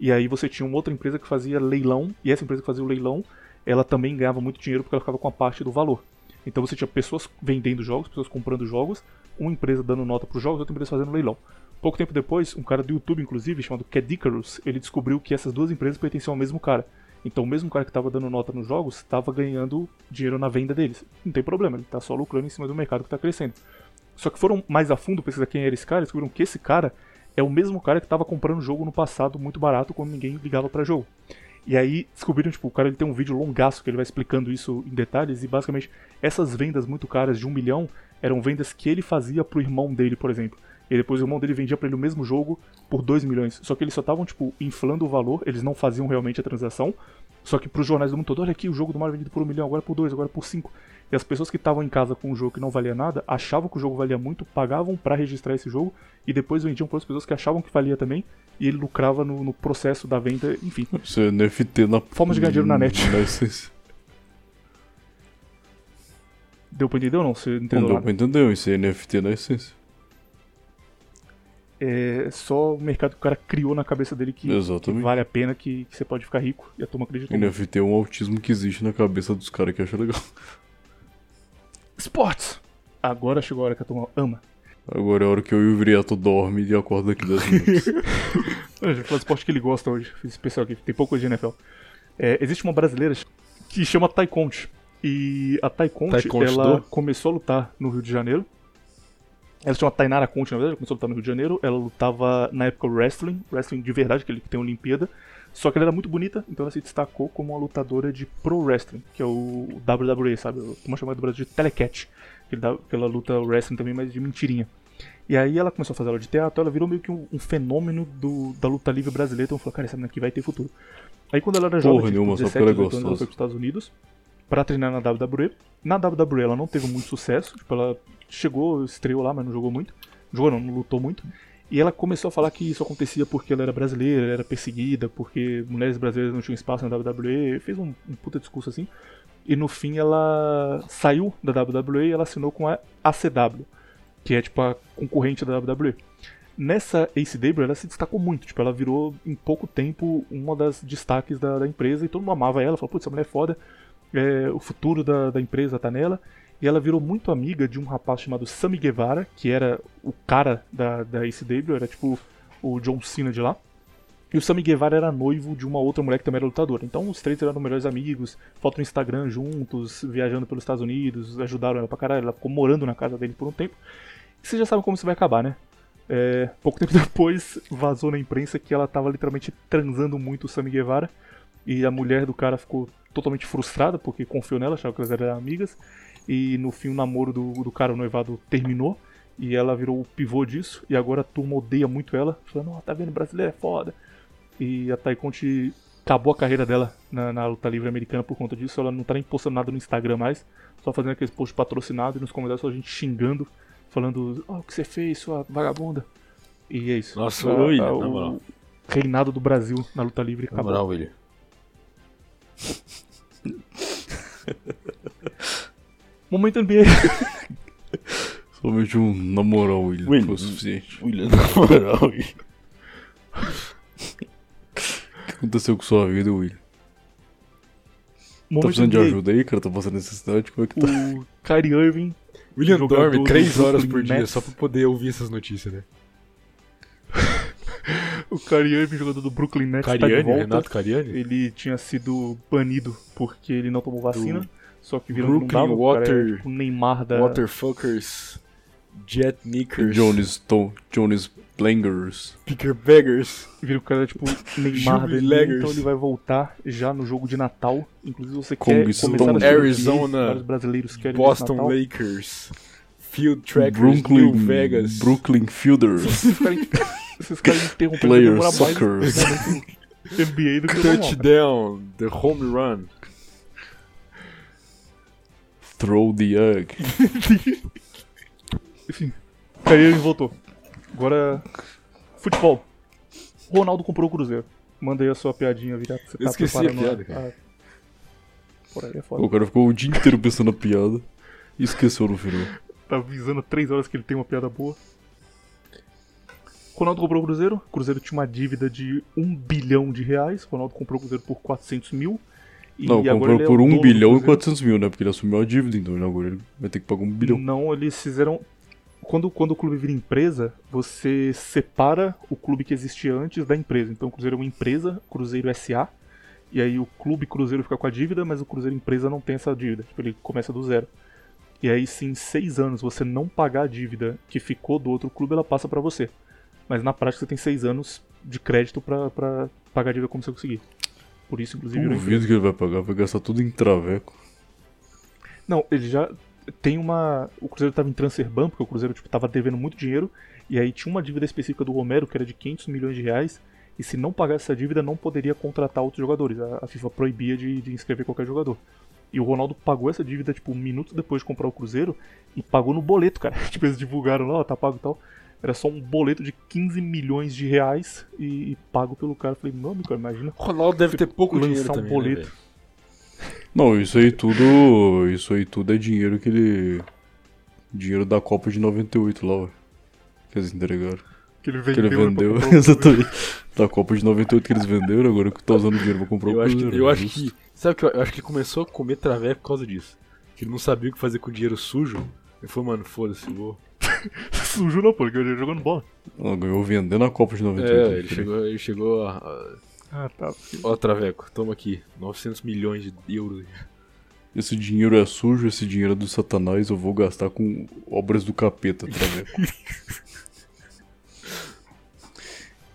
E aí você tinha uma outra empresa que fazia leilão, e essa empresa que fazia o leilão, ela também ganhava muito dinheiro porque ela ficava com a parte do valor. Então você tinha pessoas vendendo jogos, pessoas comprando jogos, uma empresa dando nota pros jogos, outra empresa fazendo leilão. Pouco tempo depois, um cara do YouTube, inclusive, chamado Cadicarus, ele descobriu que essas duas empresas pertenciam ao mesmo cara. Então o mesmo cara que estava dando nota nos jogos estava ganhando dinheiro na venda deles. Não tem problema, ele está só lucrando em cima do mercado que está crescendo. Só que foram mais a fundo pesquisar quem era esse cara descobriram que esse cara é o mesmo cara que estava comprando jogo no passado muito barato quando ninguém ligava para jogo. E aí descobriram, tipo, o cara ele tem um vídeo longaço que ele vai explicando isso em detalhes e basicamente essas vendas muito caras de um milhão eram vendas que ele fazia pro irmão dele, por exemplo. E depois o irmão dele vendia para ele o mesmo jogo por 2 milhões. Só que eles só estavam, tipo, inflando o valor, eles não faziam realmente a transação. Só que pros jornais do mundo todo, olha aqui, o jogo do Mario vendido por um milhão, agora por dois, agora por cinco. E as pessoas que estavam em casa com um jogo que não valia nada, achavam que o jogo valia muito, pagavam para registrar esse jogo e depois vendiam para as pessoas que achavam que valia também e ele lucrava no, no processo da venda, enfim. Isso é NFT na. Forma de ganhar dinheiro na net. Deu pra entender ou não? Você Não entendeu deu nada? pra entender, isso é NFT na essência. É só o mercado que o cara criou na cabeça dele que, que vale a pena, que, que você pode ficar rico e a turma acreditou. muito. NFT é um autismo que existe na cabeça dos caras que acham legal. Esportes! Agora chegou a hora que a turma ama. Agora é a hora que eu e o Vrieto dorme e acorda daqui 10 minutos. A gente vai falar do esporte que ele gosta hoje. Fiz especial aqui, tem pouco de NFL. É, existe uma brasileira que chama Tai Conte. E a Tai Conte, Tai Conte ela do? começou a lutar no Rio de Janeiro. Ela se chama Tainara Conte, na verdade, ela começou a lutar no Rio de Janeiro. Ela lutava na época wrestling, wrestling de verdade, aquele que tem Olimpíada. Só que ela era muito bonita, então ela se destacou como uma lutadora de pro wrestling, que é o WWE, sabe? Como chamada do Brasil de Telecat. Que dá- luta wrestling também, mas de mentirinha. E aí ela começou a fazer aula de teatro, ela virou meio que um, um fenômeno do, da luta livre brasileira. Então falou, cara, essa menina aqui vai ter futuro. Aí quando ela era Porra jovem, nenhuma, tipo, porque 17, ela é 18 anos, ela foi para os Estados Unidos pra treinar na WWE. Na WWE ela não teve muito sucesso, tipo, ela chegou, estreou lá, mas não jogou muito. Jogou não, não lutou muito. E ela começou a falar que isso acontecia porque ela era brasileira, ela era perseguida, porque mulheres brasileiras não tinham espaço na WWE, fez um, um puta discurso assim. E no fim ela saiu da WWE e ela assinou com a ACW, que é tipo a concorrente da WWE. Nessa ACW ela se destacou muito, tipo, ela virou em pouco tempo uma das destaques da, da empresa e todo mundo amava ela, falou, putz, essa mulher é foda, é, o futuro da, da empresa tá nela. E ela virou muito amiga de um rapaz chamado Sammy Guevara, que era o cara da, da ACW, era tipo o John Cena de lá. E o Sammy Guevara era noivo de uma outra mulher que também era lutadora. Então os três eram melhores amigos, foto no Instagram juntos, viajando pelos Estados Unidos, ajudaram ela pra caralho. Ela ficou morando na casa dele por um tempo. E vocês já sabem como isso vai acabar, né? É, pouco tempo depois vazou na imprensa que ela tava literalmente transando muito o Sammy Guevara. E a mulher do cara ficou totalmente frustrada porque confiou nela, achava que elas eram amigas. E no fim o namoro do, do cara, o noivado, terminou. E ela virou o pivô disso. E agora a turma odeia muito ela. Falando, ó, tá vendo, brasileira é foda. E a Conte acabou a carreira dela na, na luta livre americana por conta disso. Ela não tá nem postando nada no Instagram mais. Só fazendo aqueles posts patrocinados e nos comentários só a gente xingando. Falando, ó, o que você fez, sua vagabunda. E é isso. Nossa, A- William, a- na o moral. reinado do Brasil na luta livre Na acabou. moral, William. Momento NBA. Somente um na moral, William, William. foi o suficiente. William, na moral, William. O que aconteceu com sua vida, William? Tá Momento precisando de ajuda aí, cara? Tá passando necessidade? Como é que tá? O Kyrie Irving William dorme do 3 horas por dia só pra poder ouvir essas notícias, né? O Kyrie Irving, jogador do Brooklyn Nets, tá de Cariani, volta. Renato Cariani? Ele tinha sido banido porque ele não tomou vacina. Só que viram Brooklyn não dava, o cara Water- era tipo Neymar da... Waterfuckers, Jet Nickers, Jones, Tom, Jones Blangers. Picker Beggars. Viram que o cara tipo Neymar da então ele vai voltar já no jogo de Natal. Inclusive você Kong quer Stone. começar a Arizona, vários brasileiros querem Boston Natal. Lakers, Field Trackers, Brooklyn, New Vegas. Brooklyn Fielders. Esses caras esses caras interrompendo Player Suckers. NBA do que o normal. Touchdown, The Home Run. Throw the egg. Enfim, Kyrie Irving voltou. Agora, futebol. Ronaldo comprou o Cruzeiro. Manda aí a sua piadinha, virar. Você Eu tá esqueci a preparando piada, cara. a- Por aí é foda. O cara ficou o dia inteiro pensando na piada e esqueceu no final. Tá avisando três horas que ele tem uma piada boa. Ronaldo comprou o Cruzeiro. O Cruzeiro tinha uma dívida de 1 bilhão de reais. Ronaldo comprou o Cruzeiro por 400 mil. Não, agora comprou ele é por o 1 dono do bilhão e Cruzeiro. 400 mil, né? Porque ele assumiu a dívida, então agora ele vai ter que pagar 1 bilhão. Não, eles fizeram. quando, quando o clube vira empresa, você separa o clube que existia antes da empresa. Então o Cruzeiro é uma empresa, Cruzeiro SA, e aí o clube Cruzeiro fica com a dívida, mas o Cruzeiro empresa não tem essa dívida. Tipo, ele começa do zero. E aí, se em seis anos você não pagar a dívida que ficou do outro clube, ela passa pra você. Mas na prática você tem seis anos de crédito pra pagar a dívida como você conseguir. Por isso, inclusive. Duvido que ele vai pagar, vai gastar tudo em traveco. Não, ele já tem uma. O Cruzeiro tava em transfer ban, porque o Cruzeiro tipo, tava devendo muito dinheiro. E aí tinha uma dívida específica do Romero, que era de 500 milhões de reais. E se não pagasse essa dívida, não poderia contratar outros jogadores. A, a FIFA proibia de, de inscrever qualquer jogador. E o Ronaldo pagou essa dívida, tipo, minutos depois de comprar o Cruzeiro. E pagou no boleto, cara. tipo, eles divulgaram lá, ó, tá pago e tal. Era só um boleto de 15 milhões de reais e, e pago pelo cara. Eu falei, não, meu cara, imagina. O Ronaldo deve ter pouco lançar dinheiro um também, boleto. né? Não, isso aí tudo. Isso aí tudo é dinheiro que ele. Dinheiro da Copa de 98 lá, ué. Que eles entregaram. Que ele Que vendeu. ele né, pra vendeu. o Cruzeiro. Exatamente. Da Copa de 98 que eles venderam, agora que tá usando dinheiro pra comprar o Eu acho, que, eu acho justo. que. Sabe o que eu, eu acho que ele começou a comer traveco por causa disso. Que ele não sabia o que fazer com o dinheiro sujo. Ele falou, mano, foda-se, vou. Sujo não, pô, porque ele jogando bola. Ela ganhou vendendo a Copa de 98. É, né, ele chegou, ele chegou a. a- Ah, tá. Ó, Traveco, toma aqui. 900 milhões de euros. Esse dinheiro é sujo, esse dinheiro é do satanás, eu vou gastar com obras do capeta, vendo?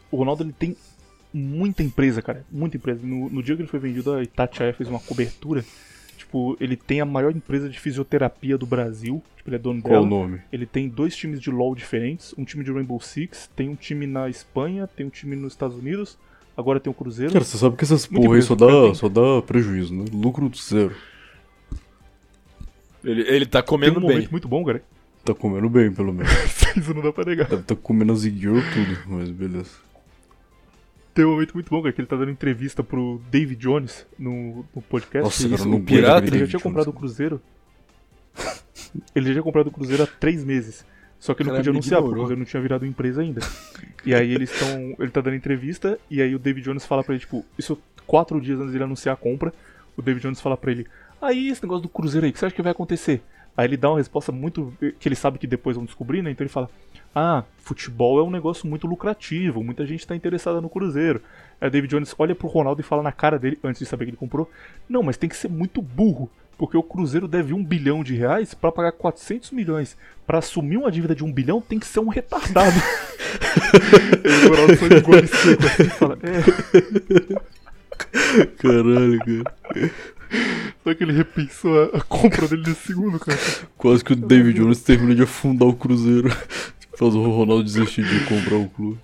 O Ronaldo ele tem muita empresa, cara. Muita empresa. No, no dia que ele foi vendido, a Itatiaia fez uma cobertura. Tipo, ele tem a maior empresa de fisioterapia do Brasil. Tipo, ele é dono Qual o dela. nome? Ele tem dois times de LoL diferentes. Um time de Rainbow Six. Tem um time na Espanha. Tem um time nos Estados Unidos. Agora tem o Cruzeiro. Cara, você sabe que essas Muita porra aí só dá, tem- só dá prejuízo, né? Lucro zero. Ele, ele tá tem comendo um bem. momento muito bom, cara. Tá comendo bem, pelo menos. Isso não dá pra negar. Tá comendo as tudo, mas beleza. Tem um momento muito bom, cara, que ele tá dando entrevista pro David Jones no, no podcast. Nossa, Ele- cara, eu não o pirata, Ele já tinha Jones. comprado o Cruzeiro. Ele já tinha comprado o Cruzeiro há três meses. Só que ele não podia anunciar, porque o. Cruzeiro não tinha virado empresa ainda. E aí eles estão. Ele tá dando entrevista, e aí o David Jones fala pra ele, tipo, isso quatro dias antes dele anunciar a compra. O David Jones fala pra ele, aí esse negócio do Cruzeiro aí, o que você acha que vai acontecer? Aí ele dá uma resposta muito. que ele sabe que depois vão descobrir, né? Então ele fala. Ah, futebol é um negócio muito lucrativo, muita gente tá interessada no Cruzeiro. Aí o David Jones olha pro Ronaldo e fala na cara dele, antes de saber que ele comprou: Não, mas tem que ser muito burro, porque o Cruzeiro deve um bilhão de reais pra pagar 400 milhões. Pra assumir uma dívida de um bilhão tem que ser um retardado. O Ronaldo só engole seco assim e fala: É, Caralho, cara. Só que ele repensou a, a compra dele nesse segundo, cara. Quase que o David Jones termina de afundar o Cruzeiro. Faz o Ronaldo desistir de comprar o clube.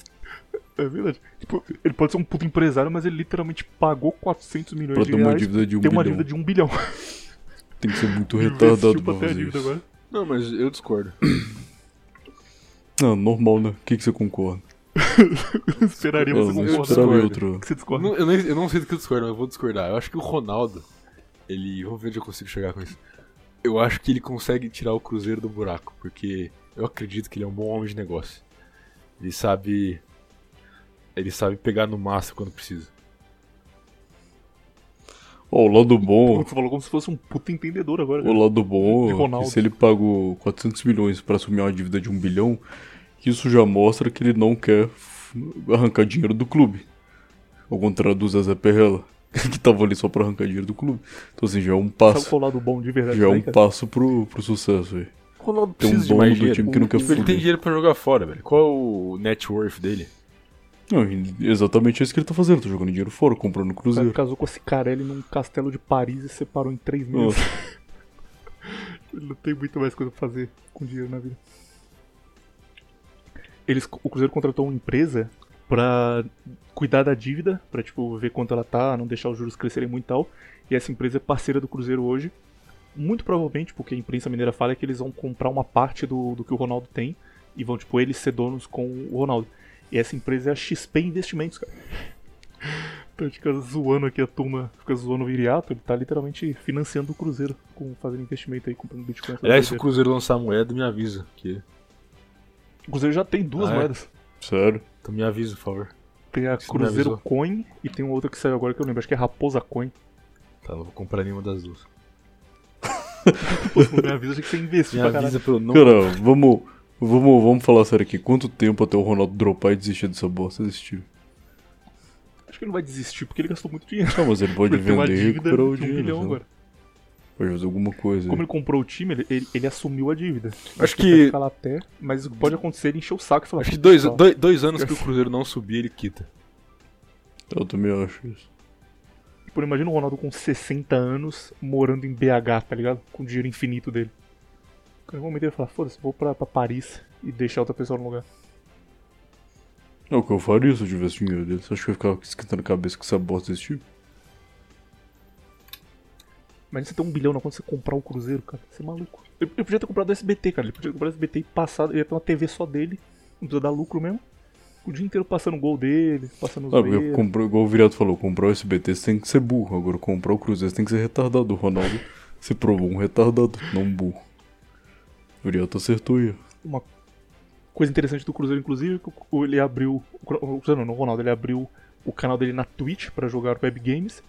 É verdade. Tipo, ele pode ser um puto empresário, mas ele literalmente pagou 400 milhões Pra de ter uma reais. dívida de um tem uma bilhão. dívida de um bilhão. Tem que ser muito retardado pra pra fazer isso. agora. Não, mas eu discordo. Não, normal, né? O que, que você concorda? Esperaria você Eu não concordar. você Eu eu, nem- eu não sei do que eu discordo, mas eu vou discordar. Eu acho que o Ronaldo, ele. Vamos ver onde eu consigo chegar com isso. Eu acho que ele consegue tirar o Cruzeiro do buraco, porque eu acredito que ele é um bom homem de negócio. Ele sabe. Ele sabe pegar no massa quando precisa. O lado bom, Você falou como se fosse um puta entendedor agora. o lado bom é se ele pagou 400 milhões pra assumir uma dívida de um bilhão, isso já mostra que ele não quer arrancar dinheiro do clube. Ao contrário do Zezé Perrella, que tava ali só pra arrancar dinheiro do clube. Então assim, já é um Sabe passo. qual é lado bom de verdade? Já é um cara? passo pro, pro sucesso aí. O Ronaldo Tem um dono mais do dinheiro. time que não quer ele tem dinheiro pra jogar fora, velho. Qual é o net worth dele? Não, exatamente isso que ele tá fazendo, tá jogando dinheiro fora, comprando Cruzeiro. casou com a Cicarelli num castelo de Paris e separou em três meses. Ele não tem muito mais coisa pra fazer com dinheiro na vida. Eles, o Cruzeiro contratou uma empresa pra cuidar da dívida, pra tipo, ver quanto ela tá, não deixar os juros crescerem muito e tal. E essa empresa é parceira do Cruzeiro hoje. Muito provavelmente, porque a imprensa mineira fala é que eles vão comprar uma parte do, do que o Ronaldo tem e vão, tipo, eles ser donos com o Ronaldo. E essa empresa é a XP Investimentos, cara. Então fica zoando aqui a turma, fica zoando o Viriato, ele tá literalmente financiando o Cruzeiro, com, fazendo investimento aí, comprando Bitcoin. Aliás, se o. Cruzeiro lançar moeda, me avisa. Que... O Cruzeiro já tem duas Ah, é? Sério? Então me avisa, por favor. Tem a Você Cruzeiro. Coin e tem uma outra que saiu agora que eu lembro, acho que é Raposa Coin. Tá, não vou comprar nenhuma das duas. Pô, me avisa, achei que você investiu Me pra caralho. avisa pelo não. Cara, vamos, Vamos, vamos falar sério aqui. Quanto tempo até o Ronaldo dropar e desistir dessa bosta desse time? Acho que ele não vai desistir porque ele gastou muito dinheiro. Não, mas ele pode Ele vender e recuperar o de um dinheiro. bilhão sabe? agora. Pode fazer alguma coisa. Como ele comprou o time, ele, ele, ele assumiu a dívida. Acho que- ficar lá até, mas pode acontecer ele encher o saco e falar. Acho que "Pô, dois, dois, dois anos que o Cruzeiro não subir, ele quita. Eu também acho isso. Tipo, imagina o Ronaldo com 60 anos morando em BH, tá ligado? Com o dinheiro infinito dele. Em algum momento ele fala, foda-se, vou pra, pra Paris e deixar outra pessoa no lugar. É o que eu faria se eu tivesse dinheiro dele. Você acha que eu ia ficar esquentando a cabeça com essa bosta desse time? Imagina você ter um bilhão na conta você comprar o Cruzeiro, cara. Você é maluco. Ele, ele podia ter comprado o SBT, cara. Ele podia ter comprado o SBT e passado. Ele ia ter uma TV só dele. Não precisa dar lucro mesmo. O dia inteiro passando o gol dele, passando os Ah, gols. comprou, igual o Viriato falou, comprar o SBT você tem que ser burro. Agora comprar o Cruzeiro você tem que ser retardado. O Ronaldo se provou um retardado, não um burro. O Viriato acertou aí. Uma coisa interessante do Cruzeiro, inclusive, é que ele abriu. O Cru- o Cruzeiro não, o Ronaldo, ele abriu o canal dele na Twitch pra jogar web games.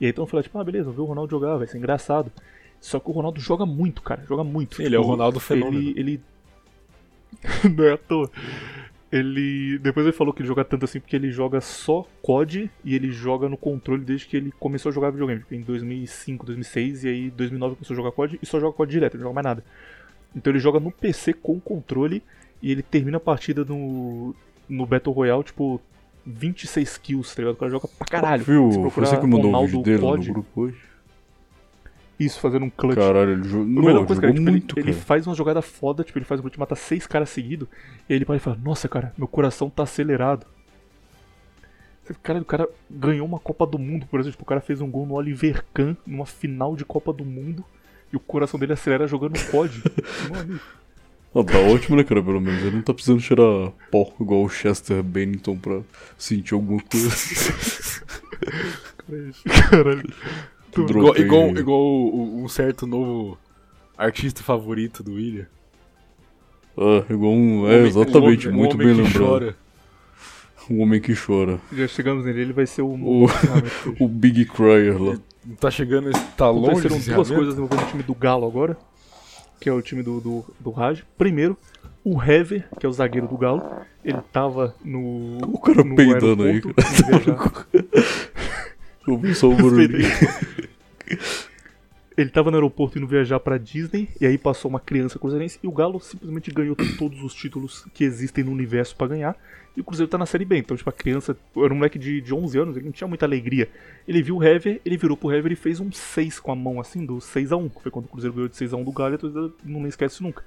E aí então falou, tipo, ah, beleza, vou ver o Ronaldo jogar, vai ser engraçado. Só que o Ronaldo joga muito, cara, joga muito. Ele é o Tipo, Ronaldo fenômeno. Ele. ele... não é à toa. Ele. Depois ele falou que ele joga tanto assim porque ele joga só COD e ele joga no controle desde que ele começou a jogar videogame. Tipo, Em 2005, 2006 e aí em 2009 começou a jogar COD e só joga COD direto, não joga mais nada. Então ele joga no PC com controle e ele termina a partida no, no Battle Royale, tipo, 26 kills, tá ligado? O cara joga pra caralho. Viu? Se você que mandou o Ronaldo vídeo dele lá no grupo hoje? Isso, fazendo um clutch. Caralho, ele jogou. A Não, melhor ele coisa, cara, tipo, ele- muito, ele, cara. faz uma jogada foda, tipo, ele faz um glitch, mata seis caras seguidos, e aí ele para e fala, nossa, cara, meu coração tá acelerado. Cara, o cara ganhou uma Copa do Mundo, por exemplo, tipo, o cara fez um gol no Oliver Kahn, numa final de Copa do Mundo, e o coração dele acelera jogando COD. Mano, Ah, tá ótimo, né, cara? Pelo menos ele não tá precisando cheirar pó igual o Chester Bennington pra sentir alguma coisa. caralho. Igual, igual, igual o- um certo novo artista favorito do William. Ah, igual um. É, exatamente, o homem- muito o bem homem que lembrado. chora. Um homem que chora. Já chegamos nele, ele vai ser o... O, o Big Cryer lá. Tá chegando, esse- tá longe Aconteceram duas coisas envolvendo o time do Galo agora, que é o time do, do, do Raj. Primeiro, o Hever, que é o zagueiro do Galo, ele tava no. O cara no peidando aí, viajar. Eu só o barulhinho. Ele tava no aeroporto indo viajar pra Disney, e aí passou uma criança cruzeirense, e o Galo simplesmente ganhou todos os títulos que existem no universo pra ganhar, e o Cruzeiro tá na Série B. Então, tipo, a criança, era um moleque de, de 11 anos, ele não tinha muita alegria. Ele viu o Hever, ele virou pro Hever e fez um 6 com a mão, assim, do 6x1, que foi quando o Cruzeiro ganhou de 6x1 do Galo, e torcida não esquece nunca.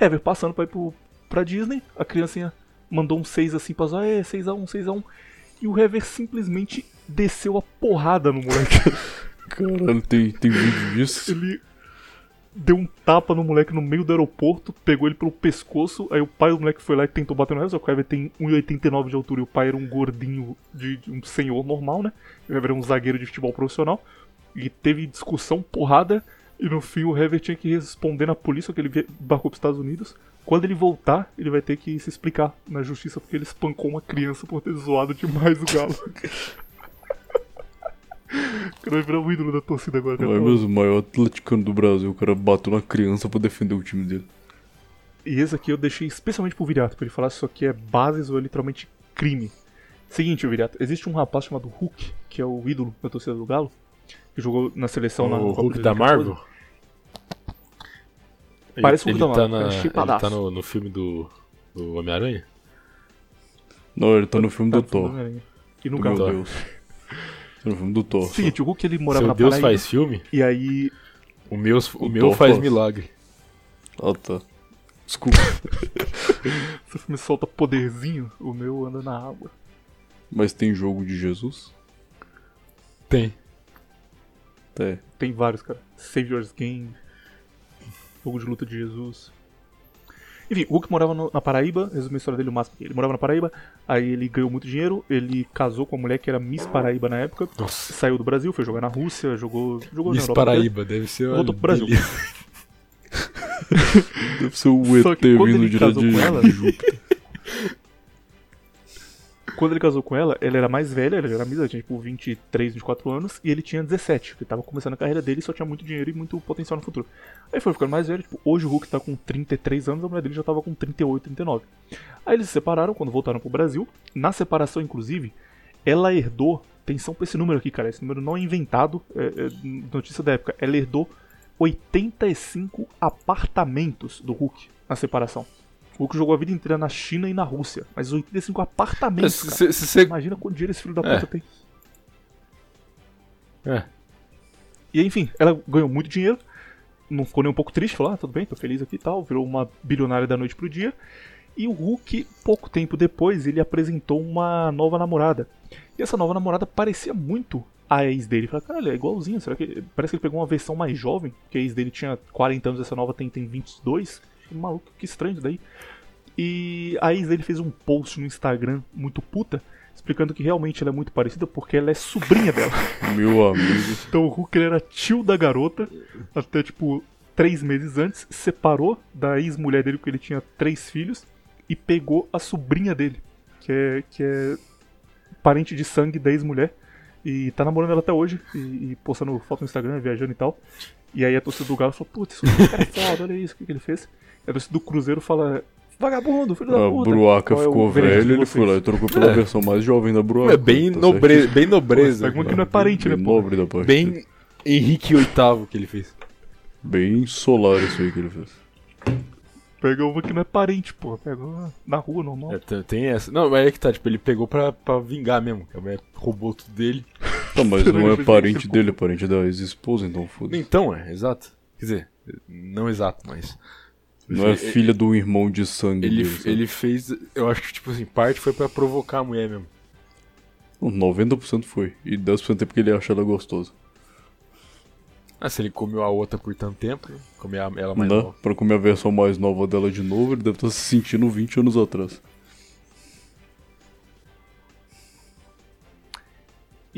Hever passando pra ir pro, pra Disney, a criancinha mandou um 6 assim pra zoar, é, 6x1, 6x1, e o Hever simplesmente desceu a porrada no moleque. Caralho, tem, tem vídeo disso? Ele deu um tapa no moleque no meio do aeroporto, pegou ele pelo pescoço, aí o pai do moleque foi lá e tentou bater no Hever, só que o Hever tem 1,89 de altura e o pai era um gordinho de, de um senhor normal, né? O Hever era um zagueiro de futebol profissional. E teve discussão, porrada, e no fim o Hever tinha que responder na polícia que ele via- embarcou pros Estados Unidos. Quando ele voltar, ele vai ter que se explicar na justiça porque ele espancou uma criança por ter zoado demais o galo. O cara vai virar o ídolo da torcida agora. Não é mesmo o maior atleticano do Brasil. O cara bateu na criança pra defender o time dele. E esse aqui eu deixei especialmente pro Viriato, pra ele falar se isso aqui é bases ou é literalmente crime. Seguinte, Viriato, existe um rapaz chamado Hulk, que é o ídolo da torcida do Galo, que jogou na seleção na O Copa Hulk da 2014. Marvel? Parece o ele, Hulk da ele Marvel, tá é na, ele chipadaço. tá no, no filme do, do Homem-Aranha? Não, ele tá no filme do Tá, Thor. E no Do Galo. meu Deus. No filme do Thor. Seguinte, o Hulk ele morava Seu na Deus Paraíba, faz filme? e aí O meu, o O meu Thor faz milagre. Ah, tá. Desculpa. se filme solta poderzinho, o meu anda na água. Mas tem jogo de Jesus? Tem. É. Tem vários, cara. Save Yours Game, Jogo de Luta de Jesus. Enfim, o Hulk morava no- na Paraíba, resumo a história dele o máximo. Ele morava na Paraíba, aí ele ganhou muito dinheiro, ele casou com uma mulher que era Miss Paraíba na época, Nossa. saiu do Brasil, foi jogar na Rússia, jogou, jogou na Miss Europa. Paraíba, deve ser Voltou pro Brasil. Deve ser o Só ET que quando vindo ele direto casou de com ela- de Júpiter. Quando ele casou com ela, ela era mais velha, ela era velha, tinha tipo 23, 24 anos, e ele tinha 17, porque tava começando a carreira dele e só tinha muito dinheiro e muito potencial no futuro. Aí foi ficando mais velho, tipo, hoje o Hulk tá com 33 anos, a mulher dele já tava com 38, 39. Aí eles se separaram quando voltaram pro Brasil. Na separação, inclusive, ela herdou, atenção pra esse número aqui, cara, esse número não é inventado, é, é notícia da época, ela herdou 85 apartamentos do Hulk na separação. O Hulk jogou a vida inteira na China e na Rússia, mas 85 apartamentos. Se- se- se Imagina quanto dinheiro esse filho da É. puta tem. É. E enfim, ela ganhou muito dinheiro, não ficou nem um pouco triste, falou: ah, tudo bem, tô feliz aqui e tal, virou uma bilionária da noite pro dia. E o Hulk, pouco tempo depois, ele apresentou uma nova namorada. E essa nova namorada parecia muito a ex dele. Falei, caralho, é igualzinho, será que. Parece que ele pegou uma versão mais jovem, que a ex dele tinha 40 anos, essa nova tem, tem 22. Maluco, que estranho isso daí. E a ex dele fez um post no Instagram muito puta, explicando que realmente ela é muito parecida porque ela é sobrinha dela. Meu amigo. Então o Hulk ele era tio da garota, até tipo três meses antes, separou da ex-mulher dele porque ele tinha três filhos e pegou a sobrinha dele, que é, que é parente de sangue da ex-mulher. E tá namorando ela até hoje, e, e postando foto no Instagram, viajando e tal. E aí a torcida do Galo falou, putz, esse cara é foda, olha isso, o que, que ele fez. E a torcida do Cruzeiro fala, vagabundo, filho da A puta. Bruaca Qual é ficou velho, ele foi lá e trocou pela versão mais jovem da Bruaca. É bem, Tá nobre, bem nobreza. Pega uma que cara. não é parente, né, Bem pô? nobre da parte. Bem Henrique VIII que ele fez. Bem solar isso aí que ele fez. Pega uma que não é parente, pô. Pegou na rua, normal. É, tem- tem essa. Não, mas é que tá, tipo, ele pegou pra, pra vingar mesmo. que A mulher roubou tudo dele. Tá, mas não é parente dele, é parente da ex-esposa, então foda-se. Então, é, exato. Quer dizer, não exato, mas. Não é filha do irmão de sangue Ele, dele. ele fez. Eu acho que, tipo assim, parte foi pra provocar a mulher mesmo. Não, 90% foi. E 10% é porque ele acha ela gostosa. Ah, se ele comeu a outra por tanto tempo, comer ela mais Não, nova. pra comer a versão mais nova dela de novo, ele deve estar se sentindo 20 anos atrás.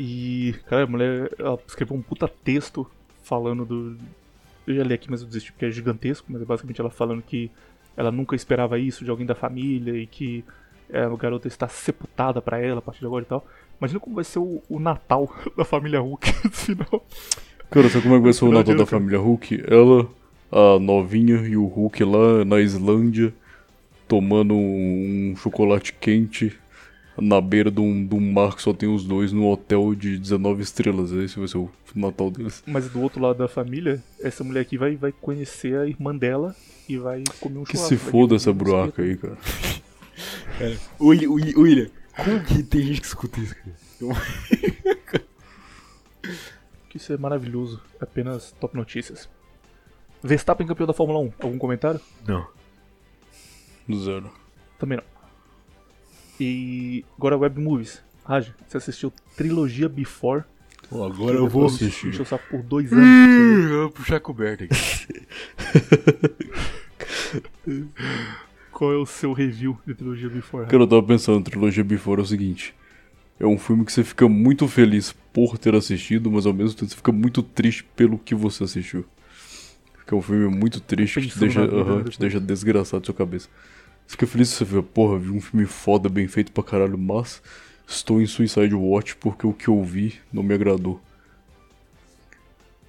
E, cara, a mulher ela escreveu um puta texto falando do. Eu já li aqui, mas eu desisti porque é gigantesco, mas é basicamente ela falando que ela nunca esperava isso de alguém da família e que é, o garoto está sepultada pra ela a partir de agora e tal. Imagina como vai ser o, o Natal da família Hulk no final. Cara, sabe como é que vai ser o Não Natal da família Hulk? Ela, a novinha e o Hulk lá na Islândia, tomando um chocolate quente na beira de um, de um mar que só tem os dois num hotel de 19 estrelas. Esse vai ser o Natal deles. Mas do outro lado da família, essa mulher aqui vai, vai conhecer a irmã dela e vai comer um Que churrasco. se vai foda essa bruaca aí, cara. William, William, William, como que tem gente que escuta isso, cara? Que isso é maravilhoso. Apenas top notícias. Verstappen campeão da Fórmula 1. Algum comentário? Não. Zero. Também não. E agora Web Movies. Raj, você assistiu Trilogia Before. Pô, agora eu vou assistir. Encheu o saco por dois anos. Ih, Eu vou puxar a coberta aqui. Qual é o seu review de Trilogia Before? Raj? Cara, eu tava pensando, trilogia Before é o seguinte. É um filme que você fica muito feliz por ter assistido, mas ao mesmo tempo você fica muito triste pelo que você assistiu. Porque é um filme muito triste que te deixa, vida aham, depois. te deixa desgraçado da sua cabeça. Você fica feliz se você vê, porra, vi um filme foda, bem feito pra caralho, mas estou em Suicide Watch porque o que eu vi não me agradou.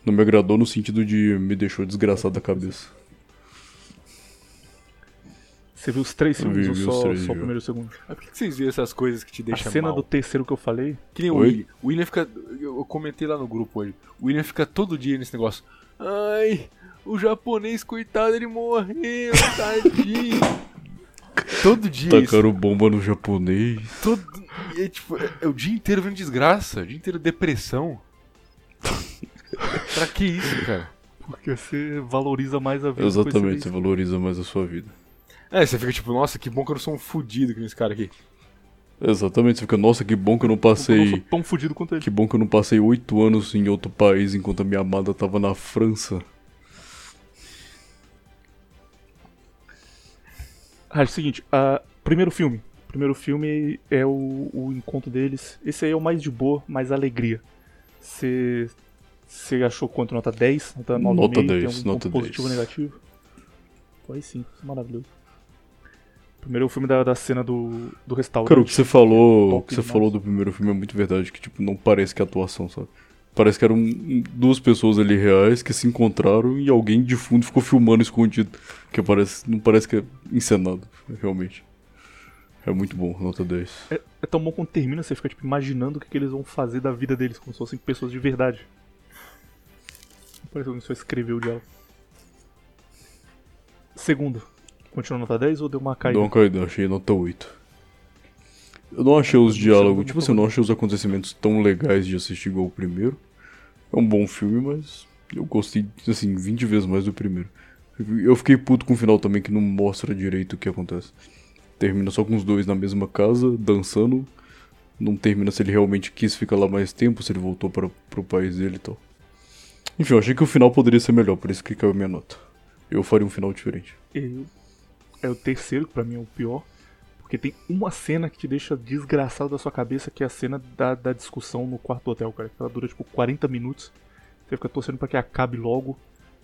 Não me agradou no sentido de me deixou desgraçado da cabeça. Você viu os três filmes vi, ou vi só, os três só o primeiro e o segundo? Mas por que vocês viram essas coisas que te A deixam cena mal? do terceiro que eu falei. Que nem o Oi? William. O William fica. Eu eu comentei lá no grupo hoje. O William fica todo dia nesse negócio. Ai, o japonês, coitado, ele morreu, tadinho. todo dia. isso. Tacaram bomba no japonês. Todo, e é, tipo, é, é o dia inteiro vendo desgraça, o dia inteiro depressão. pra que isso, cara? Porque você valoriza mais a vida. Exatamente, você valoriza mais a sua vida. É, você fica tipo, nossa, que bom que eu não sou um fudido que nesse cara aqui. Exatamente, você fica, nossa, que bom que eu não isso. Eu não passei. sou tão fudido quanto ele. Que bom que eu não passei oito anos em outro país enquanto a minha amada tava na França. Ah, é o seguinte, a, primeiro filme. Primeiro filme é o, o encontro deles. Esse aí é o mais de boa, mais alegria. Você você achou quanto? Nota 10? Nota 9,5? Nota Tem 10, algum nota ponto positivo ou 10. negativo? Aí sim, isso é maravilhoso. Primeiro é o filme da, da cena do, do restaurante. Cara, o que você falou, o Top que você demais. falou do primeiro filme é muito verdade, que tipo, não parece que é atuação, sabe? Parece que eram duas pessoas ali reais que se encontraram e alguém de fundo ficou filmando escondido. Que parece, não parece que é encenado, realmente. É muito bom, nota 10. É, é tão bom quando termina, você fica tipo, imaginando o que, que eles vão fazer da vida deles, como se fossem pessoas de verdade. Não parece que alguém só escreveu o diálogo. Segundo, continua nota 10 ou deu uma caída? Dá uma caída, achei nota 8. Eu não achei os diálogos, tipo assim, eu não achei os acontecimentos tão legais de assistir igual o primeiro. É um bom filme, mas eu gostei, assim, 20 vezes mais do primeiro. Eu fiquei puto com o final também, que não mostra direito o que acontece. Termina só com os dois na mesma casa, dançando. Não termina se ele realmente quis ficar lá mais tempo, se ele voltou para pro país dele e tal. Enfim, eu achei que o final poderia ser melhor, por isso que caiu a minha nota. Eu faria um final diferente. Eu- é o terceiro, que pra mim é o pior. Porque tem uma cena que te deixa desgraçado da sua cabeça, que é a cena da, da discussão no quarto do hotel, cara. Ela dura tipo 40 minutos. Você fica torcendo pra que acabe logo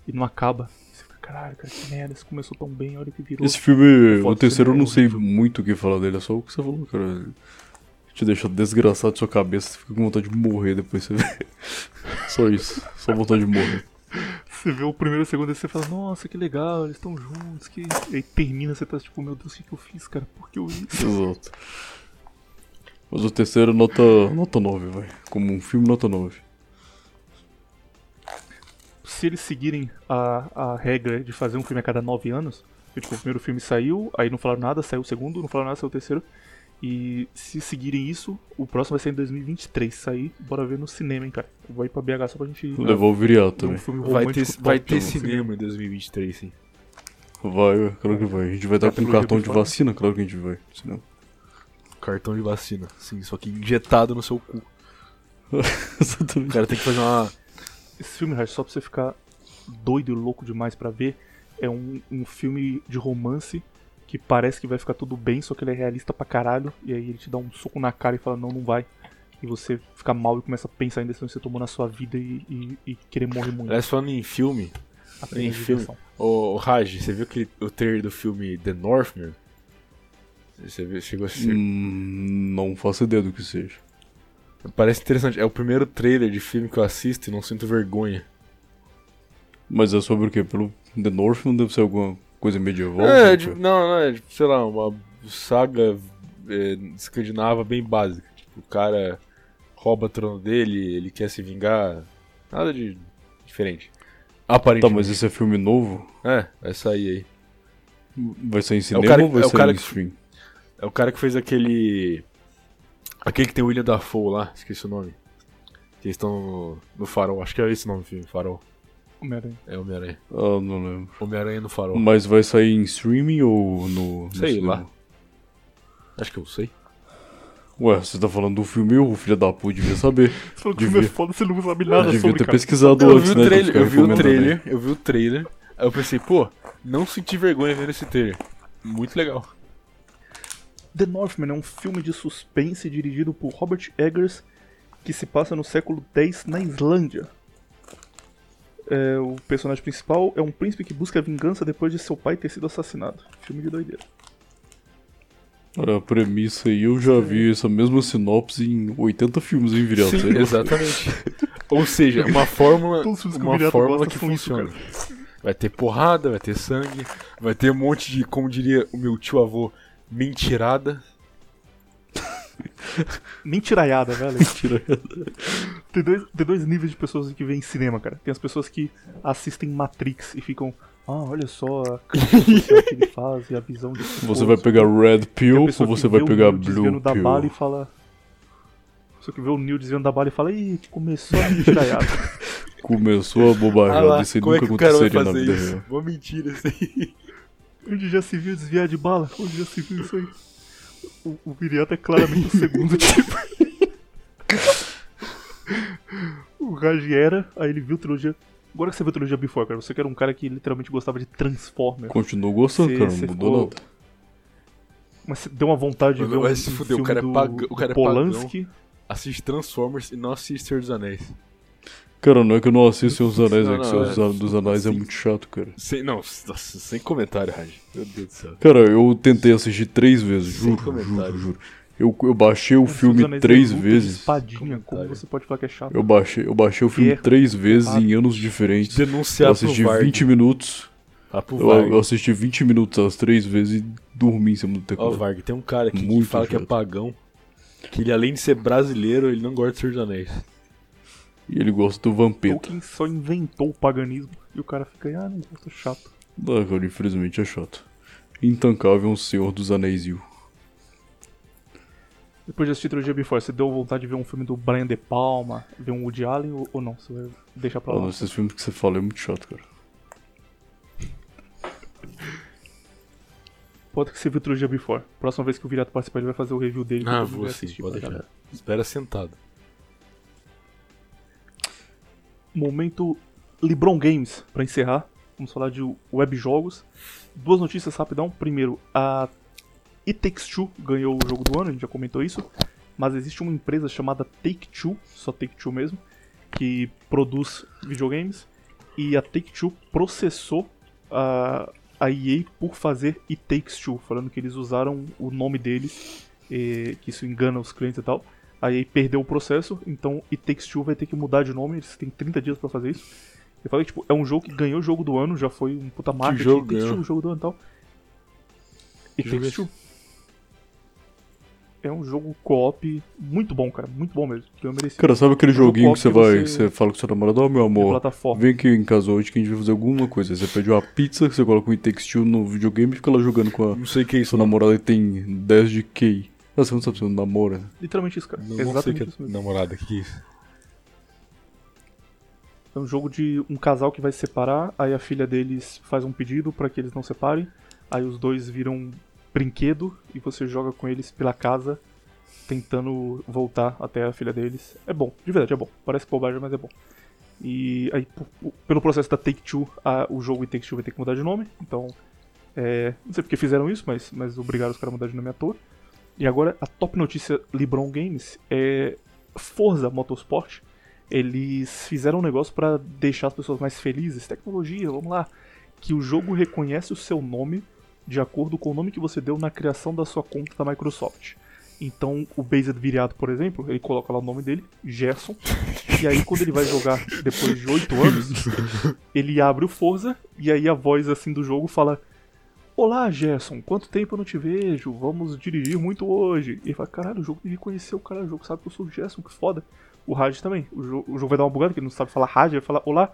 e não acaba. Você fica, caralho, cara, que merda, isso começou tão bem, olha que virou. Esse filme, o terceiro eu não sei é muito o que falar dele, é só o que você falou, cara. Te deixa desgraçado de sua cabeça, você fica com vontade de morrer depois você vê. Só isso, só vontade de morrer. Você vê o primeiro e o segundo e você fala, nossa, que legal, eles estão juntos, que. E aí termina, você tá tipo, meu Deus, o que, que eu fiz, cara? Por que eu isso? Exato. Mas o terceiro, nota, nota 9, vai. Como um filme, nota 9. se eles seguirem a, a regra de fazer um filme a cada nove anos, que, tipo, o primeiro filme saiu, aí não falaram nada, saiu o segundo, não falaram nada, saiu o terceiro. E se seguirem isso, o próximo vai ser em 2023. Sair, bora ver no cinema, hein, cara. Eu vou ir pra BH só pra gente ir. Levar o um também. filme Vai ter, vai ter cinema em 2023, sim. Vai, claro que vai. A gente vai estar com ter cartão de vacina, claro que a gente vai. cinema. Cartão de vacina, sim, só que injetado no seu cu. O Exatamente. cara tem que fazer uma. Esse filme, Raj, só pra você ficar doido e louco demais pra ver, é um, um filme de romance que parece que vai ficar tudo bem, só que ele é realista pra caralho, e aí ele te dá um soco na cara e fala, não, não vai. E você fica mal e começa a pensar em decisões que você tomou na sua vida e, e- e querer morrer muito. Aliás, falando em filme, em filme. ô, ô Raj, você viu aquele, o trailer do filme The Northman? Você viu, chegou a assistir? Hum, não faço ideia do que seja. Parece interessante. É o primeiro trailer de filme que eu assisto e não sinto vergonha. Mas é sobre o quê? Pelo The Northman deve ser alguma coisa medieval? É, de- cara? não, não, é, tipo, sei lá, uma saga é, escandinava bem básica. Tipo, o cara rouba o trono dele, ele quer se vingar. Nada de diferente. Tá, Aparentemente. mas esse é filme novo? É, vai sair aí. Vai sair em cinema cara- ou vai é o sair cara em que- stream? É o cara que fez aquele. Aquele que tem o William Dafoe lá, esqueci o nome. Que eles estão no, no farol, acho que é esse o nome do filme, farol. Homem-Aranha. É Homem-Aranha. Ah, não lembro. Homem-Aranha no farol. Mas vai sair em streaming ou no, no Sei cinema? lá. Acho que eu sei. Ué, você tá falando do filme, o filho da puta devia saber. Você falou que o filme é foda, você não sabe nada devia sobre, ter cara. pesquisado Eu antes, vi né? o pra trailer, eu vi o recomendando aí. trailer, eu vi o trailer. Aí eu pensei, pô, não senti vergonha vendo esse trailer. Muito legal. The Northman é um filme de suspense dirigido por Robert Eggers que se passa no século X na Islândia. É, o personagem principal é um príncipe que busca vingança depois de seu pai ter sido assassinado. Filme de doideira. Olha, a premissa aí, eu já vi essa mesma sinopse em 80 filmes em viriato. Sim, aí. exatamente. Ou seja, uma fórmula, uma fórmula que são isso, funciona. Vai ter porrada, vai ter sangue, vai ter um monte de, como diria o meu tio avô, mentirada. Mentiraiada, velho. tem, dois, tem dois níveis de pessoas que veem cinema, cara. Tem as pessoas que assistem Matrix e ficam. Ah, olha só a crítica que ele faz e a visão de Você vai pegar Red Pill ou você vai pegar Blue da bala e Pill? fala. Pessoa que vê o Neil desviando da bala e fala, ih, começou a mentiraiada. Começou a bobajada, isso aí como é nunca vai aconteceria na vida isso? real. Uma mentira isso aí. Onde já se viu desviar de bala? Onde já se viu isso aí? O, o Viriato é claramente o segundo tipo. o Raj era, aí ele viu trilogia. Agora que você viu trilogia Before, cara, você que era um cara que literalmente gostava de Transformers. Continuou gostando, cara, não mudou ficou- nada. Mas deu uma vontade de ver um, se um fuder, o cara é do, pagão- o cara do é pagão. Polanski. Assiste Transformers e não assiste Senhor dos Anéis. Cara, não é que eu não assisto Senhor dos Anéis, Não, é que não, Senhor é. dos- Anéis é muito chato, cara. Sem, não, nossa, sem comentário, Raj. Meu Deus do céu. Cara, eu tentei assistir três vezes, Sem juro, juro, juro. Eu, eu baixei o filme Anéis é três vezes. Espadinha, como você pode falar que é chato? Eu baixei, eu baixei o filme Guerra, três vezes porrada. em anos diferentes. Denunciar Eu assisti pro Varg. 20 minutos. Ah, Eu, Varg. eu assisti 20 minutos as três vezes e dormi em cima do Ó, teclado. Varg, tem um cara aqui que Muito fala que é chato. pagão. Que ele, além de ser brasileiro, ele não gosta de Senhor dos Anéis. E ele gosta do Vampeta. Tolkien só inventou o paganismo e o cara fica aí, ah, não gosto, é chato. Ah, cara, infelizmente é chato. Intancável um Senhor dos Anéis. Depois de assistir Trilogia Before, você deu vontade de ver um filme do Brian De Palma, ver um Woody Allen ou, ou não? Você vai deixar pra Ah, lá? não, esses filmes que você fala é muito chato, cara. Pode que você viu Trilogia Before. Próxima vez que o Virato participar, ele vai fazer o review dele. Ah, vou sim, assistir pode deixar. Espera sentado. Momento LeBron Games, pra encerrar. Vamos falar de web jogos. Duas notícias rapidão. Primeiro, a It Takes Two ganhou o jogo do ano, a gente já comentou isso. Mas existe uma empresa chamada Take Two, só Take Two mesmo, que produz videogames. E a Take Two processou a, a EA por fazer It Takes Two, falando que eles usaram o nome deles, e que isso engana os clientes e tal. A EA perdeu o processo, então It Takes Two vai ter que mudar de nome, eles têm 30 dias pra fazer isso. Eu falei tipo, é um jogo que ganhou o jogo do ano, já foi um puta marketing, jogo It Takes? Two, o jogo do ano e tal. It Takes é Two. É um jogo co-op muito bom, cara, muito bom mesmo. Eu mereci. Cara, sabe aquele Um joguinho que você vai. você- Você fala com seu namorado, ó, meu de amor. Vem aqui em casa hoje que a gente vai fazer alguma coisa. Aí Você pede uma pizza, você coloca um It Takes Two no videogame e fica lá jogando com a Não sei o que é namorada e tem 10 de QI. Você não sabe se você namora. Literalmente isso, cara. Não, não sei Exatamente que é namorada. Que que é isso? É um jogo de um casal que vai se separar, aí a filha deles faz um pedido pra que eles não separem, aí os dois viram brinquedo e você joga com eles pela casa tentando voltar até a filha deles. É bom, de verdade é bom. Parece bobagem, mas é bom. E aí, pelo processo da Take-Two, o jogo em Take-Two vai ter que mudar de nome, então... é, não sei porque fizeram isso, mas, mas obrigaram os caras a mudar de nome à toa. E agora, a top notícia LeBron Games é Forza Motorsport. Eles fizeram um negócio pra deixar as pessoas mais felizes. Tecnologia, vamos lá. Que o jogo reconhece o seu nome de acordo com o nome que você deu na criação da sua conta da Microsoft. Então, o Based Viriato, por exemplo, ele coloca lá o nome dele, Gerson. E aí, quando ele vai jogar depois de 8 anos, ele abre o Forza e aí a voz assim do jogo fala: Olá, Gerson, quanto tempo eu não te vejo? Vamos dirigir muito hoje. E ele fala: Caralho, o jogo reconheceu, cara, o jogo sabe que eu sou o Gerson, que foda. O Raj também. O, jo- o jogo vai dar uma bugada, que ele não sabe falar Raj, ele vai falar: Olá,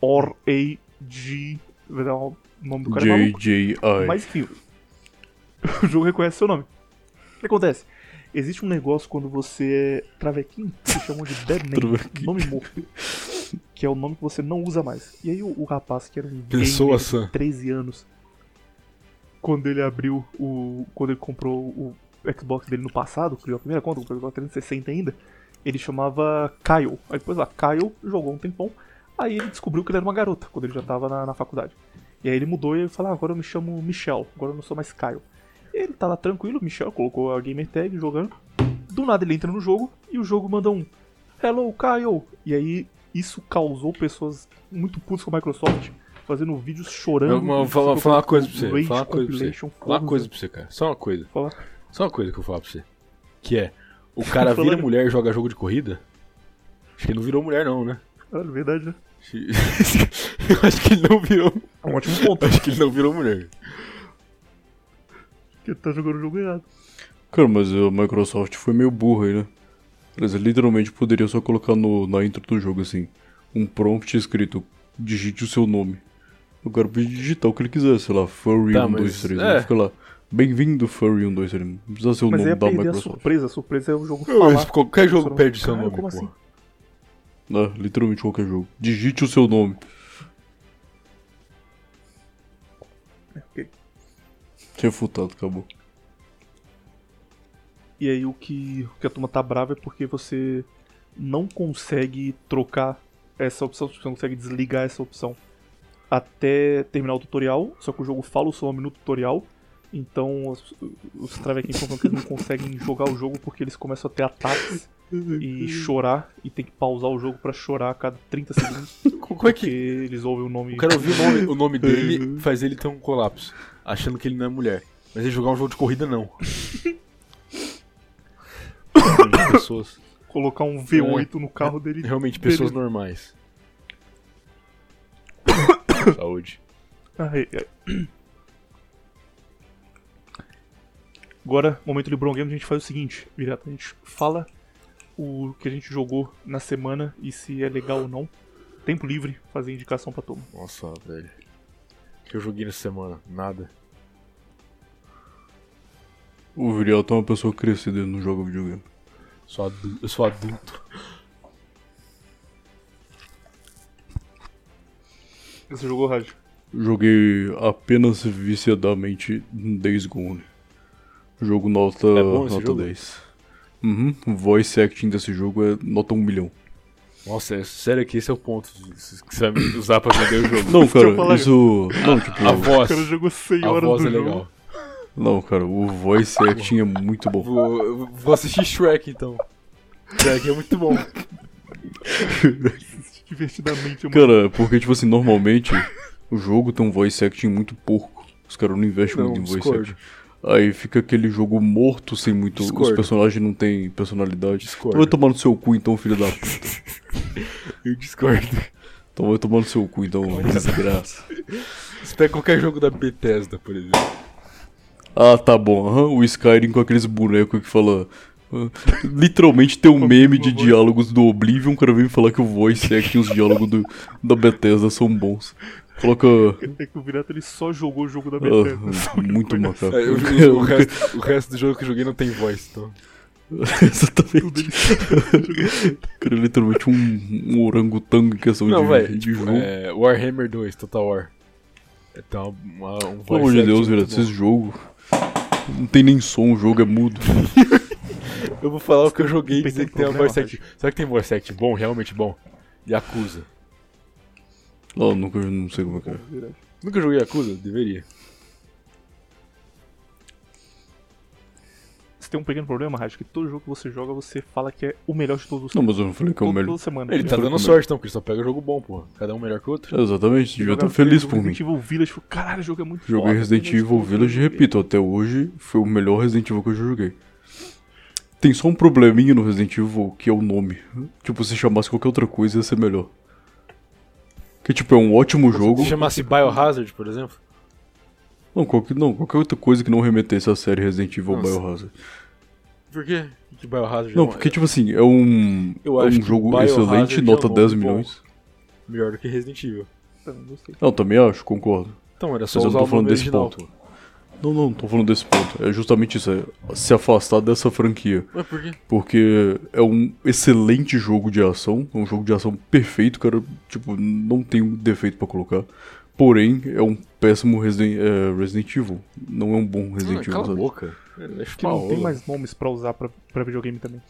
Or-A-G. Vai dar o nome do cara é maluco. JJI. Mas enfim, o jogo reconhece seu nome. O que acontece? Existe um negócio quando você é travequinho, que chamam de dead name, nome morto. Que é o nome que você não usa mais. E aí o, o rapaz, que era um Pessoa gamer de 13 anos, quando ele abriu o. Quando ele comprou o Xbox dele no passado, criou a primeira conta, o Xbox 360 ainda, ele chamava Kyle. Aí depois lá, Kyle jogou um tempão. Aí ele descobriu que ele era uma garota, quando ele já tava na, na faculdade. E aí ele mudou e ele falou, ah, agora eu me chamo Michel, agora eu não sou mais Kyle. Ele tá lá tranquilo, Michel colocou a gamer tag jogando. Do nada ele entra no jogo e o jogo manda um Hello Kyle! E aí isso causou pessoas muito putas com a Microsoft, fazendo vídeos chorando. Eu, eu, vou falar uma coisa pra você. Falar uma coisa pra você. Falar uma coisa pra você, cara. Só uma coisa. Fala. Só uma coisa que eu vou falar pra você. Que é, o cara vira mulher e joga jogo de corrida? Acho que ele não virou mulher não, né? Caralho, verdade, né? Acho- Eu acho que ele não virou. É um ótimo ponto, Acho que ele não virou mulher. porque ele tá jogando o jogo errado. Cara, mas a Microsoft foi meio burra aí, né? Eles literalmente poderia só colocar no, na intro do jogo assim, um prompt escrito, digite o seu nome. O cara podia digitar o que ele quiser, sei lá, Furry Tá, 1, mas- 2, 3. é. Fica lá, bem-vindo Furry 1, 2, 3. Não precisa ser o Mas nome da perder a Microsoft. surpresa. A surpresa é o jogo Mas falar. qualquer jogo Caralho, perde seu nome, como pô. assim? É, literalmente qualquer jogo. Digite o seu nome. Ok. Refutado, acabou. E aí o que, o que a turma tá brava é porque você não consegue trocar essa opção, você não consegue desligar essa opção até terminar o tutorial, só que o jogo fala o seu nome no tutorial, então os, os travequinhos estão falando que eles não conseguem jogar o jogo porque eles começam a ter ataques e chorar e tem que pausar o jogo pra chorar a cada 30 segundos. Como é Porque que. eles ouvem o nome. O cara ouvir o nome, o nome dele faz ele ter um colapso, achando que ele não é mulher. Mas ele jogar um jogo de corrida, não. pessoas, Colocar um V8 no carro dele. realmente pessoas normais. Saúde. Ai, ai. Agora, momento de LeBron Games, a gente faz o seguinte, Virato, a gente fala o que a gente jogou na semana e se é legal ou não. Tempo livre, fazer indicação pra turma. Nossa, velho. O que eu joguei nessa semana? Nada. O Viriato é uma pessoa crescida, ele não joga videogame. Sou adu- eu sou adulto. Você jogou, Raj? Joguei apenas viciadamente Days Gone. Jogo nota, É nota jogo? 10. Uhum. O voice acting desse jogo é nota 1 milhão. Nossa, é sério que esse é o ponto que você vai usar pra vender o jogo. Não, cara, isso. Não, tipo. A O voz. cara jogou 100 A horas voz do é jogo. legal. Não, cara, o voice acting é muito bom. Vou, vou assistir Shrek então. Shrek é muito bom. Divertidamente. uma- Cara, porque, tipo assim, normalmente o jogo tem um voice acting muito porco. Os caras não investem Não, muito em voice acting. Aí fica aquele jogo morto sem muito. Os personagens não têm personalidade. Discordo. Então vai tomar no seu cu então, filho da puta. Eu discordo. Então vai tomar no seu cu então, desgraça. Você pega qualquer jogo da Bethesda, por exemplo. Ah, tá bom. aham, O Skyrim com aqueles bonecos que fala. Ah, Literalmente tem um meme de diálogos do Oblivion, o cara vem falar que o voice acting e os diálogos do, da Bethesda são bons. Coloca. É que o Virato ele só jogou o jogo da ah, Bethesda. que muito macaco. É, eu- eu- o, resto, o resto do jogo que eu joguei não tem voz, então. Exatamente. O cara é literalmente um, um orangotango em questão Não, de, de jogo. É, Warhammer 2, Total War. É, uma, uma, um Pelo voice amor de Deus, bom. esse jogo. Não tem nem som, o jogo é mudo. Eu vou falar o que eu joguei e dizer que tem uma voice acting. Será que tem voice acting bom, realmente bom? Yakuza. Não, nunca não sei como é que é. Nunca joguei Yakuza? Deveria. Você tem um pequeno problema, Raj, que todo jogo que você joga, você fala que é o melhor de todos os Não, mas eu não falei que é o melhor. Toda semana. Ele tá foi dando comigo. sorte então, porque ele só pega jogo bom, porra. Cada um melhor que o outro. Exatamente, devia estar feliz por mim. Resident Evil Village, tipo, caralho, o jogo é muito Joguei foda, Resident Evil Village, repito, até hoje foi o melhor Resident Evil que eu já joguei. Tem só um probleminha no Resident Evil que é o nome. Tipo, se chamasse qualquer outra coisa ia ser melhor. Que tipo, é um ótimo jogo. Se chamasse Biohazard, por exemplo. Não, qualquer, não, qualquer outra coisa que não remetesse à série Resident Evil Nossa. Biohazard. Por quê? Que Biohazard Não, é porque tipo assim, é um, Eu é acho um jogo excelente, é um nota nome 10 bom. milhões. melhor do que Resident Evil. Tá, não também acho, concordo. Então, era só Mas eu não tô falando desse original, ponto. Não, não, não tô falando desse ponto. É justamente isso, é se afastar dessa franquia. Mas por quê? Porque é um excelente jogo de ação, é um jogo de ação perfeito, cara. Tipo, não tem um defeito pra colocar. Porém, é um péssimo Resident, é, Resident Evil. Não é um bom Resident Ah, Evil, cala a boca. É, é Que não tem mais nomes pra usar pra, pra videogame também.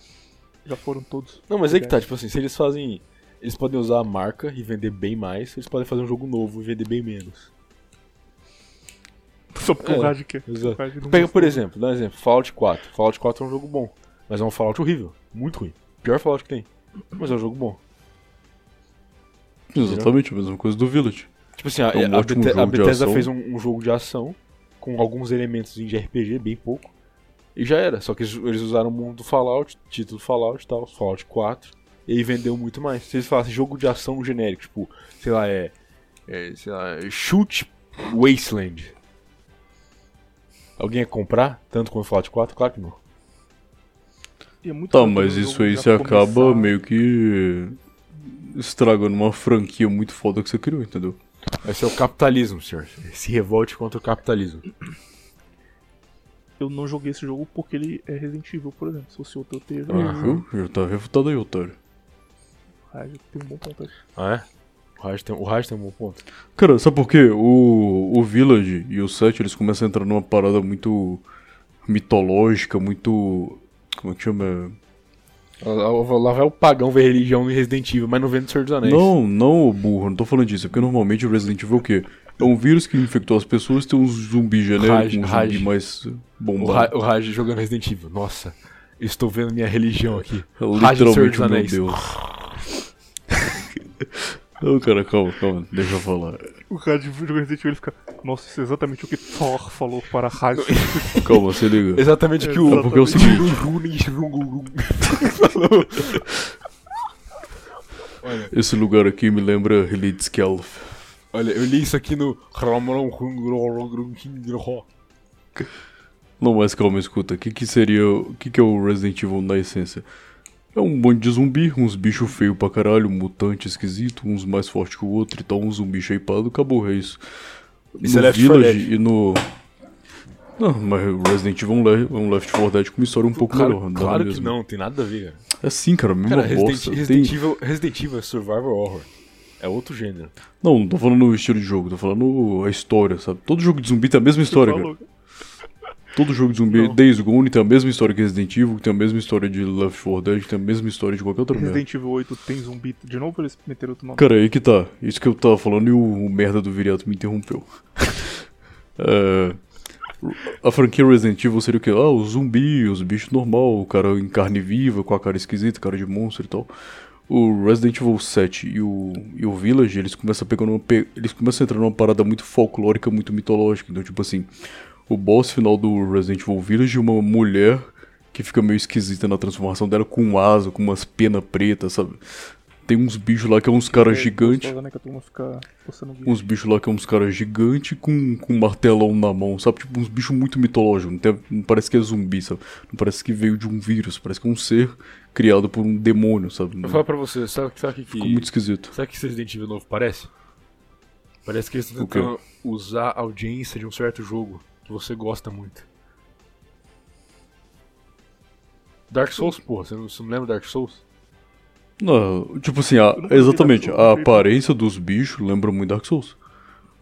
Já foram todos. Não, mas é que tá, tipo assim, se eles fazem. Eles podem usar a marca e vender bem mais, eles podem fazer um jogo novo e vender bem menos. Só porque É, o Raj quer. exato. O Raj não Pega, por exemplo, dá um exemplo, Fallout 4. Fallout 4 é um jogo bom, mas é um Fallout horrível, muito ruim. Pior Fallout que tem, mas é um jogo bom. Exatamente a mesma coisa do Village. Tipo assim, a, É um a a de Bethesda fez um, um jogo de ação com alguns elementos de RPG, bem pouco, e já era. Só que eles, eles usaram o mundo do Fallout, título Fallout e tal, Fallout 4, e aí vendeu muito mais. Se eles falassem jogo de ação genérico, tipo, sei lá, é. é sei lá, é Shoot Wasteland. Alguém ia comprar tanto quanto Fallout 4? Claro que não. É muito Tá, mas o isso aí já você acaba começar- meio que estragando uma franquia muito foda que você criou, entendeu? Esse é o capitalismo, senhor. Se revolte contra o capitalismo. Eu não joguei esse jogo porque ele é Resident Evil, por exemplo. Se fosse outro, eu teria Ah, viu? Já tá refutado aí, otário. Raj tem um bom ponto aí. Ah, é? O Raj tem, o Raj tem um bom ponto. Cara, sabe por quê? O, o Village e o 7, eles começam a entrar numa parada muito mitológica, muito... Como é que chama? Lá, vai o pagão ver religião no Resident Evil, mas não vendo Senhor dos Anéis. Não, não, burro, não tô falando disso. É porque normalmente o Resident Evil é o quê? É um vírus que infectou as pessoas, tem um zumbi genérico, Raj, um Raj. zumbi mais bombado. o Raj jogando Resident Evil. Nossa, Estou vendo minha religião aqui. É Rádio Senhor literalmente dos o meu Anéis. Deus. Não, cara, calma, calma, deixa eu falar. O cara de Resident Evil ele fica. Nossa, isso é exatamente o que Thor falou para a rádio. Calma, se liga. Exatamente o que o. É porque é o seguinte. Falou. Olha, Esse lugar aqui me lembra Helidskjalf. olha, eu li isso aqui no. Não, mas calma, escuta. O que, que seria. O que, que é o Resident Evil na essência? É um monte de zumbi, uns bichos feios pra caralho, um mutante esquisito, uns mais fortes que o outro e tal, um zumbi shapeado, acabou, é isso. Isso no é Left 4 Village e no. Não, mas o Resident Evil é um Le- é um Left 4 Dead com uma história um pouco Claro, melhor. claro que mesmo? não, tem nada a ver, cara. É sim, cara, a mesma Cara, Resident, bosta. Resident, Tem- Evil, Resident Evil é Survival Horror. É outro gênero. Não, não tô falando no estilo de jogo, tô falando a história, sabe? Todo jogo de zumbi tem a mesma história, cara. Todo jogo de zumbi, Não. Days Gone tem a mesma história que Resident Evil, tem a mesma história de Left 4 Dead, tem a mesma história de qualquer outra merda. Resident Evil 8 tem zumbi de novo ou eles meteram outro nome? Cara, aí que tá. Isso que eu tava falando e o, o merda do Viriato me interrompeu. É, a franquia Resident Evil seria o quê? Ah, os zumbi, os bichos normal, o cara em carne viva, com a cara esquisita, cara de monstro e tal. O Resident Evil 7 e o, e o Village, eles começam a pegar numa, pe- eles começam a entrar numa parada muito folclórica, muito mitológica. Então, tipo assim, o boss final do Resident Evil Village é uma mulher que fica meio esquisita na transformação dela, com asa, com umas penas pretas, sabe? Tem uns bichos lá que é uns caras gigantes. né. Uns bichos lá que é uns caras gigantes com, com um martelão na mão, sabe? Tipo, uns bichos muito mitológicos. Não, tem- não parece que é zumbi, sabe? Não parece que veio de um vírus. Parece que é um ser criado por um demônio, sabe? Vou falar pra você, sabe, sabe o que, Ficou que, muito esquisito. sabe o que esse Resident Evil novo parece? Parece que eles estão tentando usar a audiência de um certo jogo que você gosta muito. Dark Souls, porra, você não, você não lembra Dark Souls? Não, tipo assim, a- exatamente. A aparência dos bichos lembra muito Dark Souls.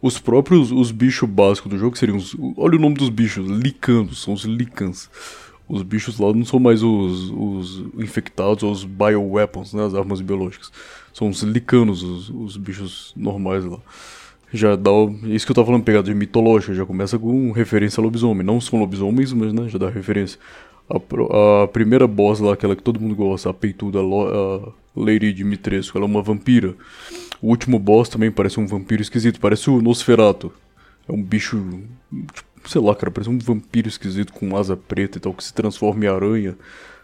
Os próprios os bichos básicos do jogo seriam os. Olha o nome dos bichos, licanos, são os licans. Os bichos lá não são mais os, os infectados ou os bioweapons, né? As armas biológicas. São os licanos, os, os bichos normais lá. Já dá. Isso que eu tava falando, pegada de mitológica, já começa com referência a lobisomem. Não são lobisomens, mas né, já dá referência. A, pro- a primeira boss lá, aquela que todo mundo gosta, a peituda, a Lady Dimitrescu, ela é uma vampira. O último boss também parece um vampiro esquisito, parece o Nosferato. É um bicho, tipo, sei lá, cara, parece um vampiro esquisito com asa preta e tal, que se transforma em aranha,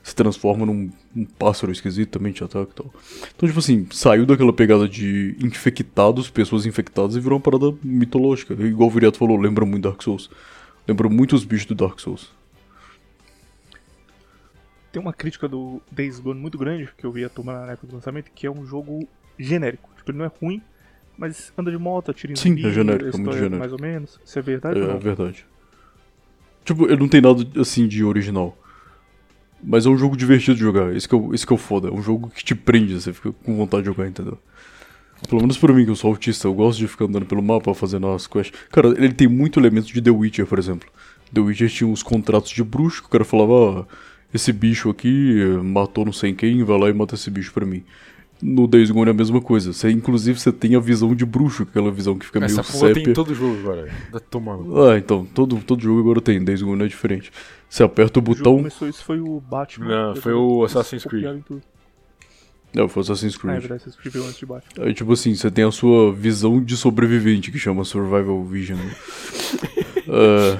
se transforma num um pássaro esquisito também te ataca e tal. Então, tipo assim, saiu daquela pegada de infectados, pessoas infectadas, e virou uma parada mitológica. Igual o Viriato falou, lembra muito Dark Souls. Lembra muito os bichos do Dark Souls. Tem uma crítica do Days Gone muito grande que eu vi a turma na época do lançamento, que é um jogo genérico. Tipo, ele não é ruim, mas anda de moto, atira em Sim, zumbi, é genérico, é muito história genérico. mais ou menos. Isso é verdade É não? verdade. Tipo, ele não tem nada assim de original. Mas é um jogo divertido de jogar. Isso que, é, o- isso que o foda. É um jogo que te prende, você fica com vontade de jogar, entendeu? Pelo menos pra mim, que eu sou autista, eu gosto de ficar andando pelo mapa fazendo as quests. Cara, ele tem muito elemento de The Witcher, por exemplo. The Witcher tinha uns contratos de bruxo, que o cara falava, ó, esse bicho aqui matou não sei quem, vai lá e mata esse bicho pra mim. No Days Gone é a mesma coisa. Você, inclusive, você tem a visão de bruxo, aquela visão que fica Essa meio tem sépia. em todo jogo agora. Tá tomando. Ah, então, todo, todo jogo agora tem, Days Gone é diferente. Você aperta o O jogo botão. começou isso foi o Batman. Não, foi o Assassin's Creed. Não, foi Assassin's Ah, é Creed. verdade, você escreveu antes de Batman. Aí, tipo assim, você tem a sua visão de sobrevivente, que chama Survival Vision. É,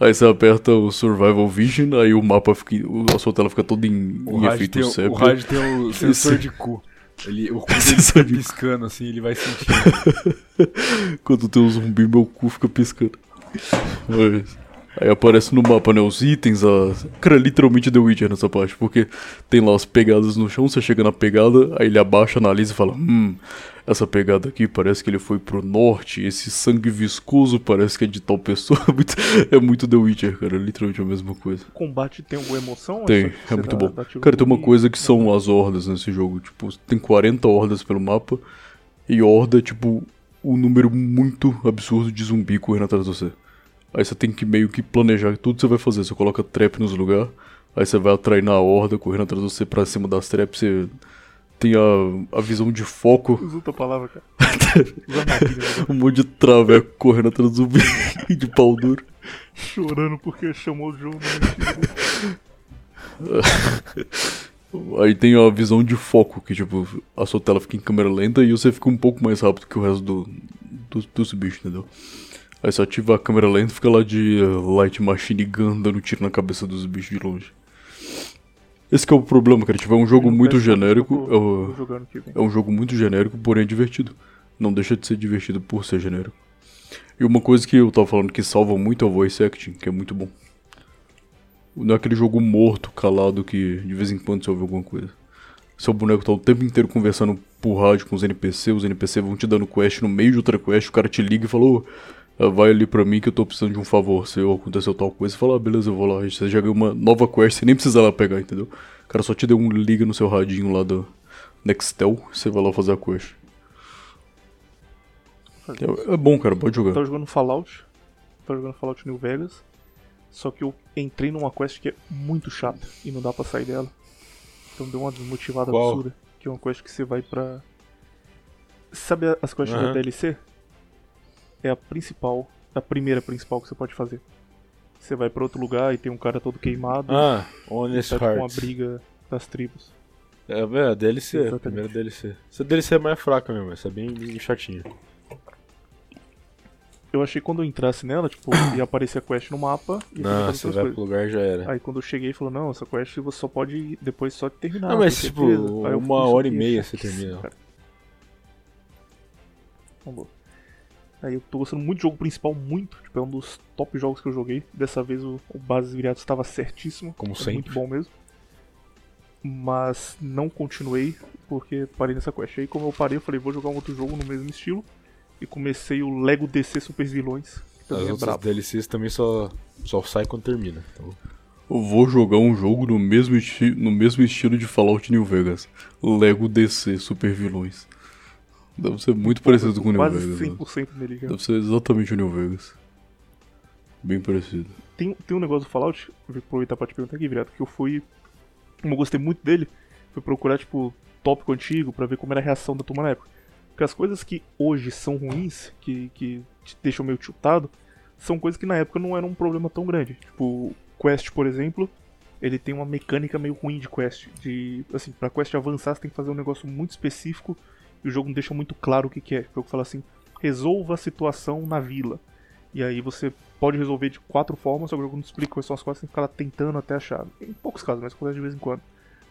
aí você aperta o Survival Vision, aí o mapa fica. o- A sua tela fica toda em, O em efeito tem, o- sépia. o rádio tem o sensor Esse- de cu. Ele, o cu dele Sensor fica de cu. piscando assim, ele vai sentir. Quando tem um zumbi, meu cu fica piscando. Mas- Aí aparece no mapa, né, os itens, a... Cara, literalmente The Witcher nessa parte, porque tem lá as pegadas no chão, você chega na pegada, aí ele abaixa, analisa e fala, hum, essa pegada aqui parece que ele foi pro norte, esse sangue viscoso parece que é de tal pessoa. É muito, é muito The Witcher, cara, é literalmente a mesma coisa. O combate tem alguma emoção? Tem, é muito dá- bom. dá Cara, tem uma coisa que são as hordas nesse jogo. Tipo, tem 40 hordas pelo mapa. E horda é tipo um número muito absurdo de zumbi correndo atrás de você. Aí você tem que meio que planejar tudo que você vai fazer. Você coloca trap nos lugares. Aí você vai atrair na horda, correndo atrás de você pra cima das traps. Você tem a, a visão de foco. Usa outra palavra, cara. Né? Um monte de traveco correndo atrás do zumbi de pau duro. Chorando porque chamou o jogo. no Aí tem a visão de foco, que tipo, a sua tela fica em câmera lenta e você fica um pouco mais rápido que o resto do, do, dos bichos, entendeu? Aí você ativa a câmera lenta e fica lá de uh, Light Machine Gun dando tiro na cabeça dos bichos de longe. Esse que é o problema, cara. Tipo, é um jogo muito PS4 genérico. É, velho. é um jogo muito genérico, porém é divertido. Não deixa de ser divertido por ser genérico. E uma coisa que eu tava falando que salva muito é o voice acting, que é muito bom. Não é aquele jogo morto, calado, que de vez em quando você ouve alguma coisa. Seu boneco tá o tempo inteiro conversando por rádio com os NPC, os NPC vão te dando quest no meio de outra quest, o cara te liga e falou, vai ali pra mim que eu tô precisando de um favor, se aconteceu tal coisa, você fala, ah, beleza, eu vou lá, você já ganhou uma nova quest, você nem precisa lá pegar, entendeu? O cara só te deu um liga no seu radinho lá do Nextel, você vai lá fazer a quest. É, é bom, cara, pode jogar. Eu tava jogando Fallout. Tava jogando Fallout New Vegas. Só que eu entrei numa quest que é muito chata e não dá pra sair dela. Então deu uma desmotivada Qual? absurda. Que é uma quest que você vai pra. Sabe as quests da Aham. DLC? É a principal, a primeira principal que você pode fazer. Você vai pra outro lugar e tem um cara todo queimado. Ah, Honest tá tipo uma Hearts. briga das tribos. É, é, a DLC, a Exatamente. primeira DLC. Essa DLC é mais fraca mesmo, essa é bem, chatinha. Eu achei que quando eu entrasse nela, tipo, ia aparecer a quest no mapa e Não, você vai coisas. pro lugar já era. Aí quando eu cheguei, falou, não, essa quest você só pode ir depois só terminar. Ah, mas, com tipo, certeza." Aí eu uma hora e meia você termina. cara. Vamos. Aí eu tô gostando muito do jogo principal, muito. Tipo, é um dos top jogos que eu joguei. Dessa vez o, o Bases Viriatos estava certíssimo. Como é sempre. Muito bom mesmo. Mas não continuei, porque parei nessa quest. Aí como eu parei, eu falei, vou jogar um outro jogo no mesmo estilo. E comecei o Lego DC Super Vilões. As é outras brabo. DLCs também só, só sai quando termina. Então, Eu vou jogar um jogo no mesmo, no mesmo estilo de Fallout New Vegas. Lego DC Super Vilões. Deve ser muito parecido com o New Quase Vegas. né? 100% nele, cara. Deve ser exatamente o New Vegas. Bem parecido. Tem, tem um negócio do Fallout, vou aproveitar pra te perguntar aqui, Virato, que eu fui. Como eu gostei muito dele, fui procurar, tipo, tópico antigo pra ver como era a reação da turma na época. Porque as coisas que hoje são ruins, que, que te deixam meio chutado, são coisas que na época não eram um problema tão grande. Tipo, Quest, por exemplo, ele tem uma mecânica meio ruim de Quest. De, assim, pra Quest avançar, você tem que fazer um negócio muito específico e o jogo não deixa muito claro o que, que é. O jogo fala assim: resolva a situação na vila. E aí você pode resolver de quatro formas, só que o jogo não explica quais são as coisas, você tem que ficar lá tentando até achar. Em poucos casos, mas acontece de vez em quando.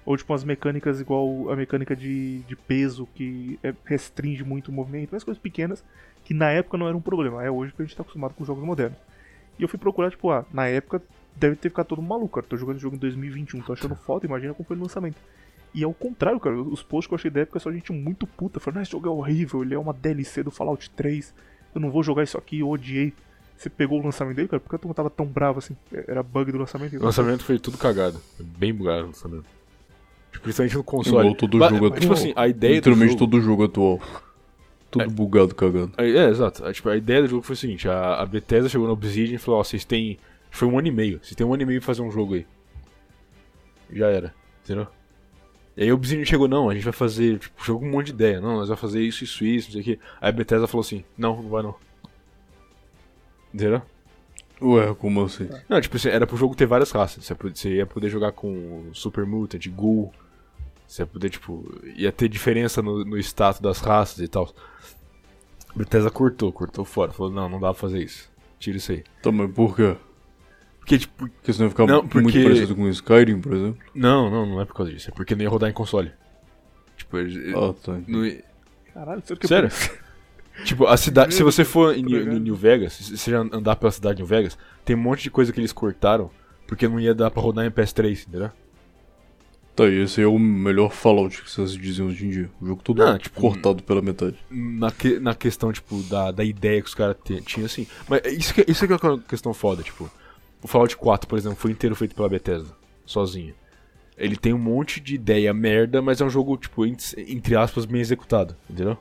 Ou tipo umas mecânicas igual a mecânica de, de peso, que é- restringe muito o movimento, mas coisas pequenas que na época não era um problema. É hoje que a gente tá acostumado com jogos modernos. E eu fui procurar, tipo, ah, na época deve ter ficado todo maluco, cara. Tô jogando esse jogo em 2021, tô achando foda, imagina como foi no lançamento. E é o contrário, cara. Os posts que eu achei da época é só gente muito puta. Falando, ah, esse jogo é horrível, ele é uma DLC do Fallout 3. Eu não vou jogar isso aqui, eu odiei. Você pegou o lançamento dele, cara? Por que eu tava tão bravo assim? Era bug do lançamento? o lançamento foi tudo cagado. Foi Bem bugado o lançamento. Tipo, principalmente no console. Igual todo jogo atual. Tipo assim, a ideia do Literalmente jogo... todo jogo atual. Tudo bugado, cagado. É, é, exato. É, tipo, a ideia do jogo foi o seguinte, a, a Bethesda chegou na Obsidian e falou, ó, vocês têm... Foi um ano e meio. Vocês têm um ano e meio pra fazer um jogo aí. Já era. Entendeu? E aí a Obsidian chegou, não, a gente vai fazer, tipo, jogo com um monte de ideia. Não, nós vamos fazer isso, isso, isso, não sei o que. Aí a Bethesda falou assim, não, não vai não. Entendeu? Ué, como assim? Não, tipo assim, era pro jogo ter várias raças. Você ia poder jogar com Super Mutant, Ghoul. Você ia poder, tipo, ia ter diferença no, no status das raças e tal. Bethesda cortou, cortou fora. Falou, não, não dá pra fazer isso. Tira isso aí. Tá, mas por quê? Porque, tipo, Porque senão ia ficar Não, muito porque- parecido com Skyrim, por exemplo. não, não, não é por causa disso. É porque não ia rodar em console. Tipo, ele- Ah, tá. não ia- Caralho, sério que Sério? Tipo, a cidade. Se você for em, Obrigado. no New Vegas, se você já andar pela cidade de New Vegas, tem um monte de coisa que eles cortaram. Porque não ia dar pra rodar em PS3, entendeu? Tá, e esse é o melhor Fallout que vocês dizem hoje em dia. O jogo todo Não, tipo, cortado pela metade. na, que- na questão, tipo, da, da ideia que os caras tinham, assim. Mas isso que, isso que é uma questão foda, tipo. O Fallout 4, por exemplo, foi inteiro feito pela Bethesda, sozinho. Ele tem um monte de ideia merda, mas é um jogo, tipo, ent- entre aspas, bem executado, entendeu?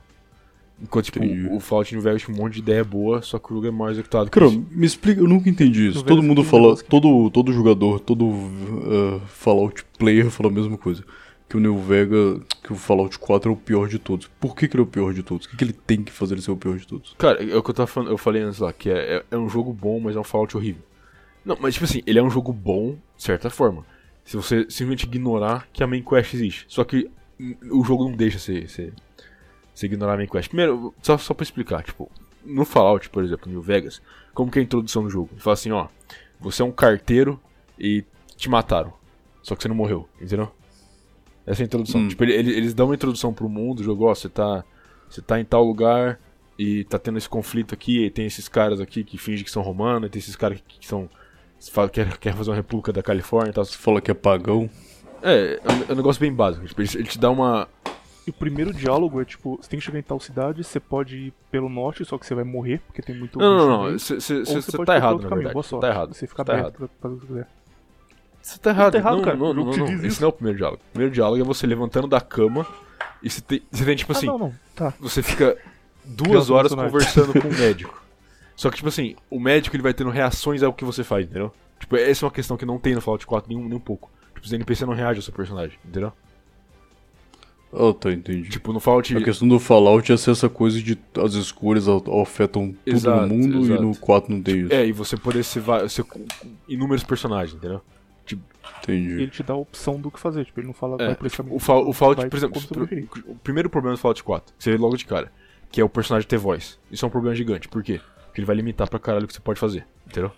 Enquanto, tipo, Entendi. o, Fallout New Vegas tinha um monte de ideia boa, só que o jogo é mal executado. que Cara, me explica, eu nunca entendi isso. Todo mundo fala, todo, todo jogador, todo uh, Fallout player fala a mesma coisa. Que o New Vega, que o Fallout 4 é o pior de todos. Por que, que ele é o pior de todos? O que, que ele tem que fazer ele ser o pior de todos? Cara, é o que eu tava falando, eu falei antes lá, que é, é, é um jogo bom, mas é um Fallout horrível. Não, mas tipo assim, ele é um jogo bom, de certa forma. Se você simplesmente ignorar que a main quest existe. Só que o jogo não deixa você, você, você ignorar a main quest. Primeiro, só, só pra explicar, tipo, no Fallout, por exemplo, no New Vegas, como que é a introdução do jogo? Ele fala assim, ó, você é um carteiro e te mataram. Só que você não morreu, entendeu? Essa é a introdução. Hum. Tipo, ele- eles dão uma introdução pro mundo, o jogo, ó, você tá. Você tá em tal lugar e tá tendo esse conflito aqui, e tem esses caras aqui que fingem que são romanos, e tem esses caras que, que são. Fala, quer, quer fazer uma república da Califórnia e tal. Você fala que é pagão. É, é um, é um negócio bem básico. Tipo, ele, ele te dá uma. E o primeiro diálogo é tipo, você tem que chegar em tal cidade, você pode ir pelo norte, só que você vai morrer, porque tem muito. Não, não, não. Você Ou tá errado, na verdade. boa Você sorte. tá errado. Você fica tá aberto errado. pra fazer o que você quiser. Você tá errado. tá errado, não, cara. Não, não, não. diz Esse isso. não é o primeiro diálogo. O primeiro diálogo é você levantando da cama e você tem, você tem tipo assim. ah, não, não. Tá. você fica duas horas conversando com o médico. Só que, tipo assim, o médico ele vai tendo reações ao que você faz, entendeu? Tipo, essa é uma questão que não tem no Fallout 4 nem, um- nem um pouco. Tipo, os NPC não reagem ao seu personagem, entendeu? Ah, tá, entendi. Tipo, no Fallout. A questão do Fallout é ser essa coisa de as escolhas a- afetam tudo Exato, no mundo exato. e no 4 não tem isso. É, e você poder ser, ser inúmeros personagens, entendeu? E Entendi. ele te dá a opção do que fazer. Tipo, ele não fala, É, vai por esse tipo, o, Fall, o Fallout, vai por exemplo, o primeiro problema do Fallout 4, que você vê logo de cara, que é o personagem ter voz. Isso é um problema gigante. Por quê? Porque ele vai limitar pra caralho o que você pode fazer, entendeu?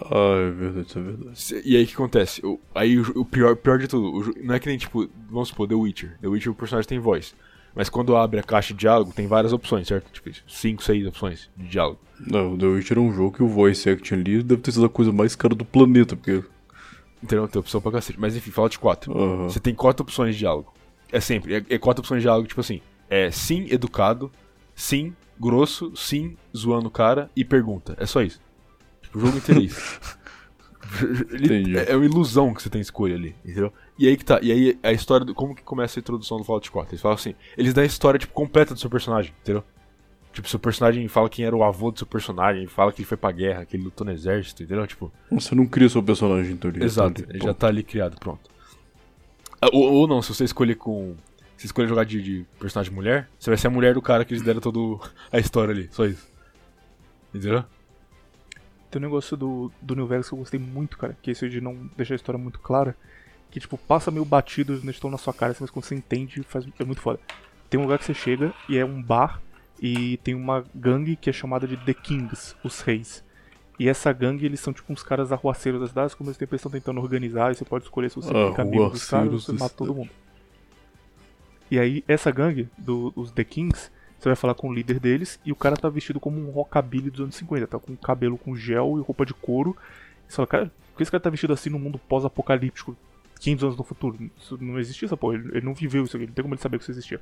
Ah, é verdade, isso é verdade. E aí o que acontece? O, aí o, o pior, pior de tudo, o não é que nem tipo, vamos supor, The Witcher. The Witcher o personagem tem voz. Mas quando abre a caixa de diálogo, tem várias opções, certo? Tipo, 5, 6 opções de diálogo. Não, o The Witcher é um jogo que o voice acting ali deve ter sido a coisa mais cara do planeta, porque. Entendeu? Tem opção pra cacete. Mas enfim, Fallout 4. Aham. Você tem quatro opções de diálogo. É sempre. É, é quatro opções de diálogo, tipo assim. É sim, educado. Sim, grosso. Sim, zoando o cara. E pergunta. É só isso. Tipo, o jogo inteiro é isso. Ele- é, é uma ilusão que você tem escolha ali, entendeu? E aí que tá. E aí a história. Do, como que começa a introdução do Fallout 4? Eles falam assim. Eles dão a história, tipo, completa do seu personagem, entendeu? Tipo, seu personagem fala quem era o avô do seu personagem, fala que ele foi pra guerra, que ele lutou no exército, entendeu? Tipo, Você não cria seu personagem, então ele já tá Exato, ali, ele já tá ali criado, pronto. Ah, Ou, ou não, se você escolher com. Se você escolher jogar de, de personagem mulher, você vai ser a mulher do cara que eles deram toda a história ali, só isso. Entendeu? Tem um negócio do, do New Vegas que eu gostei muito, cara, que é esse de não deixar a história muito clara. Que, tipo, passa meio batido, eles não estão na sua cara, assim, mas quando você entende, faz, é muito foda. Tem um lugar que você chega e é um bar e tem uma gangue que é chamada de The Kings, os reis. E essa gangue, eles são tipo uns caras arruaceiros das cidades, como eles eles estão tentando organizar, e você pode escolher se você fica amigo dos caras ou você mata todo mundo. E aí, essa gangue, do- dos The Kings, você vai falar com o líder deles e o cara tá vestido como um rockabilly dos anos 50, tá com cabelo com gel e roupa de couro. E você fala, cara, por que esse cara tá vestido assim no mundo pós-apocalíptico, 500 anos no futuro? Isso não existia essa porra, ele, ele não viveu isso aqui, não tem como ele saber que isso existia.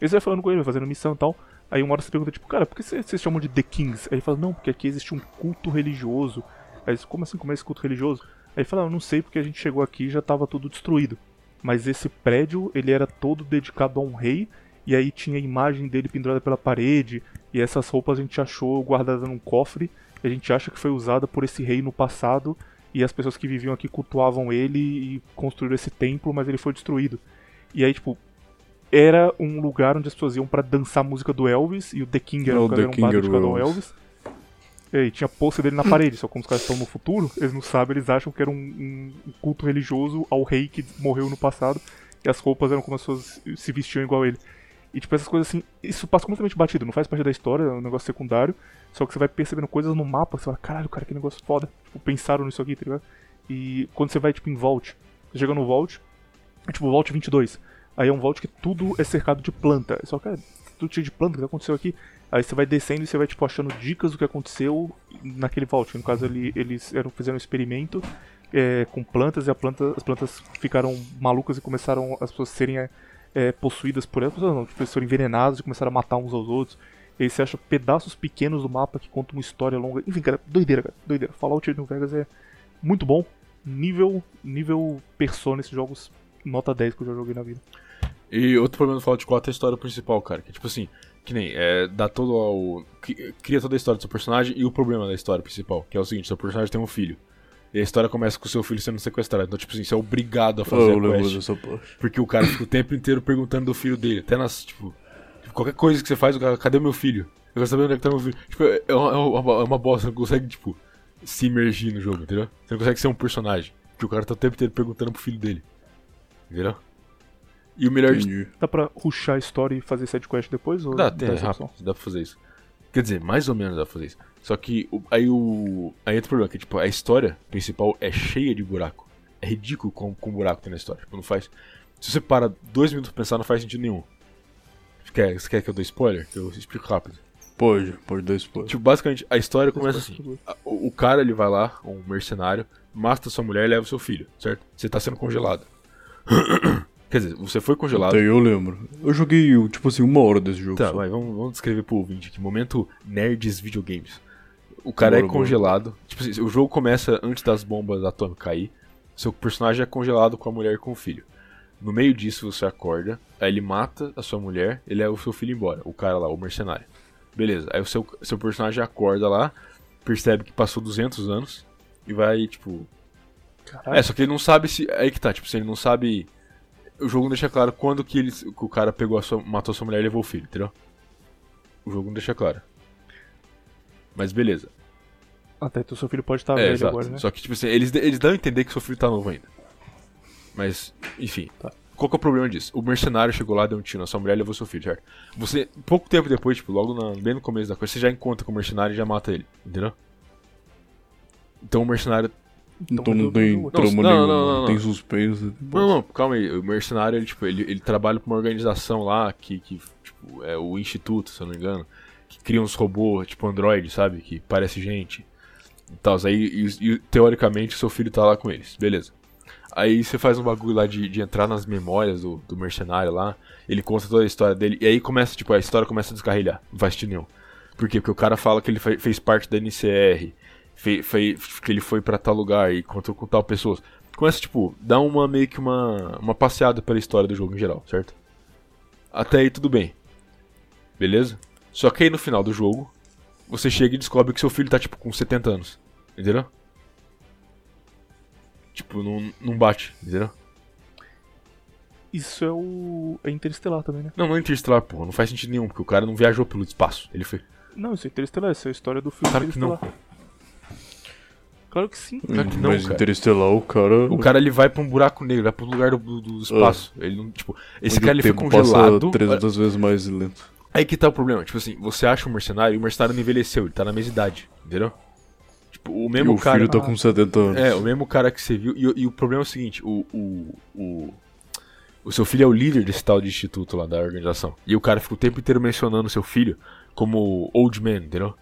Aí você vai falando com ele, vai fazendo missão e tal. Aí uma hora você pergunta, tipo, cara, por que vocês chamam de The Kings? Aí ele fala, não, porque aqui existe um culto religioso. Aí eles, como assim, como é esse culto religioso? Aí ele fala, eu não sei porque a gente chegou aqui e já tava tudo destruído. Mas esse prédio, ele era todo dedicado a um rei, e aí tinha a imagem dele pendurada pela parede, e essas roupas a gente achou guardadas num cofre, e a gente acha que foi usada por esse rei no passado, e as pessoas que viviam aqui cultuavam ele e construíram esse templo, mas ele foi destruído. E aí, tipo, era um lugar onde as pessoas iam pra dançar a música do Elvis, e o The King era, um The era um King bar dedicado ao Elvis. Elvis. E aí, tinha pôster dele na parede, só como os caras estão no futuro, eles não sabem, eles acham que era um, um culto religioso ao rei que morreu no passado, e as roupas eram como as pessoas se vestiam igual ele. E tipo, essas coisas assim, isso passa completamente batido, não faz parte da história, é um negócio secundário, só que você vai percebendo coisas no mapa, você fala, caralho, cara, que negócio foda. Tipo, pensaram nisso aqui, tá ligado? E quando você vai, tipo, em Vault, você chega no Vault, é tipo Vault 22, aí é um Vault que tudo é cercado de planta. Só que, cara, tudo cheio de planta, o que aconteceu aqui? Aí você vai descendo e você vai, tipo, achando dicas do que aconteceu naquele Vault. No caso, ali, eles eram, fizeram um experimento é, com plantas e planta, as plantas ficaram malucas e começaram as pessoas serem é, é, possuídas por elas, não, tipo, eles foram envenenados e começaram a matar uns aos outros. E aí você acha pedaços pequenos do mapa que contam uma história longa. Enfim, cara, doideira, cara, doideira. Fallout New Vegas é muito bom. Nível, nível Persona, esses jogos nota 10 que eu já joguei na vida. E outro problema do Fallout 4 é a história principal, cara. Que é tipo assim, que nem, é, dá todo o. cri- Cria toda a história do seu personagem e o problema da história principal, que é o seguinte, seu personagem tem um filho. E a história começa com o seu filho sendo sequestrado. Então, tipo assim, você é obrigado a fazer eu a quest. dessa. Porque o cara fica o tempo inteiro perguntando do filho dele. Até nas, tipo, tipo, qualquer coisa que você faz, o cara, cadê meu filho? Eu quero saber onde é que tá meu filho. Tipo, é uma, é uma, é uma bosta, você não consegue, tipo, se imergir no jogo, entendeu? Você não consegue ser um personagem. Porque o cara tá o tempo inteiro perguntando pro filho dele. Entendeu? E o melhor de Entendi. Dá pra rushar a história e fazer sidequest depois? Ou Dá, tem, é essa rápido, dá pra fazer isso. Quer dizer, mais ou menos dá pra fazer isso. Só que o- aí o. Aí entra o problema, que tipo, a história principal é cheia de buraco. É ridículo com, com buraco tem na história. Tipo, não faz. Se você para dois minutos pra pensar, não faz sentido nenhum. Você quer, você quer que eu dê spoiler? Que eu explico rápido. Pode, pode dar spoiler. Tipo, basicamente, a história começa assim. A- O, o cara, ele vai lá, um mercenário, mata sua mulher e leva o seu filho, certo? Você tá sendo congelado. Quer dizer, você foi congelado. Até eu lembro. Eu joguei, tipo assim, uma hora desse jogo. Tá, só. vai, vamos, vamos descrever pro ouvinte aqui. Momento nerds videogames. O cara Bora, é congelado. Tipo assim, o jogo começa antes das bombas atômicas cair. Seu personagem é congelado com a mulher e com o filho. No meio disso você acorda, aí ele mata a sua mulher, ele leva o seu filho embora, o cara lá, o mercenário. Beleza, aí o seu, seu personagem acorda lá, percebe que passou 200 anos e vai, tipo, Caralho. é, só que ele não sabe se. Aí que tá, tipo, se ele não sabe. O jogo não deixa claro quando que, que o cara pegou a sua, matou a sua mulher e levou o filho, entendeu? O jogo não deixa claro. Mas beleza. Até então seu filho pode estar é, velho exato. agora, né? Só que, tipo assim, eles, eles dão a entender que seu filho tá novo ainda. Mas, enfim. Tá. Qual que é o problema disso? O mercenário chegou lá, deu um tiro na sua mulher e levou seu filho, certo? Você, pouco tempo depois, tipo, logo na- bem no começo da coisa, você já encontra com o mercenário e já mata ele, entendeu? Então o mercenário Então não resolveu tem trama Não, não, nenhuma, não, não, não não. tem suspense. Não, não, calma aí. O mercenário, ele, tipo, ele, ele trabalha pra uma organização lá que, que tipo, é o Instituto, se eu não me engano, que cria uns robôs, tipo Android, sabe? Que parece gente e tal. Aí, e, e, teoricamente, seu filho tá lá com eles. Beleza. Aí você faz um bagulho lá de, de entrar nas memórias do, do mercenário lá, ele conta toda a história dele, e aí começa, tipo, a história começa a descarrilhar. Não faz nenhum. Por quê? Porque o cara fala que ele fe- fez parte da NCR, fe- fe- que ele foi pra tal lugar e encontrou com tal pessoa. Começa, tipo, dá uma meio que uma, uma passeada pela história do jogo em geral, certo? Até aí tudo bem. Beleza? Só que aí no final do jogo, você chega e descobre que seu filho tá, tipo, com 70 anos. Entendeu? Tipo, não, não bate, entendeu? Isso é o. É interestelar também, né? Não, não é Interestelar, porra. Não faz sentido nenhum, porque o cara não viajou pelo espaço. Ele foi. Não, isso é interestelar, isso é a história do filme Claro que não. Claro que sim. Claro que não, Mas cara. Interestelar, o cara. O cara ele vai pra um buraco negro, vai pro lugar do, do- do espaço. Ele não, tipo, esse onde cara o ele foi congelado. Passa 300 vezes mais lento. Aí que tá o problema. Tipo assim, você acha um mercenário e o mercenário não envelheceu, ele tá na mesma idade, entendeu? Tipo, o E mesmo o cara. filho tá com 70 anos. É, o mesmo cara que você viu. E, e o problema é o seguinte: o, o, o, o seu filho é o líder desse tal de instituto lá da organização. E o cara fica o tempo inteiro mencionando o seu filho como Old Man, entendeu?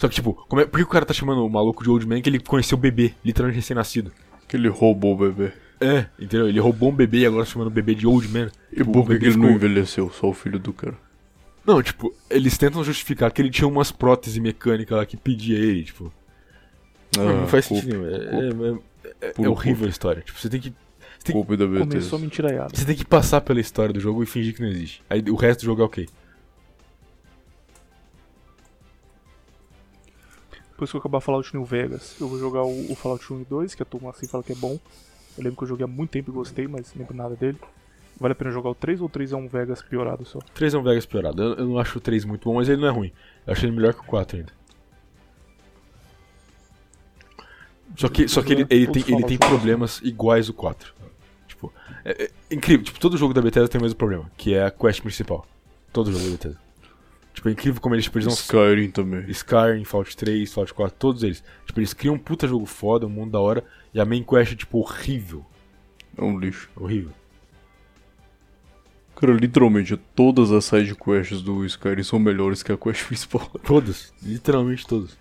Só que, tipo, como é, por que o cara tá chamando o maluco de Old Man que ele conheceu o bebê, literalmente recém-nascido? Que ele roubou o bebê. É, entendeu? Ele roubou um bebê e agora tá chamando o bebê de Old Man. E Tipo, por que que ele não ficou- envelheceu? Só o filho do cara. Não, tipo, eles tentam justificar que ele tinha umas próteses mecânicas lá que pedia ele, tipo. não Ah, faz culpa, sentido nenhum. É, é- é- é Puro horrível a história. Tipo, você tem que. tem- Culpa da Começou a mentiraiada. Você tem que passar pela história do jogo e fingir que não existe. Aí o resto do jogo é ok. Depois que eu acabar Fallout New Vegas, eu vou jogar o, o Fallout 1 e 2, que a turma assim fala que é bom. Eu lembro que eu joguei há muito tempo e gostei, mas não lembro nada dele. Vale a pena jogar o 3 ou o 3 é um Vegas piorado só? 3 é um Vegas piorado. Eu, eu não acho o 3 muito bom, mas ele não é ruim. Eu achei ele melhor que o 4 ainda. Só que, só que ele, ele tem, ele tem problemas iguais ao 4. Tipo, é, é incrível. Tipo, todo jogo da Bethesda tem o mesmo problema, que é a quest principal. Todo jogo da Bethesda. Tipo, é incrível como eles, tipo, eles não Skyrim também. Skyrim, Fallout 3, Fallout 4, todos eles. Tipo, eles criam um puta jogo foda, um mundo da hora, e a main quest é, tipo, horrível. É um lixo. Horrível. Cara, literalmente, todas as side quests do Skyrim são melhores que a quest principal. Todas. Literalmente todas.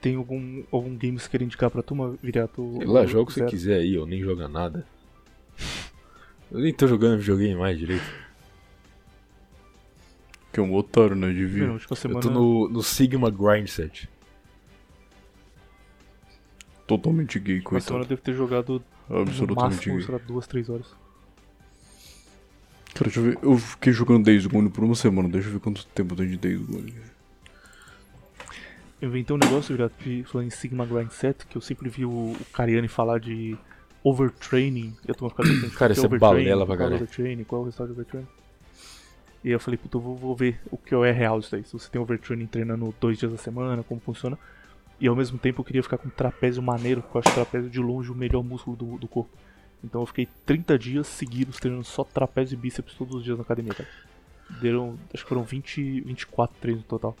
Tem algum, algum game que você quer indicar pra turma, Viriato? Sei lá, joga o que você quiser aí, ou nem joga nada. Eu nem tô jogando videogame mais direito. Que é um otário, né? Tipo, a semana... Eu tô no, no Sigma Grind Set. Totalmente gay, Uma semana eu coitado. devo ter jogado no Absolutamente máximo, gay. sei lá, duas, três horas. Cara, deixa eu ver. Eu fiquei jogando Days Gone por uma semana. Deixa eu ver quanto tempo tem de Days Gone. Eu inventei um negócio, de- falando em Sigma Grind Set, que eu sempre vi o, o Cariani falar de overtraining. E a turma fica tentando Cara, isso é balela pra qual caralho. overtraining, qual é o resultado de overtraining. E aí eu falei, puta, eu vou, vou ver o que é real isso daí. Se você tem overtraining treinando dois dias da semana, como funciona. E ao mesmo tempo eu queria ficar com trapézio maneiro, porque eu acho trapézio de longe o melhor músculo do, do corpo. Então eu fiquei 30 dias seguidos treinando só trapézio e bíceps todos os dias na academia, cara. Deram, acho que foram 20, 24 treinos no total.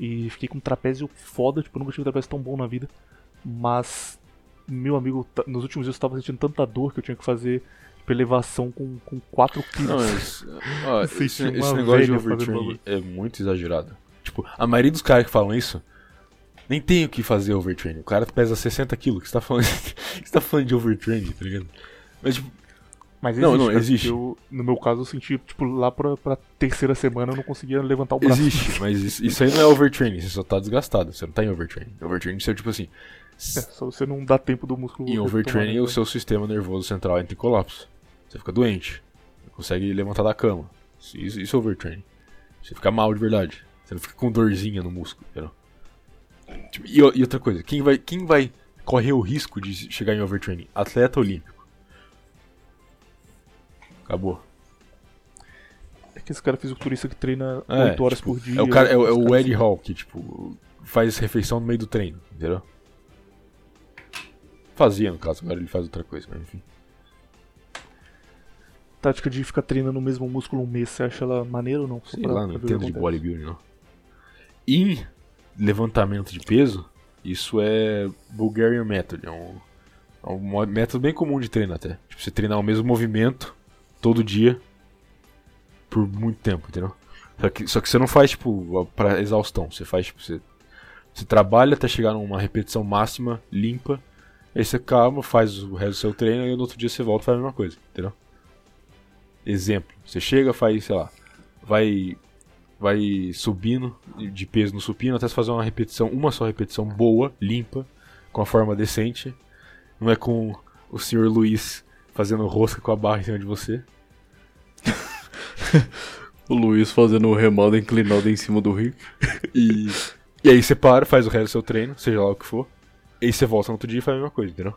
E fiquei com um trapézio foda, tipo, eu nunca tive um trapézio tão bom na vida. Mas, meu amigo, nos últimos dias eu tava sentindo tanta dor que eu tinha que fazer tipo, elevação com, com 4 quilos. Não, mas, ó, esse, esse negócio de bagulho. é muito exagerado. Tipo, a maioria dos caras que falam isso nem tem o que fazer overtraining. O cara pesa 60 quilos, que você tá falando, que você tá falando de overtraining, tá ligado? Mas, tipo, Mas Não, existe, não, cara, existe. Eu, no meu caso, eu senti, tipo, lá pra, pra terceira semana eu não conseguia levantar o braço. existe, mas isso, isso aí não é overtraining, você só tá desgastado, você não tá em overtraining. Overtraining você é tipo assim, É, só você não dá tempo do músculo. em overtraining né? o seu sistema nervoso central entra em colapso. Você fica doente, não consegue levantar da cama. Isso, isso é overtraining. Você fica mal de verdade. Você não fica com dorzinha no músculo, entendeu? E, e outra coisa, quem vai, quem vai correr o risco de chegar em overtraining? Atleta olímpico. Acabou. É que esse cara fisiculturista que treina É, 8 horas tipo, por dia. É o, cara, é, é o Eddie Hall que, tipo, faz refeição no meio do treino, entendeu? Fazia, no caso, agora ele faz outra coisa, mas enfim. tática de ficar treinando o mesmo músculo um mês, você acha ela maneira ou não? Sei pra- lá, não entendo de bodybuilding, não. E levantamento de peso, isso é Bulgarian Method. É um, é um método bem comum de treino até. Tipo, você treinar o mesmo movimento todo dia por muito tempo, entendeu? Só que, só que você não faz, tipo, pra exaustão. Você faz, tipo, você, você trabalha até chegar numa repetição máxima, limpa. Aí você calma, faz o resto do seu treino e no outro dia você volta e faz a mesma coisa, entendeu? Exemplo, você chega, faz, sei lá, vai vai subindo de peso no supino até você fazer uma repetição, uma só repetição boa, limpa, com a forma decente. Não é com o senhor Luiz fazendo rosca com a barra em cima de você. O Luiz fazendo o remada inclinado em cima do Rick. E, e aí você para, faz o resto do seu treino, seja lá o que for. E aí você volta no outro dia e faz a mesma coisa, entendeu?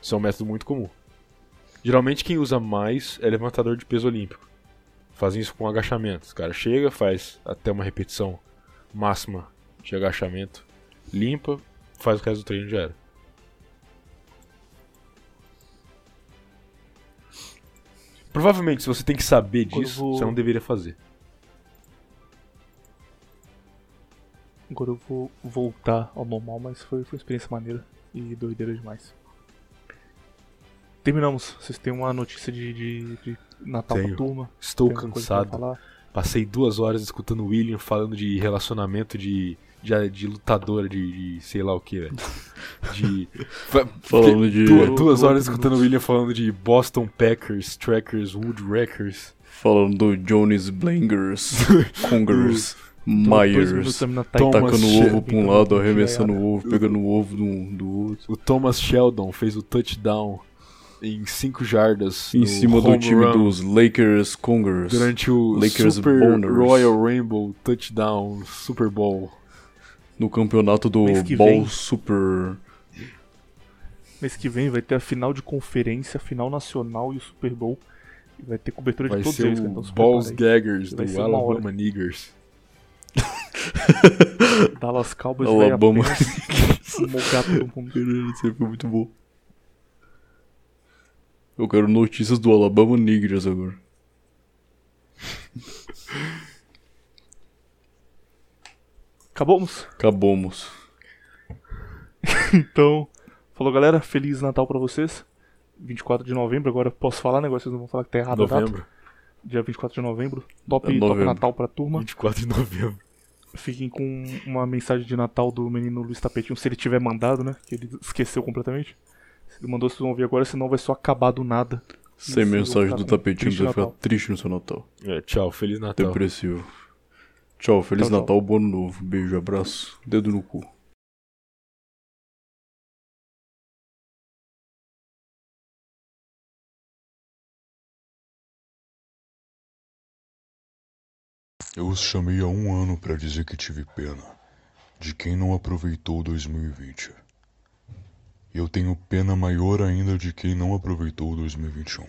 Isso é um método muito comum. Geralmente quem usa mais é levantador de peso olímpico. Fazem isso com agachamento. Os cara chega, faz até uma repetição máxima de agachamento, limpa, faz o resto do treino e já era. Provavelmente, se você tem que saber disso, vou- você não deveria fazer. Agora eu vou voltar ao normal, mas foi, foi uma experiência maneira e doideira demais. Terminamos. Vocês têm uma notícia de, de, de Natal Tenho. pra turma? Estou cansado. Passei duas horas escutando o William falando de relacionamento de, de, de lutadora, de, de sei lá o que, velho. De. fa- Falando de. Duas, duas horas escutando o. William falando de Boston Packers, Trackers, Woodwreckers. Falando do Jones Blangers, Congers, Myers. tá Thomas Tacando o ovo pra um lado, arremessando o ovo, pegando o ovo do, do outro. O Thomas Sheldon fez o touchdown em 5 jardas. Em no cima do time run dos Lakers Congers. Durante o Lakers Super Boners. Royal Rainbow Touchdown Super Bowl. No campeonato do vem. Super. Mês que vem vai ter a final de conferência, a final nacional e o Super Bowl. E vai ter cobertura Vai de todos ser eles, então Balls. Gaggers do. Alabama Niggers. Dallas Cowboys Alabama. vai isso aí foi muito bom. Eu quero notícias do Alabama Niggers agora. Acabamos? Acabamos. Então, falou galera, Feliz Natal pra vocês. 24 de novembro, agora posso falar, né? Agora Vocês não vão falar que tá errado. Novembro. Dia 24 de novembro. Top, É top novembro. Natal pra turma. 24 de novembro. Fiquem com uma mensagem de Natal do menino Luiz Tapetinho, se ele tiver mandado, né? Que ele esqueceu completamente. Se ele mandou, vocês vão ouvir agora, senão vai só acabar do nada. Sem Isso, mensagem do ficar tapetinho, você vai ficar triste no seu Natal. É, tchau, Feliz Natal. Depressivo. Tchau, Feliz Tchau, tchau. Natal, bom ano novo. Beijo, abraço, dedo no cu. Eu os chamei há um ano para dizer que tive pena de quem não aproveitou 2020. E eu tenho pena maior ainda de quem não aproveitou 2021.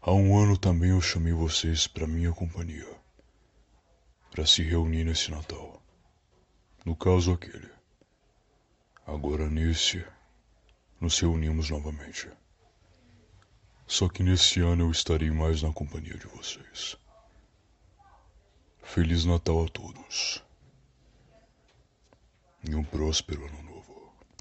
Há um ano também eu chamei vocês para minha companhia. Para se reunir nesse Natal. No caso aquele. Agora nesse, nos reunimos novamente. Só que nesse ano eu estarei mais na companhia de vocês. Feliz Natal a todos. E um próspero ano.